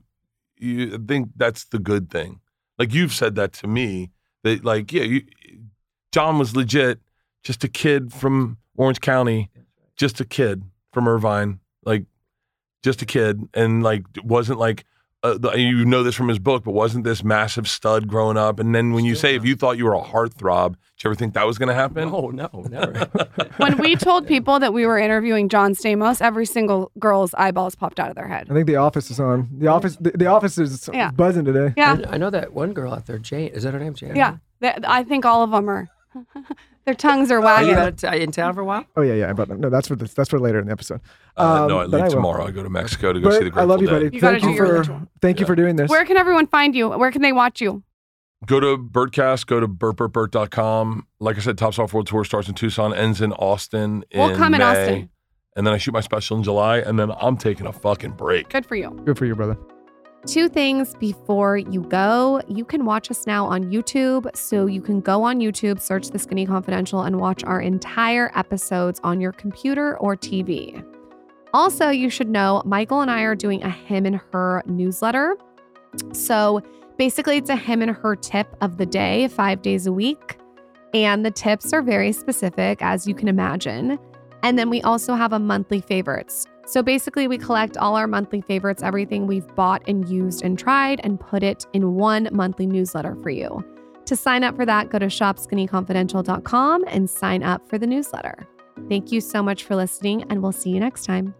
you I think that's the good thing. Like you've said that to me that like yeah, you, John was legit just a kid from Orange County, just a kid from Irvine, like just a kid and like wasn't like uh, the- you know this from his book, but wasn't this massive stud growing up? And then when you say if you thought you were a heartthrob, did you ever think that was going to happen? Oh no, never. when we told people that we were interviewing John Stamos, every single girl's eyeballs popped out of their head. I think the office is on. The office, the, the office is Yeah. buzzing today. Yeah, I, I know that one girl out there, Jane. Is that her name, Jane? yeah. Th- I think all of them are. Their tongues are Are wagging. you out of t- in town for a while? Oh yeah, yeah. But no, that's for the, that's for later in the episode. Uh, Um, no, I but leave will. tomorrow. I go to Mexico to go Bert, see the Grateful I love you, Dead. buddy. You thank you for ritual. thank you for doing this. Where can everyone find you? Where can they watch you? Go to Bertcast, go to bertbertbert.com. Like I said, Tops Off World Tour starts in Tucson, ends in Austin in We'll come in Austin. And then I shoot my special in July, and then I'm taking a fucking break. Good for you. Good for you, brother. Two things before you go. You can watch us now on YouTube. So you can go on YouTube, search The Skinny Confidential, and watch our entire episodes on your computer or TV. Also, you should know Michael and I are doing a him and her newsletter. So basically, it's a him and her tip of the day, five days a week. And the tips are very specific, as you can imagine. And then we also have a monthly favorites. So basically, we collect all our monthly favorites, everything we've bought and used and tried, and put it in one monthly newsletter for you. To sign up for that, go to shopskinnyconfidential.com and sign up for the newsletter. Thank you so much for listening, and we'll see you next time.